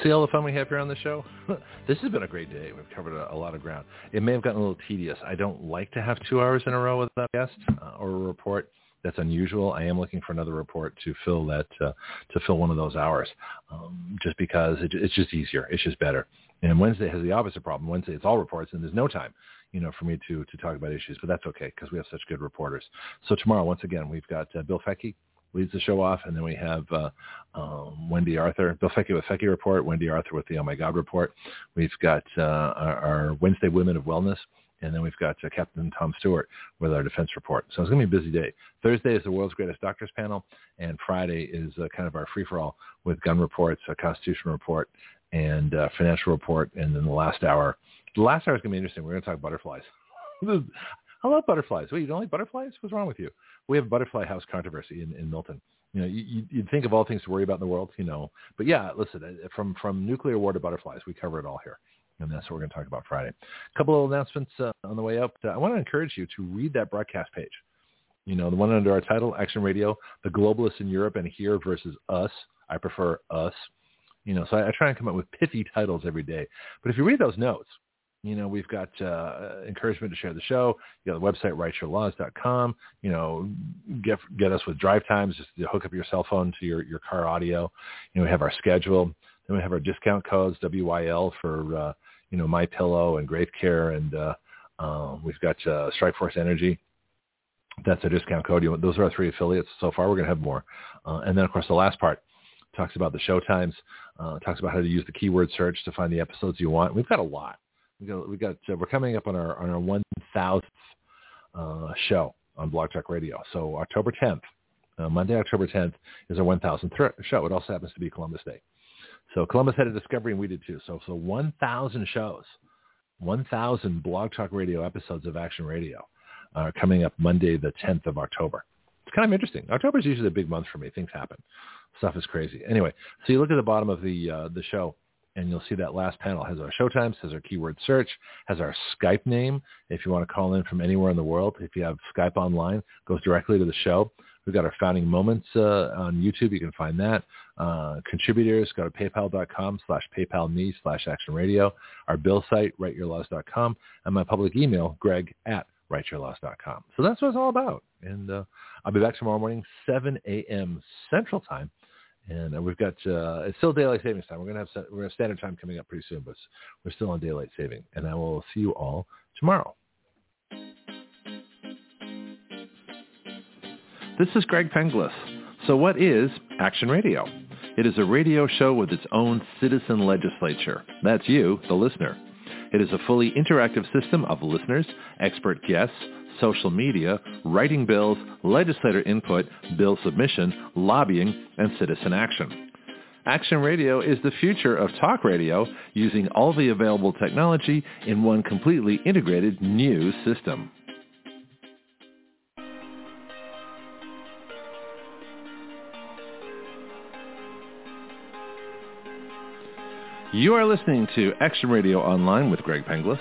See all the fun we have here on the show? *laughs* this has been a great day. We've covered a, a, lot of ground. It may have gotten a little tedious. I don't like to have two hours in a row with a guest uh, or a report. That's unusual. I am looking for another report to fill that uh, to fill one of those hours, um, just because it, it's just easier. It's just better. And Wednesday has the opposite problem. Wednesday it's all reports, and there's no time, you know, for me to to talk about issues. But that's okay because we have such good reporters. So tomorrow, once again, we've got uh, Bill Fecky leads the show off, and then we have uh, um, Wendy Arthur, Bill Fecky with Fecky Report, Wendy Arthur with the Oh My God Report. We've got uh, our, our, Wednesday Women of Wellness, and then we've got uh, Captain Tom Stewart with our Defense Report. So it's going to be a busy day. Thursday is the World's Greatest Doctors Panel, and Friday is uh, kind of our free-for-all with gun reports, a Constitution report, and uh, financial report, and then the last hour. The last hour is going to be interesting. We're going to talk butterflies. *laughs* love butterflies. Wait, you don't like butterflies? What's wrong with you? We have a butterfly house controversy in, in Milton. You know, you, you'd think of all things to worry about in the world, you know. But yeah, listen, uh, from from nuclear war to butterflies, we cover it all here, and that's what we're going to talk about Friday. A couple of announcements uh, on the way up. Uh, I want to encourage you to read that broadcast page. You know, the one under our title, Action Radio, the globalists in Europe and here versus us. I prefer us. You know, so I, I try and come up with pithy titles every day. But if you read those notes, you know, we've got uh, encouragement to share the show. You got the website, writeyourlaws.com. You know, get get us with drive times, just to hook up your cell phone to your, your car audio. You know, we have our schedule. Then we have our discount codes, WYL for, uh, you know, My Pillow and Graith Care. And uh, uh, we've got uh, Strike Force Energy. That's a discount code. You know, those are our three affiliates so far. We're going to have more. Uh, and then, of course, the last part talks about the show times, uh, talks about how to use the keyword search to find the episodes you want. We've got a lot we got we got uh, we're coming up on our on our one thousandth uh, show on Blog Talk Radio. So October 10th, uh, Monday, October 10th is our 1,000th show. It also happens to be Columbus Day. So Columbus had a discovery, and we did too. So so 1,000 shows, 1,000 Blog Talk Radio episodes of Action Radio are coming up Monday, the 10th of October. It's kind of interesting. October is usually a big month for me. Things happen. Stuff is crazy. Anyway, so you look at the bottom of the uh, the show and you'll see that last panel has our show times, has our keyword search, has our Skype name. If you want to call in from anywhere in the world, if you have Skype online, goes directly to the show. We've got our founding moments uh, on YouTube. You can find that. Uh, contributors, go to paypal.com slash paypal paypalme slash action radio. Our bill site, writeyourlaws.com. And my public email, greg at writeyourlaws.com. So that's what it's all about. And uh, I'll be back tomorrow morning, 7 a.m. Central Time and uh, we've got uh, it's still daylight savings time. We're gonna have we're gonna have standard time coming up pretty soon, but we're still on daylight saving. And I will see you all tomorrow. This is Greg Penglis. So what is Action Radio? It is a radio show with its own citizen legislature. That's you, the listener. It is a fully interactive system of listeners, expert guests, social media, writing bills, legislator input, bill submission, lobbying, and citizen action. Action Radio is the future of talk radio using all the available technology in one completely integrated new system. You are listening to Action Radio Online with Greg Penglis.